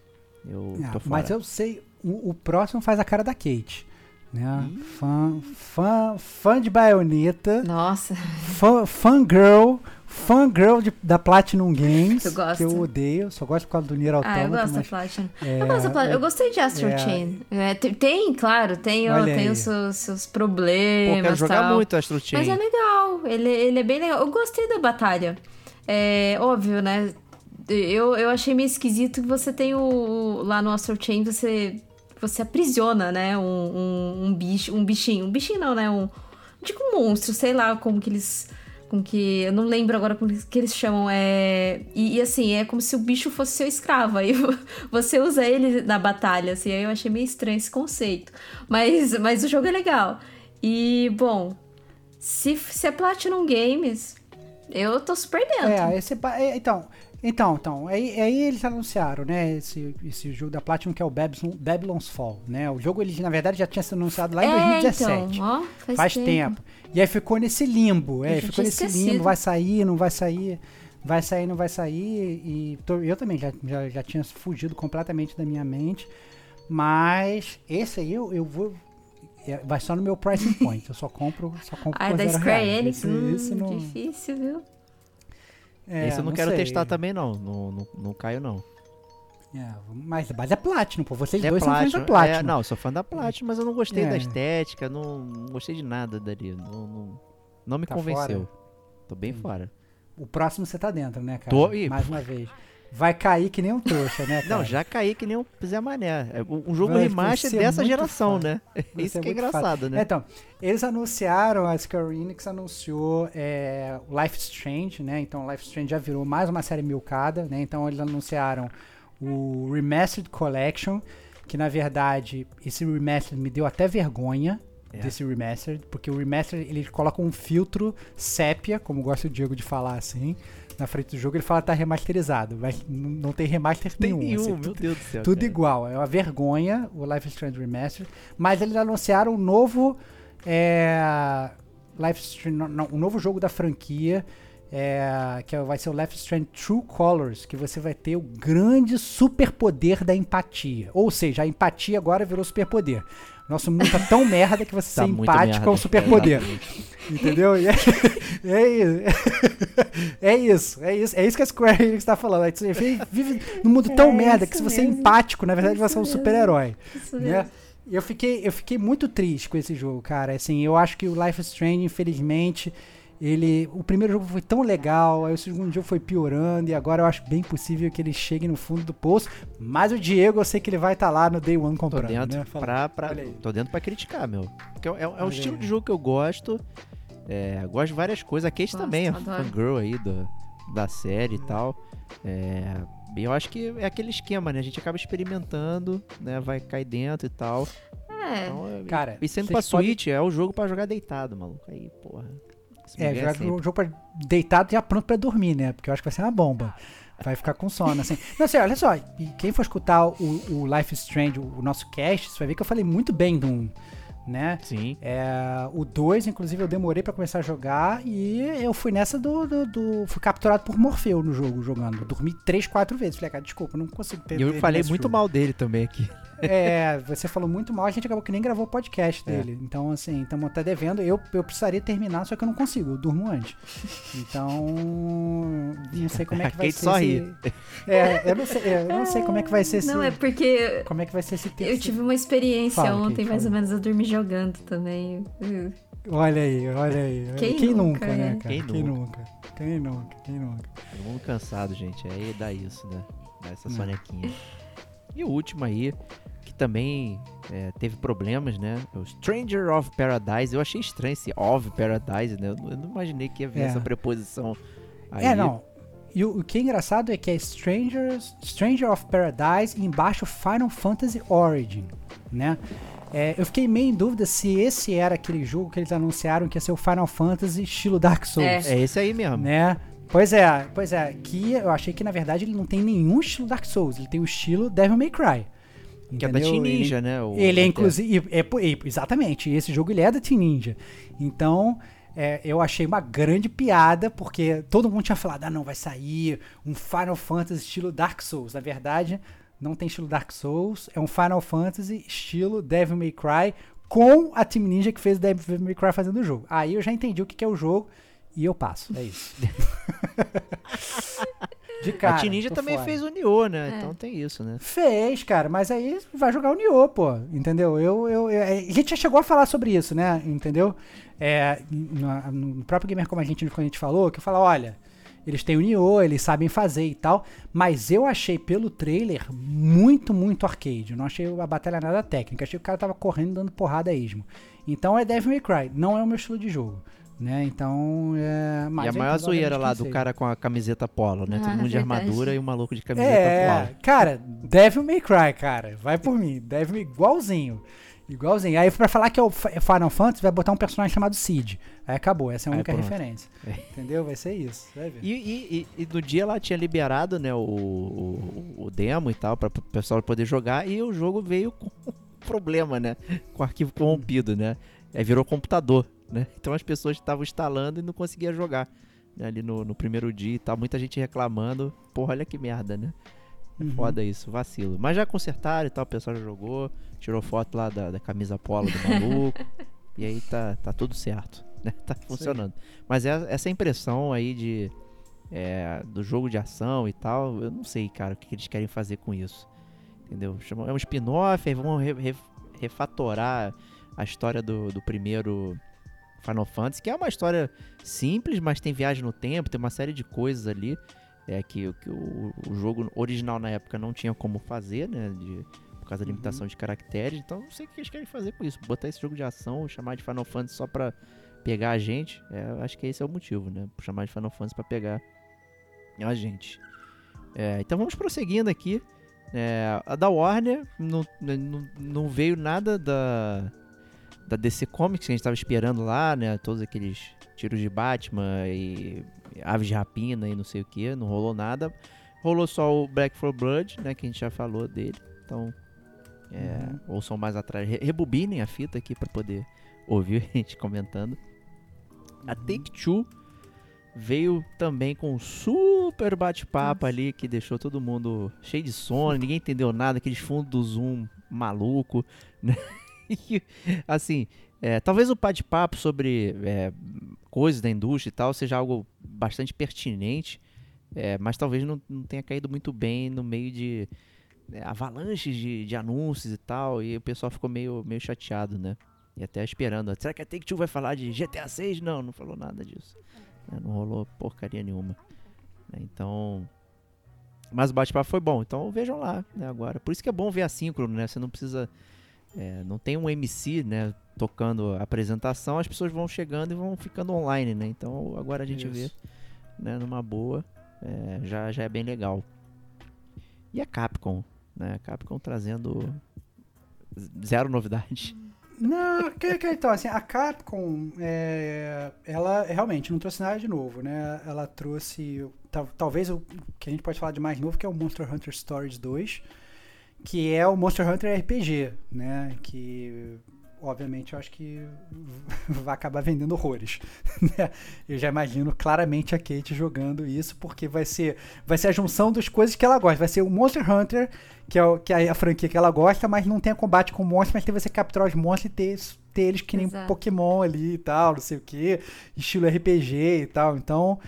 Eu Ah, tô fora. mas eu sei, o, o próximo faz a cara da Kate. Né? Fã, fã, fã de Bayonetta, Nossa, fã, fangirl, fangirl de, da Platinum Games, Eu gosto. que eu odeio, só gosto por causa do Nier ah, Automata. eu gosto da Platinum. é, Eu gosto da Platinum. Eu gostei de Astro é. Chain. É, tem, claro, tem, Olha tem os seus, seus Pô, problemas. quero jogar tal. muito Astro Chain. Mas é legal, ele, ele é bem legal. Eu gostei da batalha. É óbvio, né? Eu, eu achei meio esquisito que você tem o. Lá no Astral Chain você. Você aprisiona, né? Um, um, um bicho. Um bichinho. Um bichinho não, né? Um. Tipo um monstro, sei lá como que eles. Como que. Eu não lembro agora como que eles chamam. É. E, e, assim, é como se o bicho fosse seu escravo. Aí você usa ele na batalha, assim. Aí eu achei meio estranho esse conceito. Mas, mas o jogo é legal. E, bom, se, se é Platinum Games, eu tô super dentro. É, esse, é, então, então, então, aí, aí eles anunciaram, né, esse, esse jogo da Platinum que é o Babylon, Babylon's Fall, né, o jogo ele na verdade já tinha sido anunciado lá em É, 2017, então, ó, faz, faz tempo. E aí ficou nesse limbo, é, ficou nesse esquecido. limbo, vai sair, não vai sair, vai sair, não vai sair, e tô- eu também já, já, já tinha fugido completamente da minha mente, mas esse aí eu, eu vou... é, Vai só no meu pricing point. Eu só compro, só compro Ah, da zero Square. Enix, hum, não- difícil, viu? é, Esse eu não, quero sei. testar também, não. Não, não, não caio, não. É, mas, mas é Platinum, pô. Vocês É dois são fãs Platinum. da Platinum. É, não, eu sou fã da Platinum, mas eu não gostei É. da estética, não, não gostei de nada dali. Não, não, não me Tá convenceu. fora? Tô bem fora. O próximo você tá dentro, né, cara? Tô, ih, Mais uma vez. Vai cair que nem um trouxa, né, cara? Não, já caí que nem um Zé Mané. É um um jogo Vai, remaster é dessa geração, né? Você Isso é que é engraçado, né? Então, eles anunciaram, a Square Enix anunciou é, o Life Strange, né? Então, Life Strange já virou mais uma série milcada, né? Então, eles anunciaram o Remastered Collection, que na verdade, esse Remastered me deu até vergonha É. desse Remastered, porque o Remastered, ele coloca um filtro sépia, como gosta o Diego de falar assim, na frente do jogo, ele fala que tá remasterizado, mas não tem remaster Tem nenhum. nenhum, assim, meu Deus do céu. tudo cara. igual, é uma vergonha o Life is Strange Remastered, mas eles anunciaram um novo é, Life is Strange, um novo jogo da franquia, é, que vai ser o Life is Strange True Colors, que você vai ter o grande superpoder da empatia. Ou seja, a empatia agora virou superpoder. Nosso mundo tá tão merda que você Tá ser empático merda. é um superpoder. exatamente. Entendeu? E É, é isso. É isso. É isso. É isso que a Square Enix tá falando. Você vive, num mundo tão É merda que se você é mesmo. empático, na verdade você é um super-herói. Isso Né? mesmo. Eu fiquei, eu fiquei muito triste com esse jogo, cara. Assim, eu acho que o Life is Strange, infelizmente, ele, o primeiro jogo foi tão legal, aí o segundo jogo foi piorando e agora eu acho bem possível que ele chegue no fundo do poço. Mas o Diego, eu sei que ele vai estar tá lá no Day One Tô comprando, dentro, né? Fala. pra, pra, tô dentro pra criticar, meu. Porque é, é, é um Olha estilo aí. de jogo que eu gosto. É, gosto de várias coisas. A Kate também é adoro. fangirl aí do, da série e tal. É, eu acho que é aquele esquema, né? A gente acaba experimentando, né? Vai cair dentro e tal. É, Então, Cara, e sendo pra podem- Switch, é o jogo pra jogar deitado, maluco. Aí, porra. É, ganha jogar o jogo pra deitado já pronto pra dormir, né? Porque eu acho que vai ser uma bomba. Vai ficar com sono, assim. Não sei, olha só. E quem for escutar o, o Life is Strange, o, o nosso cast, você vai ver que eu falei muito bem do 1, né? Sim. É, o 2, inclusive, eu demorei pra começar a jogar e eu fui nessa do, do, do- Fui capturado por Morfeu no jogo, jogando. Dormi 3, 4 vezes. Falei, cara, desculpa, não consigo ter. E eu falei muito jogo. mal dele também aqui. É, você falou muito mal, a gente acabou que nem gravou o podcast É. dele. Então, assim, estamos até devendo. Eu, eu precisaria terminar, só que eu não consigo, eu durmo antes. Então, não sei como é que A vai Kate ser. só esse- ri. É, eu não sei, é, eu não sei como é que vai ser esse. não, é porque Como é que vai ser esse eu terceiro. tive uma experiência Fala, ontem, Kate, mais fala. ou menos, eu dormi jogando também. Olha aí, olha aí. Quem Quem, nunca, nunca, né, né? cara? Quem Quem nunca? nunca? Quem nunca? Quem nunca? Todo mundo cansado, gente. Aí dá isso, né? Dá essa sonequinha. E o último aí, também é, teve problemas, né? É O Stranger of Paradise. Eu achei estranho esse of Paradise, né? Eu não, eu não imaginei que ia vir É. essa preposição aí. É, não. E o, o que é engraçado é que é Strangers, Stranger of Paradise e embaixo Final Fantasy Origin, né? É, eu fiquei meio em dúvida se esse era aquele jogo que eles anunciaram que ia ser o Final Fantasy estilo Dark Souls, É esse aí mesmo. né? Pois é, pois é, que eu achei que na verdade ele não tem nenhum estilo Dark Souls, ele tem o estilo Devil May Cry. Que é da entendeu? Team Ele- Ninja, né? o- ele é inclusive. É, é, exatamente, esse jogo ele é da Team Ninja. Então, é, eu achei uma grande piada, porque todo mundo tinha falado: ah, não, vai sair um Final Fantasy estilo Dark Souls. Na verdade, não tem estilo Dark Souls, é um Final Fantasy estilo Devil May Cry, com a Team Ninja que fez o Devil May Cry fazendo o jogo. Aí eu já entendi o que que é o jogo e eu passo. É isso. De cara. a Team Ninja também fora. fez o Nioh, né? É. Então tem isso, né? Fez, cara, mas aí vai jogar o Nioh, pô, entendeu? Eu, eu, eu- a gente já chegou a falar sobre isso, né? Entendeu? É, no, no próprio Gamer Como a gente, quando a gente falou, que fala, olha, eles têm o Nioh, eles sabem fazer e tal, mas eu achei pelo trailer muito, muito arcade. Eu não achei a batalha nada técnica, achei que o cara tava correndo dando porrada a esmo. Então é Devil May Cry, não é o meu estilo de jogo. Né? Então, é. e mas a eu maior zoeira lá do cara com a camiseta polo, né? Todo Ah, mundo de armadura e o maluco de camiseta é, polo. cara, Devil May Cry, cara. Vai por mim. Devil May igualzinho. Igualzinho. Aí pra falar que é o Fa- Final Fantasy, vai botar um personagem chamado Cid. Aí acabou, essa é a única referência. Entendeu? Vai ser isso. Vai ver. E, e, e, e no dia lá tinha liberado, né, o, o, o demo e tal, para o pessoal poder jogar, e o jogo veio com um problema, né? Com o arquivo corrompido, né? Aí virou computador, né? Então as pessoas estavam instalando e não conseguiam jogar. né, ali no, no primeiro dia e tal, muita gente reclamando. Porra, olha que merda, né? É Uhum. foda isso, vacilo. Mas já consertaram e tal, o pessoal já jogou, tirou foto lá da, da camisa polo do maluco. e aí tá, tá tudo certo, né? Tá funcionando. Mas é, essa impressão aí de é, do jogo de ação e tal, eu não sei, cara, o que, que eles querem fazer com isso. Entendeu? É um spin-off, aí vão re- re- refatorar a história do, do primeiro Final Fantasy, que é uma história simples, mas tem viagem no tempo, tem uma série de coisas ali é, que, que o, o jogo original na época não tinha como fazer, né? de- por causa da limitação de caracteres. Então não sei o que eles querem fazer com isso. Botar esse jogo de ação, chamar de Final Fantasy só pra pegar a gente. É, eu acho que esse é o motivo, né? Chamar de Final Fantasy pra pegar a gente. É, então vamos prosseguindo aqui. É, a da Warner não, não, não veio nada da, da DC Comics que a gente tava esperando lá, né? Todos aqueles tiros de Batman e aves de rapina e não sei o que, não rolou nada. Rolou só o Black for Blood, né? Que a gente já falou dele. Então, é, ouçam mais atrás, re- rebobinem a fita aqui pra poder ouvir a gente comentando. A Take-Two veio também com um super bate-papo ali que deixou todo mundo cheio de sono, ninguém entendeu nada, aqueles fundos do Zoom maluco, né? Assim, é, talvez o bate-papo sobre é, coisas da indústria e tal seja algo bastante pertinente, é, mas talvez não, não tenha caído muito bem no meio de é, avalanches de, de anúncios e tal, e o pessoal ficou meio, meio chateado, né? E até esperando. Será que a Take-Two vai falar de GTA 6? Não, não falou nada disso. né, Não rolou porcaria nenhuma. né, Então... Mas o bate-papo foi bom. Então vejam lá, né, agora. Por isso que é bom ver assíncrono, né? Você não precisa... é, não tem um MC, né? Tocando a apresentação. As pessoas vão chegando e vão ficando online, né? Então agora a gente vê Isso. né, numa boa, é, já, já é bem legal. E a Capcom, né? A Capcom trazendo zero novidade. Não, que, que, então, assim, a Capcom, é, ela realmente não trouxe nada de novo, né? Ela trouxe, tal- talvez o que a gente pode falar de mais novo, que é o Monster Hunter Stories 2, que é o Monster Hunter RPG, né? Que, obviamente, eu acho que vai acabar vendendo horrores. né? Eu já imagino claramente a Kate jogando isso, porque vai ser, vai ser a junção das coisas que ela gosta. Vai ser o Monster Hunter, que é, o- que é a franquia que ela gosta, mas não tem combate com monstros, mas tem você capturar os monstros e ter, ter eles que nem Exato. Pokémon ali e tal, não sei o que, estilo RPG e tal. Então,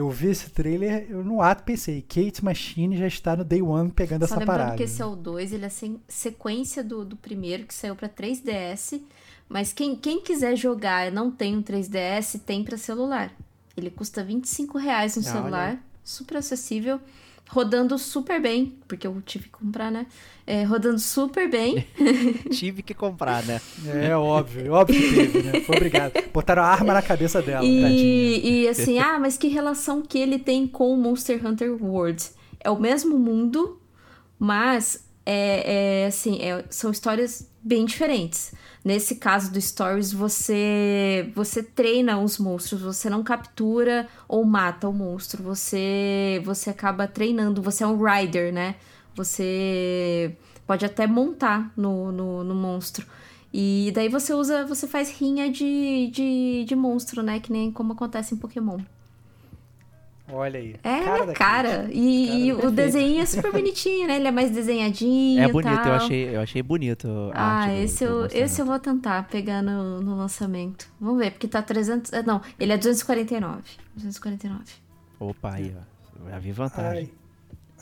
eu vi esse trailer, eu no ato pensei, Kate Machine já está no Day One pegando Só essa lembrando parada. que esse é o 2, ele é sequência do, do primeiro, que saiu pra 3DS. Mas quem, quem quiser jogar e não tem um 3DS, tem pra celular. Ele custa 25 reais no Ah, olha celular, super acessível, rodando super bem, porque eu tive que comprar, né? É, rodando super bem. Tive que comprar, né? É óbvio, óbvio que teve, né? Foi obrigado. Botaram a arma na cabeça dela. E, e assim, ah, mas que relação que ele tem com o Monster Hunter World? É o mesmo mundo, mas é, é, assim, é- são histórias bem diferentes. Nesse caso do Stories, você você treina os monstros, você não captura ou mata o monstro, você você acaba treinando, você é um rider, né? Você pode até montar no, no, no monstro. E daí você usa, você faz rinha de, de, de monstro, né? Que nem como acontece em Pokémon. Olha aí. É, cara cara. E, Cara e o desenho é super bonitinho, né? Ele é mais desenhadinho. É e bonito, eu achei, eu achei bonito. a Ah, do- esse, do eu, esse eu vou tentar pegar no, no lançamento. Vamos ver, porque tá 300. eh, Não, ele é 249. 249. Opa, aí, ó. Já vi vantagem.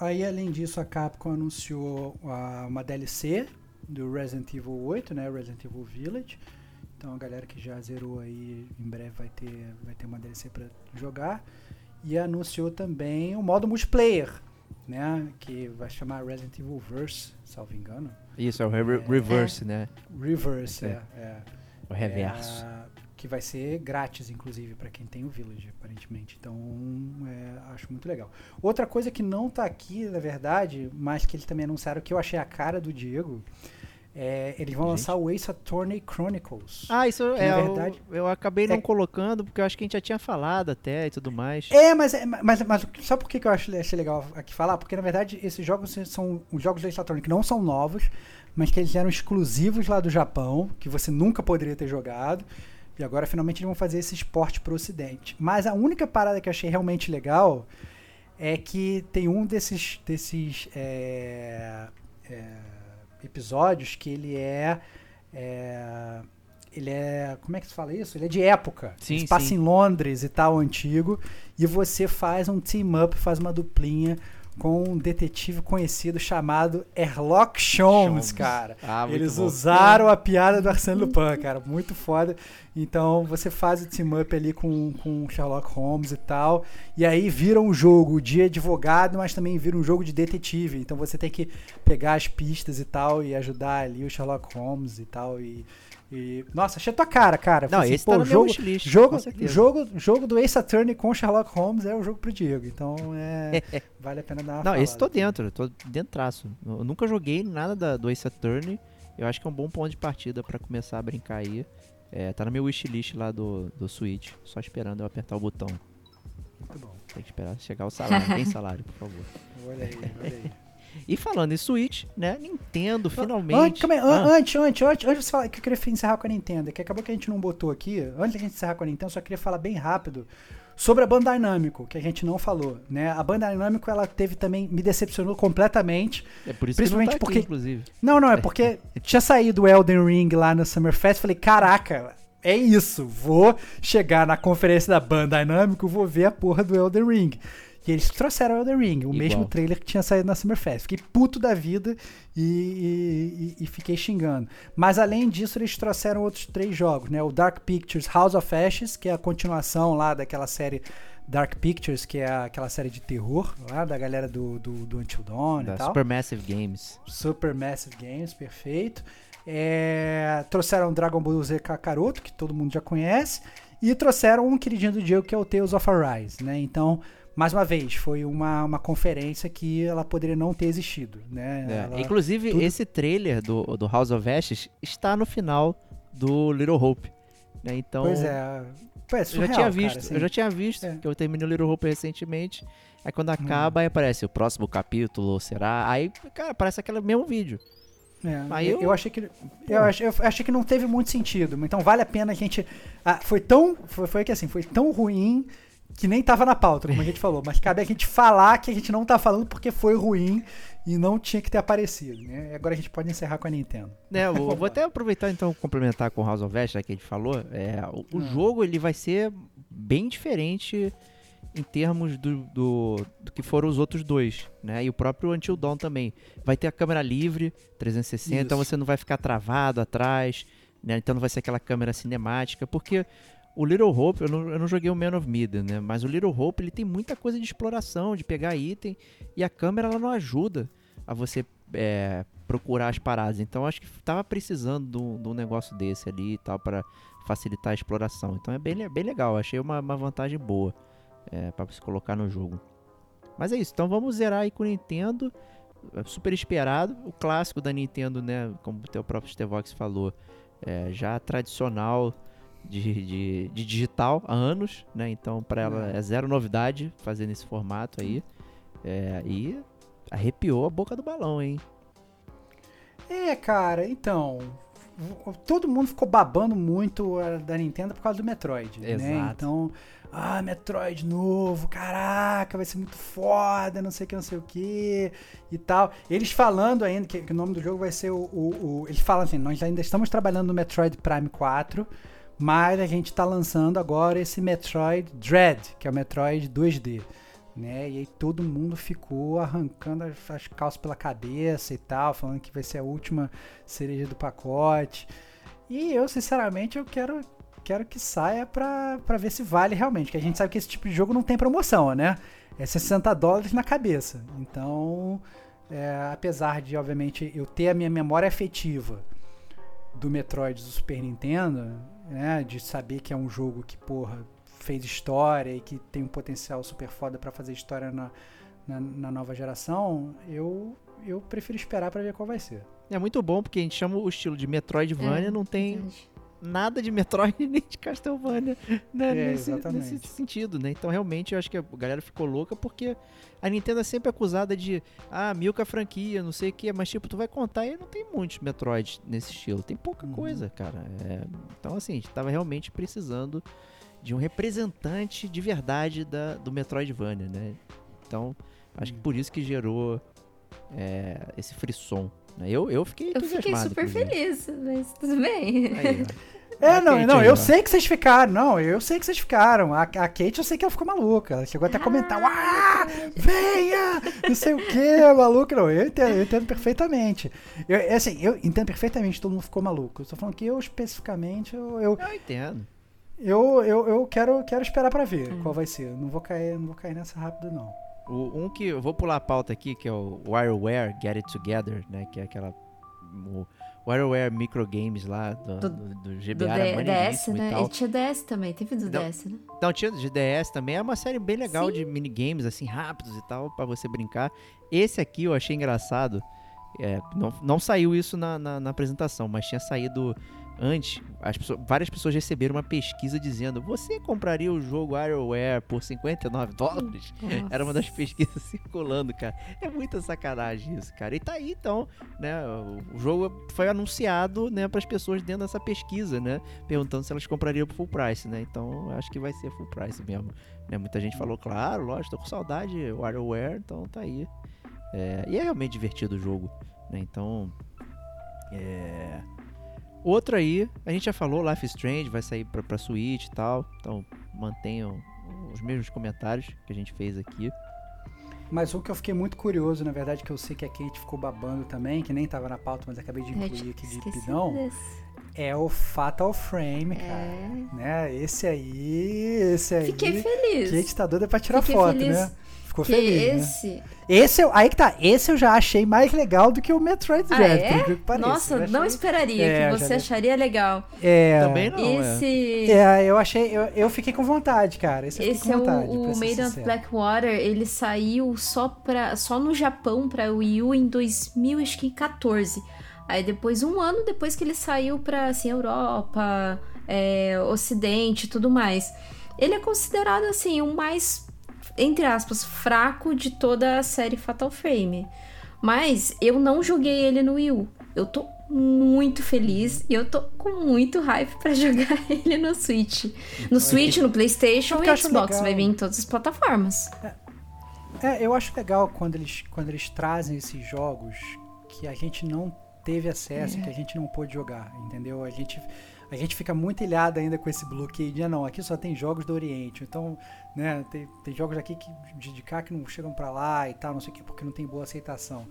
Aí, aí, além disso, a Capcom anunciou uma DLC do Resident Evil 8, né? Resident Evil Village. Então a galera que já zerou aí em breve vai ter, vai ter uma DLC pra jogar. E anunciou também o modo multiplayer, né? Que vai chamar Resident Evil Verse, salvo engano. Isso, é o re- reverse, né? Reverse, É. é. é. O reverso. É, que vai ser grátis, inclusive, para quem tem o Village, aparentemente. Então, é, acho muito legal. Outra coisa que não tá aqui, na verdade, mas que eles também anunciaram que eu achei a cara do Diego, é, eles vão Gente. lançar o Ace Attorney Chronicles. Ah, isso é. na verdade, eu acabei não é- colocando, porque eu acho que a gente já tinha falado até e tudo mais. É, mas, é, mas, mas sabe por que que eu achei, achei legal aqui falar? Porque, na verdade, esses jogos são os jogos do Ace Attorney que não são novos, mas que eles eram exclusivos lá do Japão, que você nunca poderia ter jogado. E agora, finalmente, eles vão fazer esse esporte pro ocidente. Mas a única parada que eu achei realmente legal é que tem um desses, desses é, é, episódios que ele é, é, Ele é. Como é que se fala isso? Ele é de época. Sim, passa em Londres e tal, antigo. E você faz um team-up, faz uma duplinha com um detetive conhecido chamado Sherlock Holmes, Holmes. cara. Ah, Eles bom. usaram a piada do Arsène Lupin, cara. Muito foda. Então você faz o team-up ali com, com o Sherlock Holmes e tal. E aí vira um jogo de advogado, mas também vira um jogo de detetive. Então você tem que pegar as pistas e tal e ajudar ali o Sherlock Holmes e tal. E. e- Nossa, achei a tua cara, cara. Não, assim, esse pô, tá no meu jogo, wishlist, jogo, jogo, jogo do Ace Attorney com Sherlock Holmes é o jogo pro Diego. Então é. vale a pena dar uma Não, esse tô falada. dentro, tô dentraço. Eu nunca joguei nada da, do Ace Attorney. Eu acho que é um bom ponto de partida pra começar a brincar aí. É, tá no meu wishlist lá do, do Switch. Só esperando eu apertar o botão. Muito bom. Tem que esperar chegar o salário. Tem salário, por favor. Olha aí, olha aí. E falando em Switch, né? Nintendo finalmente. calma aí, an- Ah, antes, antes, antes, antes de você falar que eu queria encerrar com a Nintendo, que acabou que a gente não botou aqui, antes da gente encerrar com a Nintendo, só queria falar bem rápido sobre a Bandai Namco, que a gente não falou, né? A Bandai Namco, ela teve também, me decepcionou completamente. é por isso que não tá principalmente aqui, porque- inclusive. Não, não, é porque tinha saído o Elden Ring lá no Summerfest, falei, caraca, é isso, vou chegar na conferência da Bandai Namco, vou ver a porra do Elden Ring. E eles trouxeram Elden Ring, o Igual. mesmo trailer que tinha saído na Summerfest. Fiquei puto da vida e, e- e- e fiquei xingando. Mas além disso, eles trouxeram outros três jogos, né? O Dark Pictures House of Ashes, que é a continuação lá daquela série Dark Pictures, que é aquela série de terror lá da galera do, do, do Until Dawn Da e tal. Supermassive Games. Supermassive Games, perfeito. É, trouxeram Dragon Ball Z Kakaroto, que todo mundo já conhece, e trouxeram um queridinho do Diego, que é o Tales of Arise, né? Então, mais uma vez, foi uma, uma conferência que ela poderia não ter existido, né? É, Ela- Inclusive, tudo- esse trailer do, do House of Ashes está no final do Little Hope. né? Então, Pois é. É eu já surreal, tinha cara, visto, assim. eu já tinha visto, É. que eu terminei o Little Hope recentemente. Aí quando acaba, aí aparece o próximo capítulo, será? Aí, cara, parece aquele mesmo vídeo. É, Aí eu, eu- achei que eu, ach- eu achei que não teve muito sentido. Então vale a pena a gente. ah, foi tão. Foi, foi que assim, foi tão ruim que nem tava na pauta, como a gente falou. Mas cabe a gente falar que a gente não tá falando porque foi ruim e não tinha que ter aparecido. Né? E agora a gente pode encerrar com a Nintendo. Né, eu vou até aproveitar então complementar com House of já que a gente falou. É, o o jogo ele vai ser bem diferente em termos do, do, do que foram os outros dois, né? E o próprio Until Dawn também. Vai ter a câmera livre, 360, então Isso. você não vai ficar travado atrás, né? Então não vai ser aquela câmera cinemática, porque o Little Hope, eu não, eu não joguei o Man of Midden, né? Mas o Little Hope, ele tem muita coisa de exploração, de pegar item, e a câmera ela não ajuda a você é, procurar as paradas. Então acho que tava precisando de um, negócio desse ali e tal para facilitar a exploração. Então é bem, bem legal, achei uma, uma vantagem boa é, para se colocar no jogo. Mas é isso, então vamos zerar aí com o Nintendo. é Super esperado, o clássico da Nintendo, né? Como o teu próprio Stevox falou, é, já tradicional de, de, de digital há anos, né? Então para ela é zero novidade fazer nesse formato aí. É, e arrepiou a boca do balão, hein? É, cara, então. Todo mundo ficou babando muito da Nintendo por causa do Metroid, né? Exato. Então, ah, Metroid novo, caraca, vai ser muito foda, não sei o que, não sei o que e tal. Eles falando ainda que, que o nome do jogo vai ser o, o, o- Eles falam assim: nós ainda estamos trabalhando no Metroid Prime 4, mas a gente tá lançando agora esse Metroid Dread, que é o Metroid 2D. Né? E aí todo mundo ficou arrancando as, as calças pela cabeça e tal, falando que vai ser a última cereja do pacote. E eu, sinceramente, eu quero, quero que saia pra ver se vale realmente. Que a gente sabe que esse tipo de jogo não tem promoção, né? É 60 dólares na cabeça. Então, é, apesar de, obviamente, eu ter a minha memória afetiva do Metroid do Super Nintendo, né? De saber que é um jogo que, porra, fez história e que tem um potencial super foda pra fazer história na, na, na nova geração, eu, eu prefiro esperar pra ver qual vai ser. É muito bom porque a gente chama o estilo de Metroidvania, É, não tem. Nada de Metroid nem de Castlevania né, É, nesse, nesse sentido, né? Então realmente eu acho que a galera ficou louca porque a Nintendo é sempre acusada de ah, milka franquia, não sei o que, mas tipo, tu vai contar e não tem muitos Metroid nesse estilo, tem pouca Uhum. coisa, cara. É, então assim, a gente tava realmente precisando de um representante de verdade da, do Metroidvania, né? Então, acho que por isso que gerou é, esse frisson. Né? Eu, eu fiquei Eu fiquei super inclusive. feliz, mas tudo bem. Aí. É, não, não, eu sei que vocês ficaram. Não, eu sei que vocês ficaram. A, a Kate eu sei que ela ficou maluca. Ela chegou até a comentar, ah, venha! Não sei o que, maluca. Não, eu entendo, eu entendo perfeitamente. Eu, é assim, eu entendo perfeitamente, todo mundo ficou maluco. Eu tô falando que eu especificamente, eu, eu, Eu entendo. eu, eu, eu quero, quero esperar pra ver qual vai ser. Não vou cair, não vou cair nessa rápido, não. O, um que eu vou pular a pauta aqui, que é o WireWare Get It Together, né? Que é aquela. O WireWare Microgames lá do, Do- do, do Do GBA. D- era DS, maneiríssimo e né? tal. Ele tinha DS também, teve do Não. DS, né? Não, tinha de DS também. É uma série bem legal Sim. de minigames, assim, rápidos e tal, pra você brincar. Esse aqui eu achei engraçado. É, não, não saiu isso na, na, na apresentação, mas tinha saído antes. As pessoas- várias pessoas receberam uma pesquisa dizendo: Você compraria o jogo WireWare por 59 dólares? Era uma das pesquisas circulando, cara. É muita sacanagem isso, cara. E tá aí então, né? O jogo foi anunciado, né, para as pessoas dentro dessa pesquisa, né, perguntando se elas comprariam por full price, né? Então, eu acho que vai ser full price mesmo. Né? Muita gente falou, claro, lógico, tô com saudade, WarioWare, então tá aí. É, e é realmente divertido o jogo, né? Então, é... Outro aí, a gente já falou, Life is Strange vai sair pra, pra Switch e tal, então mantenham os mesmos comentários que a gente fez aqui. Mas o que eu fiquei muito curioso, na verdade, que eu sei que a Kate ficou babando também, que nem tava na pauta, mas acabei de incluir aqui de pidão, desse. é o Fatal Frame, cara. É. Né? Esse aí, esse aí. Fiquei feliz. Kate tá doida pra tirar Fiquei foto, feliz né? Ficou que feliz, né? esse. Esse, eu- aí que tá, esse eu já achei mais legal do que o Metroid Ah, é? que pareça. Nossa, Eu não achei- esperaria É, que você acharia legal. É, Também não, é. esse. É, eu achei, eu, eu fiquei com vontade, cara. Esse, eu Esse é vontade, o, o Made of. Blackwater, ele saiu só, pra, só no Japão pra Wii U em 2014. Aí depois, um ano depois que ele saiu pra assim, Europa, é, Ocidente e tudo mais. Ele é considerado assim, o mais, entre aspas, fraco de toda a série Fatal Frame. Mas eu não joguei ele no Wii U. Eu tô muito feliz e eu tô com muito hype pra jogar ele no Switch. No Switch, no PlayStation eu e Xbox. Vai vir em todas as plataformas. É, eu acho legal quando eles, quando eles trazem esses jogos que a gente não teve acesso, É. que a gente não pôde jogar, entendeu? A gente, a gente fica muito ilhado ainda com esse bloqueio de, ah, não, aqui só tem jogos do Oriente, então, né, tem, tem jogos aqui que, de, de cá que não chegam pra lá e tal, não sei o que, porque não tem boa aceitação.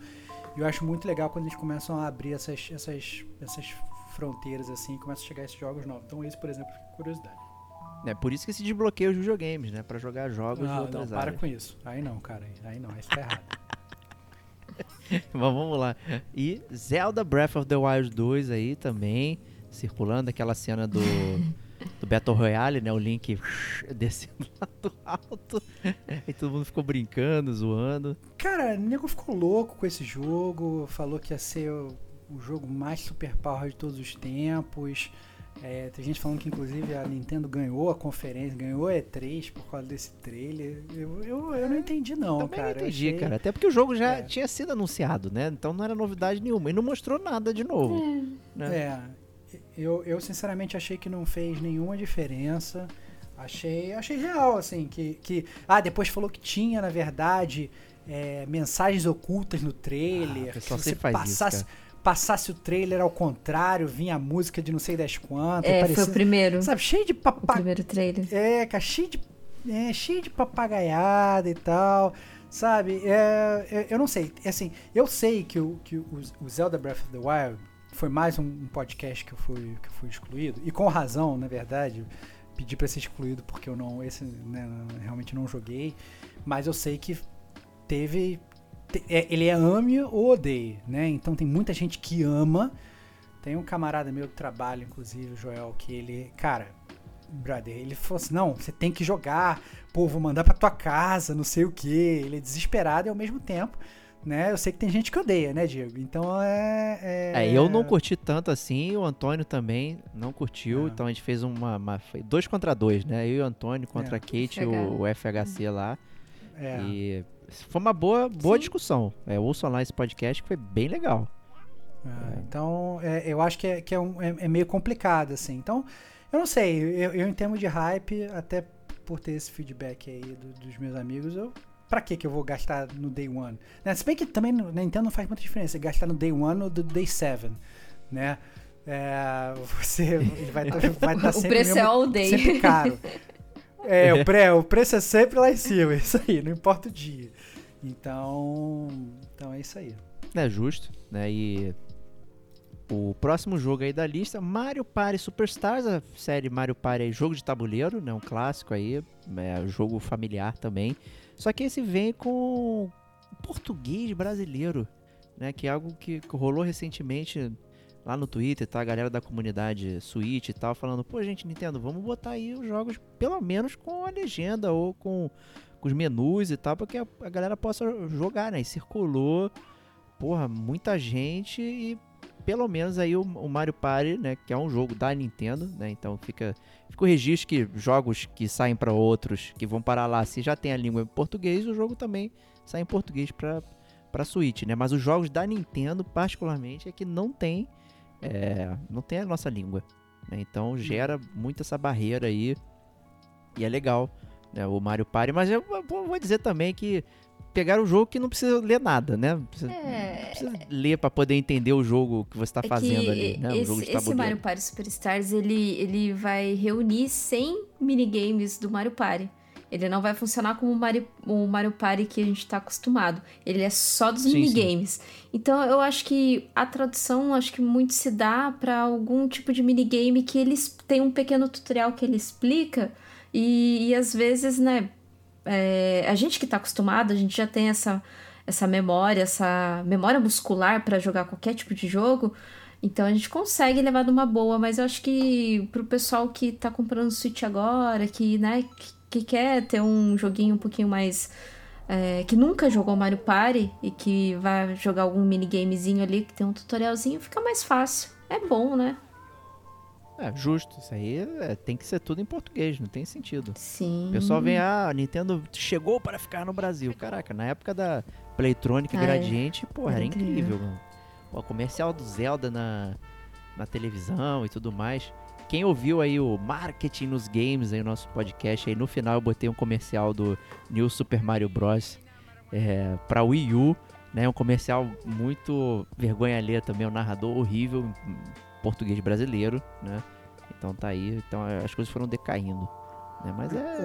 E eu acho muito legal quando eles começam a abrir essas, essas, essas fronteiras assim, começam a chegar esses jogos novos. Então esse, por exemplo, curiosidade. É por isso que se desbloqueia os videogames, né? Pra jogar jogos de Ah, não, outras para áreas. com isso. Aí não, cara, aí não, isso tá errado. Mas vamos lá. E Zelda Breath of the Wild 2 aí também, circulando aquela cena do, do Battle Royale, né? O Link descendo lá do alto. E todo mundo ficou brincando, zoando. Cara, o nego ficou louco com esse jogo, falou que ia ser o, o jogo mais super power de todos os tempos. É, tem gente falando que inclusive a Nintendo ganhou a conferência, ganhou a E3 por causa desse trailer. Eu, eu, eu não entendi não, Também cara. não entendi, achei- cara. Até porque o jogo já É. tinha sido anunciado, né? Então não era novidade nenhuma. E não mostrou nada de novo. né? É, eu, eu sinceramente achei que não fez nenhuma diferença. Achei, achei real, assim, que, que... Ah, depois falou que tinha, na verdade, é, mensagens ocultas no trailer. Ah, que você sempre faz isso, passasse, passasse o trailer ao contrário, vinha a música de não sei das quantas. É, parecia- foi o primeiro. Sabe, cheio de O papá... primeiro trailer. É, cara, cheio de, é, cheio de papagaiada e tal, sabe? É, é, eu não sei, é assim, eu sei que, o, que o, o Zelda Breath of the Wild foi mais um, podcast que eu, fui, que eu fui excluído, e com razão, na verdade, pedi pra ser excluído porque eu não, esse, né, realmente não joguei, mas eu sei que teve, te- é, ele é ame ou odeie, né? Então tem muita gente que ama, tem um camarada meu que trabalha, inclusive, o Joel, que ele, cara, brother, ele falou assim, não, você tem que jogar, pô, vou mandar pra tua casa, não sei o que. Ele é desesperado e ao mesmo tempo, né? Eu sei que tem gente que odeia, né, Diego? Então é. É, É, eu não curti tanto assim, o Antônio também não curtiu, É. então a gente fez uma, uma- dois contra dois, né? Eu e o Antônio contra É. a Kate e FH. o, o FHC lá. É, E foi uma boa, boa Sim. discussão. É, ouçam lá esse podcast que foi bem legal. é, então é, eu acho que, é, que é, um- é- é meio complicado, assim. Então, eu não sei, eu, eu em termos de hype, até por ter esse feedback aí do- dos meus amigos, eu. Pra que que eu vou gastar no Day One? Né? Se bem que também na Nintendo não faz muita diferença gastar no Day One ou do Day 7, né? É, você ele vai estar vai tá O sempre preço é all day. sempre caro. É, o, pré, o preço é sempre lá em cima, isso aí, não importa o dia. Então, então é isso aí. É justo, né? E o próximo jogo aí da lista, Mario Party Superstars, a série Mario Party é jogo de tabuleiro, né? Um clássico aí, é jogo familiar também. Só que esse vem com português brasileiro, né? Que é algo que rolou recentemente lá no Twitter, tá? A galera da comunidade Switch e tal, falando, pô, gente, Nintendo, vamos botar aí os jogos pelo menos com a legenda ou com, com os menus e tal, para que a, a galera possa jogar, né? E circulou, porra, muita gente e pelo menos aí o, o Mario Party, né, que é um jogo da Nintendo, né? Então fica, fica o registro que jogos que saem para outros, que vão parar lá, se já tem a língua em português, o jogo também sai em português para para Switch, né? Mas os jogos da Nintendo, particularmente, é que não tem é, não tem a nossa língua, né? Então gera muito essa barreira aí e é legal, né? O Mario Party, mas eu vou vou dizer também que pegaram um jogo que não precisa ler nada, né? Precisa, É. não precisa ler para poder entender o jogo que você está É fazendo ali, né? O esse, esse. Mario Party Superstars, ele, ele vai reunir 100 minigames do Mario Party. Ele não vai funcionar como o Mario, o Mario Party que a gente está acostumado. Ele é só dos Sim, minigames. Então eu acho que a tradução acho que muito se dá para algum tipo de minigame que eles tem um pequeno tutorial que ele explica e, e às vezes, né, é, a gente que está acostumado, a gente já tem essa, essa memória, essa memória muscular para jogar qualquer tipo de jogo. Então a gente consegue levar numa boa, mas eu acho que pro pessoal que tá comprando Switch agora, que, né, que, que quer ter um joguinho um pouquinho mais. É, que nunca jogou Mario Party e que vai jogar algum minigamezinho ali que tem um tutorialzinho, fica mais fácil. É bom, né? É, justo. Isso aí é, tem que ser tudo em português, não tem sentido. Sim. O pessoal vem, ah, a Nintendo chegou para ficar no Brasil. Caraca, na época da Playtronic Ah, é. Gradiente, pô, era incrível, incrível. mano. Pô, comercial do Zelda na, na televisão e tudo mais. Quem ouviu aí o Marketing nos Games, aí o nosso podcast, aí no final eu botei um comercial do New Super Mario Bros. É, pra Wii U, né? Um comercial muito vergonha alheia também, um narrador horrível português brasileiro, né? Então tá aí, então as coisas foram decaindo. Né? Mas é.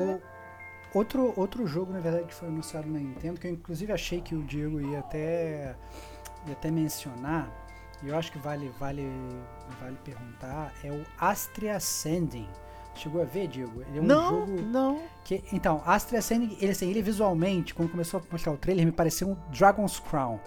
O- outro, outro jogo, na verdade, que foi anunciado na Nintendo, que eu inclusive achei que o Diego ia até, ia até mencionar, e eu acho que vale, vale, vale perguntar, é o Astria Ascending. Chegou a ver, Diego? Ele é um não, jogo não. que. Então, Astria Ascending, ele, assim, ele visualmente, quando começou a mostrar o trailer, me pareceu um Dragon's Crown.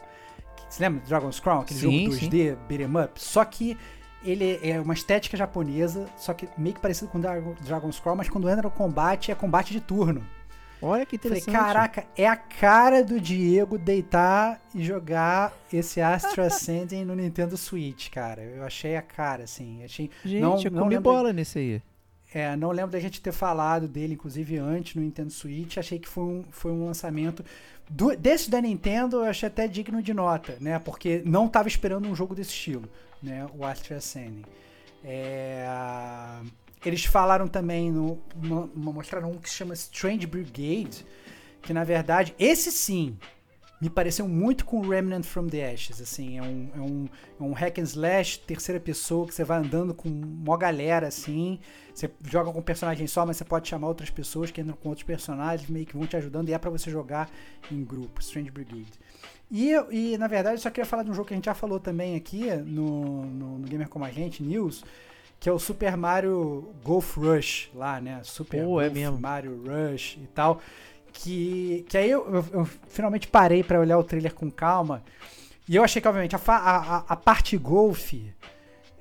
Você lembra do Dragon's Crown? Aquele Sim, jogo 2D, beat'em up? Só que ele é uma estética japonesa, só que meio que parecido com Dragon- Dragon's Crown, mas quando entra no combate, é combate de turno. Olha que Falei, interessante. caraca, é a cara do Diego deitar e jogar esse Astro Ascending no Nintendo Switch, cara. Eu achei a cara, assim. Achei, Gente, não, eu não comi lembro- bola nesse aí. é, não lembro da gente ter falado dele, inclusive, antes no Nintendo Switch. Achei que foi um, foi um lançamento. Do, desse da Nintendo, eu achei até digno de nota, né? Porque não estava esperando um jogo desse estilo, né? O Astro Ascending. É, eles falaram também, no, no- mostraram um que se chama Strange Brigade, que na verdade, esse sim, me pareceu muito com Remnant from the Ashes, assim, é um, é um, é um hack and slash, terceira pessoa, que você vai andando com uma galera, assim, você joga com um personagem só, mas você pode chamar outras pessoas que entram com outros personagens, meio que vão te ajudando, e é pra você jogar em grupo, Strange Brigade. E, e na verdade, eu só queria falar de um jogo que a gente já falou também aqui no, no, no Gamer Como a Gente, News, que é o Super Mario Golf Rush lá, né? Super é Golf mesmo. Mario Rush e tal. Que, que aí eu, eu- eu finalmente parei pra olhar o trailer com calma. E eu achei que, obviamente, a, a, a- parte golfe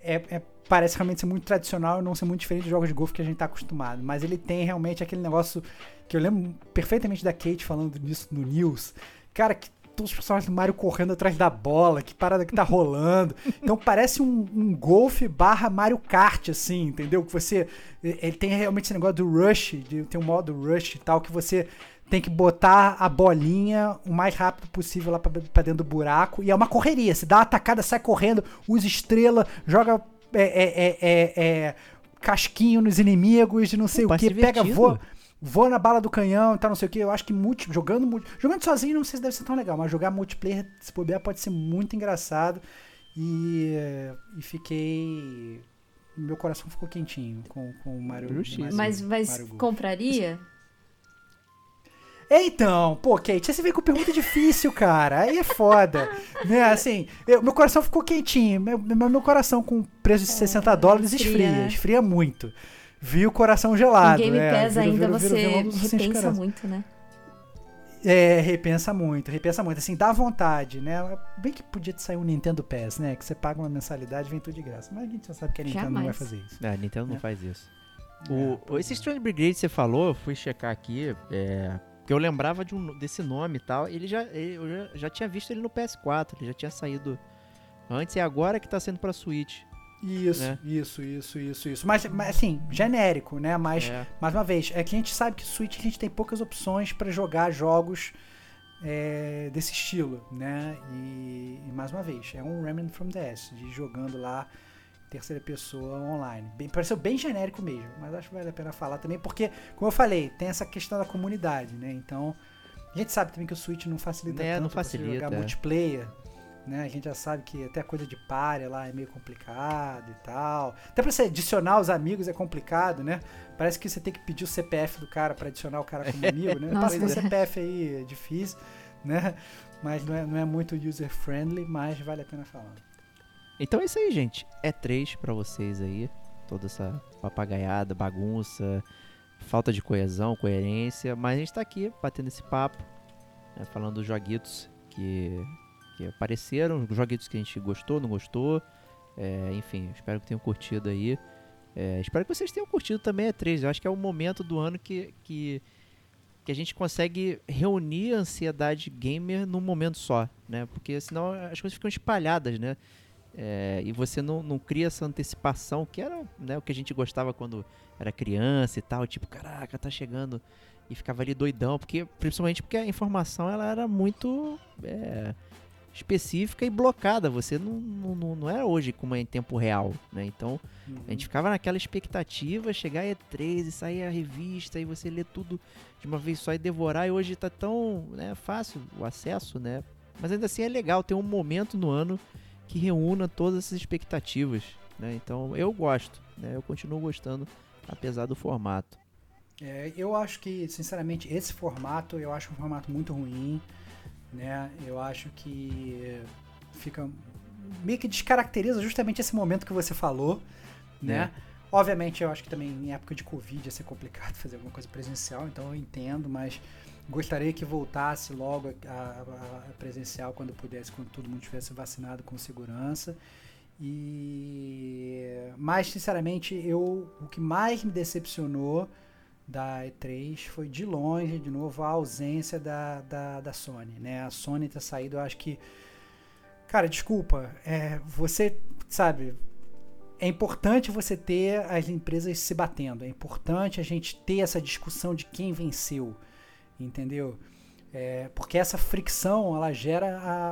é, é- parece realmente ser muito tradicional e não ser muito diferente dos jogos de golfe que a gente tá acostumado. Mas ele tem realmente aquele negócio que eu lembro perfeitamente da Kate falando nisso no News. Cara, que todos os personagens do Mario correndo atrás da bola, que parada que tá rolando. Então parece um, um golfe barra Mario Kart, assim, entendeu? Que você. Ele tem realmente esse negócio do rush, de, tem um modo rush e tal, que você tem que botar a bolinha o mais rápido possível lá pra, pra dentro do buraco. E é uma correria. Você dá uma atacada, sai correndo, usa estrela, joga é, é, é, é, é, casquinho nos inimigos, de não sei Pô, o que, pega, voa, voa na bala do canhão e tal, não sei o que. Eu acho que multi, jogando, multi- jogando sozinho não sei se deve ser tão legal, mas jogar multiplayer, se bobear, pode ser muito engraçado. E, e fiquei. Meu coração ficou quentinho com, com o Mario. Mas, mas Mario compraria? Então, pô, Kate, você veio com pergunta difícil, cara. Aí é foda. né? Assim, eu- meu coração ficou quentinho. Meu, meu, coração com preço de 60 dólares esfria, esfria, né? esfria muito. Vi o coração gelado. em Game é, Pass ainda vira você repensa muito, né? É, repensa muito, repensa muito. Assim, dá vontade, né? Bem que podia sair um Nintendo Pass, né? Que você paga uma mensalidade e vem tudo de graça. Mas a gente já sabe que a Nintendo não vai Jamais. fazer isso. É, a Nintendo não É. faz isso. É, O, pois esse é. Strange Brigade que você falou, eu fui checar aqui, é, porque eu lembrava de um, desse nome e tal. Ele já, ele- eu já, já tinha visto ele no PS4, ele já tinha saído antes e agora que tá sendo pra Switch. Isso, né? isso, isso, isso, isso. Mas, mas, assim, genérico, né? Mas, É. mais uma vez, é que a gente sabe que Switch a gente tem poucas opções pra jogar jogos é, desse estilo, né? E, e, mais uma vez, é um Remnant from the Ashes, de jogando lá terceira pessoa online. Bem, pareceu bem genérico mesmo, mas acho que vale a pena falar também, porque, como eu falei, tem essa questão da comunidade, né? Então, a gente sabe também que o Switch não facilita É, tanto não você facilita, jogar é. multiplayer. né? A gente já sabe que até coisa de párea lá é meio complicado e tal. Até pra você adicionar os amigos é complicado, né? Parece que você tem que pedir o CPF do cara para adicionar o cara como amigo, né? Nossa, Passa o é. CPF aí, é difícil, né? Mas não é, não é muito user-friendly, mas vale a pena falar. Então é isso aí, gente. É três pra vocês aí. Toda essa papagaiada, bagunça, falta de coesão, coerência. Mas a gente tá aqui batendo esse papo, né, falando dos joguitos que, que apareceram, os joguitos que a gente gostou, não gostou. É, enfim, espero que tenham curtido aí. É, espero que vocês tenham curtido também a 3. Eu acho que é o momento do ano que, que, que a gente consegue reunir a ansiedade gamer num momento só, né? Porque senão as coisas ficam espalhadas, né? É, e você não, não cria essa antecipação, que era né, o que a gente gostava quando era criança e tal, tipo, caraca, tá chegando. E ficava ali doidão, porque principalmente porque a informação ela era muito é, específica e blocada. Você não, não, não- era hoje como é em tempo real, né? Então a gente ficava naquela expectativa, chegar a E3 e sair a revista e você ler tudo de uma vez só e devorar. E hoje tá tão né, fácil o acesso, né? Mas ainda assim é legal ter um momento no ano que reúna todas essas expectativas, né? Então eu gosto, né? Eu continuo gostando, apesar do formato. É, eu acho que, sinceramente, esse formato eu acho um formato muito ruim, né? Eu acho que fica meio que descaracteriza justamente esse momento que você falou, né? Obviamente, eu acho que também em época de Covid ia ser complicado fazer alguma coisa presencial, então eu entendo, mas gostaria que voltasse logo a, a- a presencial quando pudesse, quando todo mundo estivesse vacinado com segurança. E mas sinceramente, eu o que mais me decepcionou da E3 foi de longe, de novo, a ausência da, da, da Sony, né? A Sony ter saído, eu acho que. Cara, desculpa, é, você, sabe, é importante você ter as empresas se batendo, é importante a gente ter essa discussão de quem venceu, entendeu? É, porque essa fricção ela gera a,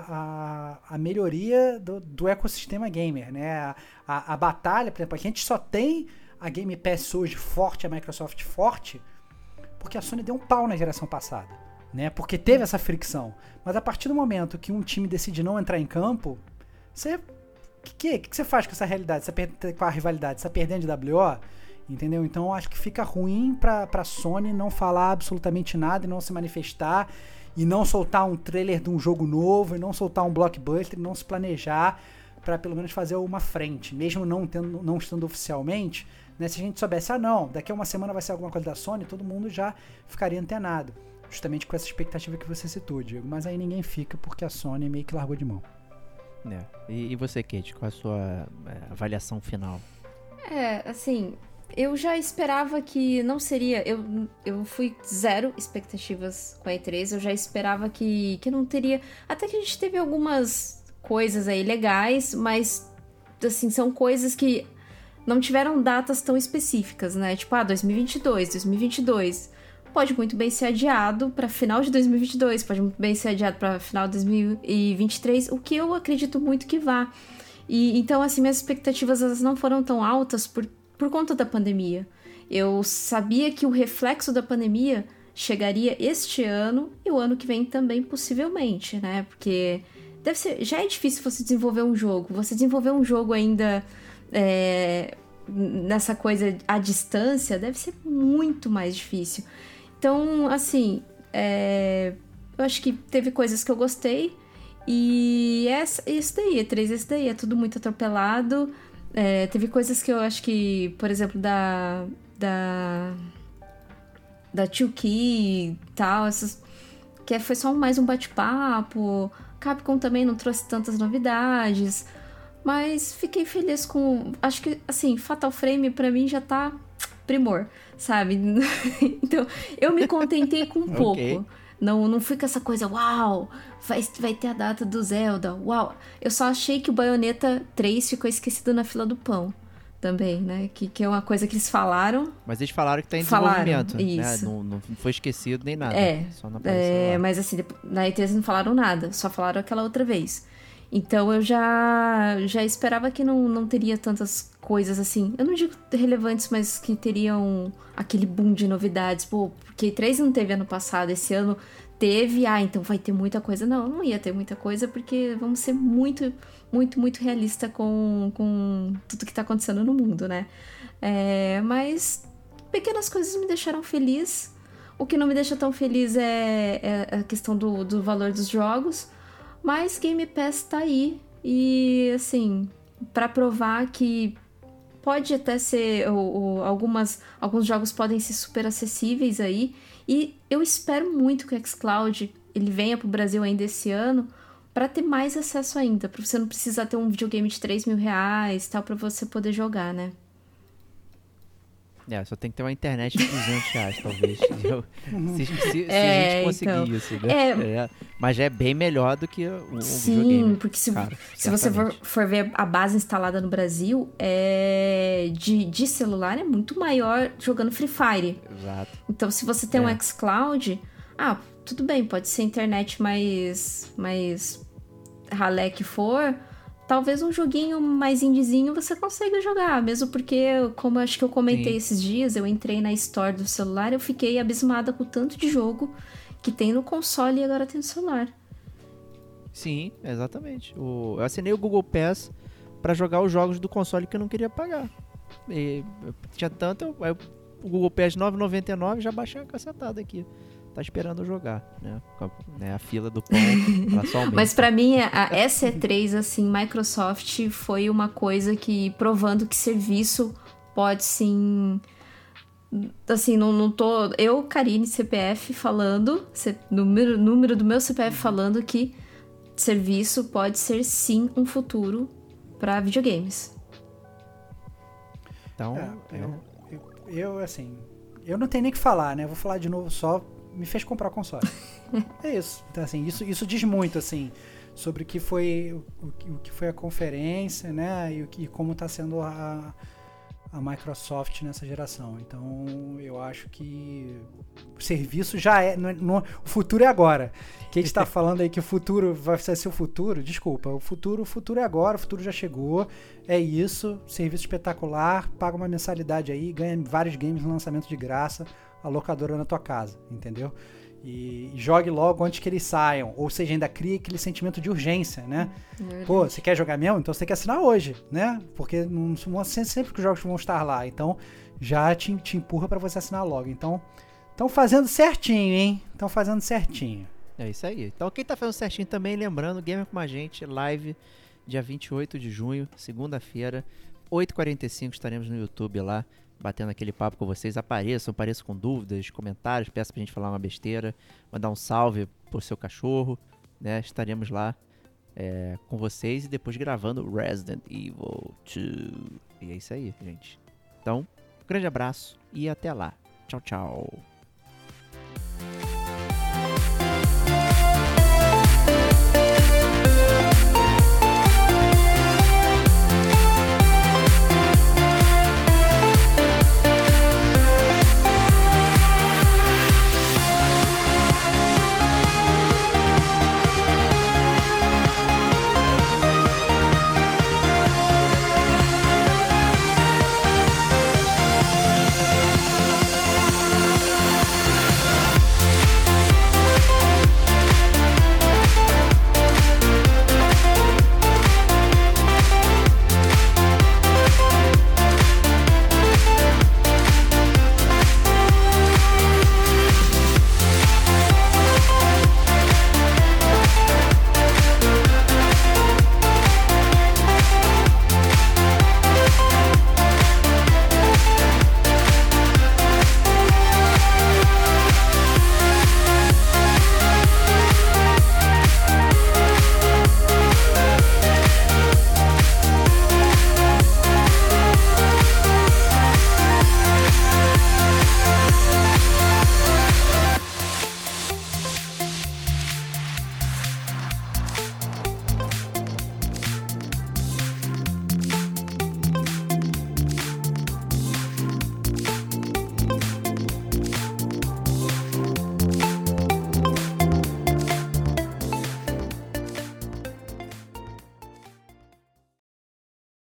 a, a melhoria do, do ecossistema gamer, né? A, a, a batalha, por exemplo, a gente só tem a Game Pass hoje forte, a Microsoft forte, porque a Sony deu um pau na geração passada, né? Porque teve essa fricção. Mas a partir do momento que um time decide não entrar em campo, você. Que, que, que você faz com essa realidade? Você com a rivalidade? Você tá perdendo de WO? Entendeu? Então acho que fica ruim pra, pra Sony não falar absolutamente nada e não se manifestar e não soltar um trailer de um jogo novo e não soltar um blockbuster e não se planejar para pelo menos fazer uma frente, mesmo não tendo, não estando oficialmente, né? Se a gente soubesse, ah não, daqui a uma semana vai ser alguma coisa da Sony, todo mundo já ficaria antenado, justamente com essa expectativa que você citou, Diego. Mas aí ninguém fica porque a Sony meio que largou de mão. né? E, e você, Kate, qual a sua é, avaliação final? É, assim, eu já esperava que não seria. Eu, eu fui zero expectativas com a E3. Eu já esperava que, que não teria. Até que a gente teve algumas coisas aí legais, mas, assim, são coisas que não tiveram datas tão específicas, né? Tipo, ah, 2022, 2022. Pode muito bem ser adiado para final de 2022, pode muito bem ser adiado para final de 2023, o que eu acredito muito que vá. E então, assim, minhas expectativas elas não foram tão altas por, por conta da pandemia. Eu sabia que o reflexo da pandemia chegaria este ano e o ano que vem também, possivelmente, né? Porque deve ser. Já é difícil você desenvolver um jogo. Você desenvolver um jogo ainda é, nessa coisa à distância deve ser muito mais difícil. Então, assim, é, eu acho que teve coisas que eu gostei. E essa, isso daí, é 3 esse daí, é tudo muito atropelado. É, teve coisas que eu acho que, por exemplo, da. Da. Da 2Key e tal, essas. Que foi só mais um bate-papo. Capcom também não trouxe tantas novidades. Mas fiquei feliz com. Acho que, assim, Fatal Frame pra mim já tá primor, sabe? então, eu me contentei com um pouco. Não, não fui com essa coisa, uau, vai, vai ter a data do Zelda, uau. Eu só achei que o Bayonetta 3 ficou esquecido na fila do pão também, né? Que, que é uma coisa que eles falaram. Mas eles falaram que tá em Falaram, desenvolvimento, né? isso. Não, não foi esquecido nem nada. É, Só não É, lá. mas assim, na E3 não falaram nada, só falaram aquela outra vez. Então eu já já esperava que não, não teria tantas coisas assim. Eu não digo relevantes, mas que teriam aquele boom de novidades. Pô, porque E3 não teve ano passado, esse ano teve, ah, então vai ter muita coisa. Não, não ia ter muita coisa, porque vamos ser muito, muito, muito realista com, com tudo que tá acontecendo no mundo, né? É, mas pequenas coisas me deixaram feliz. O que não me deixa tão feliz é, é a questão do, do valor dos jogos. Mas Game Pass tá aí. E assim, para provar que pode até ser. Ou, ou, algumas, alguns jogos podem ser super acessíveis aí. E eu espero muito que o xCloud ele venha pro Brasil ainda esse ano para ter mais acesso ainda, para você não precisar ter um videogame de 3 mil reais tal, para você poder jogar, né? É, só tem que ter uma internet de 200 reais, talvez. se, se, se é, a gente conseguir então, isso, né? É, é, mas já é bem melhor do que o, sim, videogame. porque se, se você for, for, ver a base instalada no Brasil, é, de, de celular é muito maior jogando Free Fire. Exato. Então, se você tem é. um xCloud, ah, tudo bem, pode ser internet mais, mais ralé que for talvez um joguinho mais indizinho você consiga jogar, mesmo porque, como acho que eu comentei Sim. esses dias, eu entrei na store do celular, eu fiquei abismada com o tanto de jogo que tem no console e agora tem no celular. Sim, exatamente. O, eu assinei o Google Pass para jogar os jogos do console que eu não queria pagar. E, tinha tanto, eu, o Google Pass 9,99 já baixei uma cacetada aqui tá esperando jogar, né? A, né, a fila do pão, Mas para mim, a SE3, assim, Microsoft foi uma coisa que provando que serviço pode sim. Assim, não, não tô. Eu, Karine, CPF, falando, número, número do meu CPF falando que serviço pode ser sim um futuro para videogames. Então, é, eu, eu, eu, assim, eu não tenho nem que falar, né? Vou falar de novo só me fez comprar o console. é isso. Então, assim, isso, isso diz muito, assim, sobre o que foi, o, o que foi a conferência, né? E, o e como está sendo a, a Microsoft nessa geração. Então, eu acho que o serviço já é. No, no, o futuro é agora. Que a gente está falando aí que o futuro vai ser o futuro. Desculpa, o futuro, o futuro é agora, o futuro já chegou. É isso. Serviço espetacular. Paga uma mensalidade aí, ganha vários games no lançamento de graça a locadora na tua casa, entendeu? E, jogue logo antes que eles saiam. Ou seja, ainda cria aquele sentimento de urgência, né? É Pô, você quer jogar mesmo? Então você tem que assinar hoje, né? Porque não, sempre que os jogos vão estar lá. Então já te, te empurra para você assinar logo. Então, estão fazendo certinho, hein? Estão fazendo certinho. É isso aí. Então quem tá fazendo certinho também, lembrando, Gamer com a gente, live dia 28 de junho, segunda-feira, 8h45 estaremos no YouTube lá batendo aquele papo com vocês. Apareçam, apareçam com dúvidas, comentários, peça pra gente falar uma besteira, mandar um salve pro seu cachorro, né? Estaremos lá é, com vocês e depois gravando Resident Evil 2. E é isso aí, gente. Então, um grande abraço e até lá. Tchau, tchau.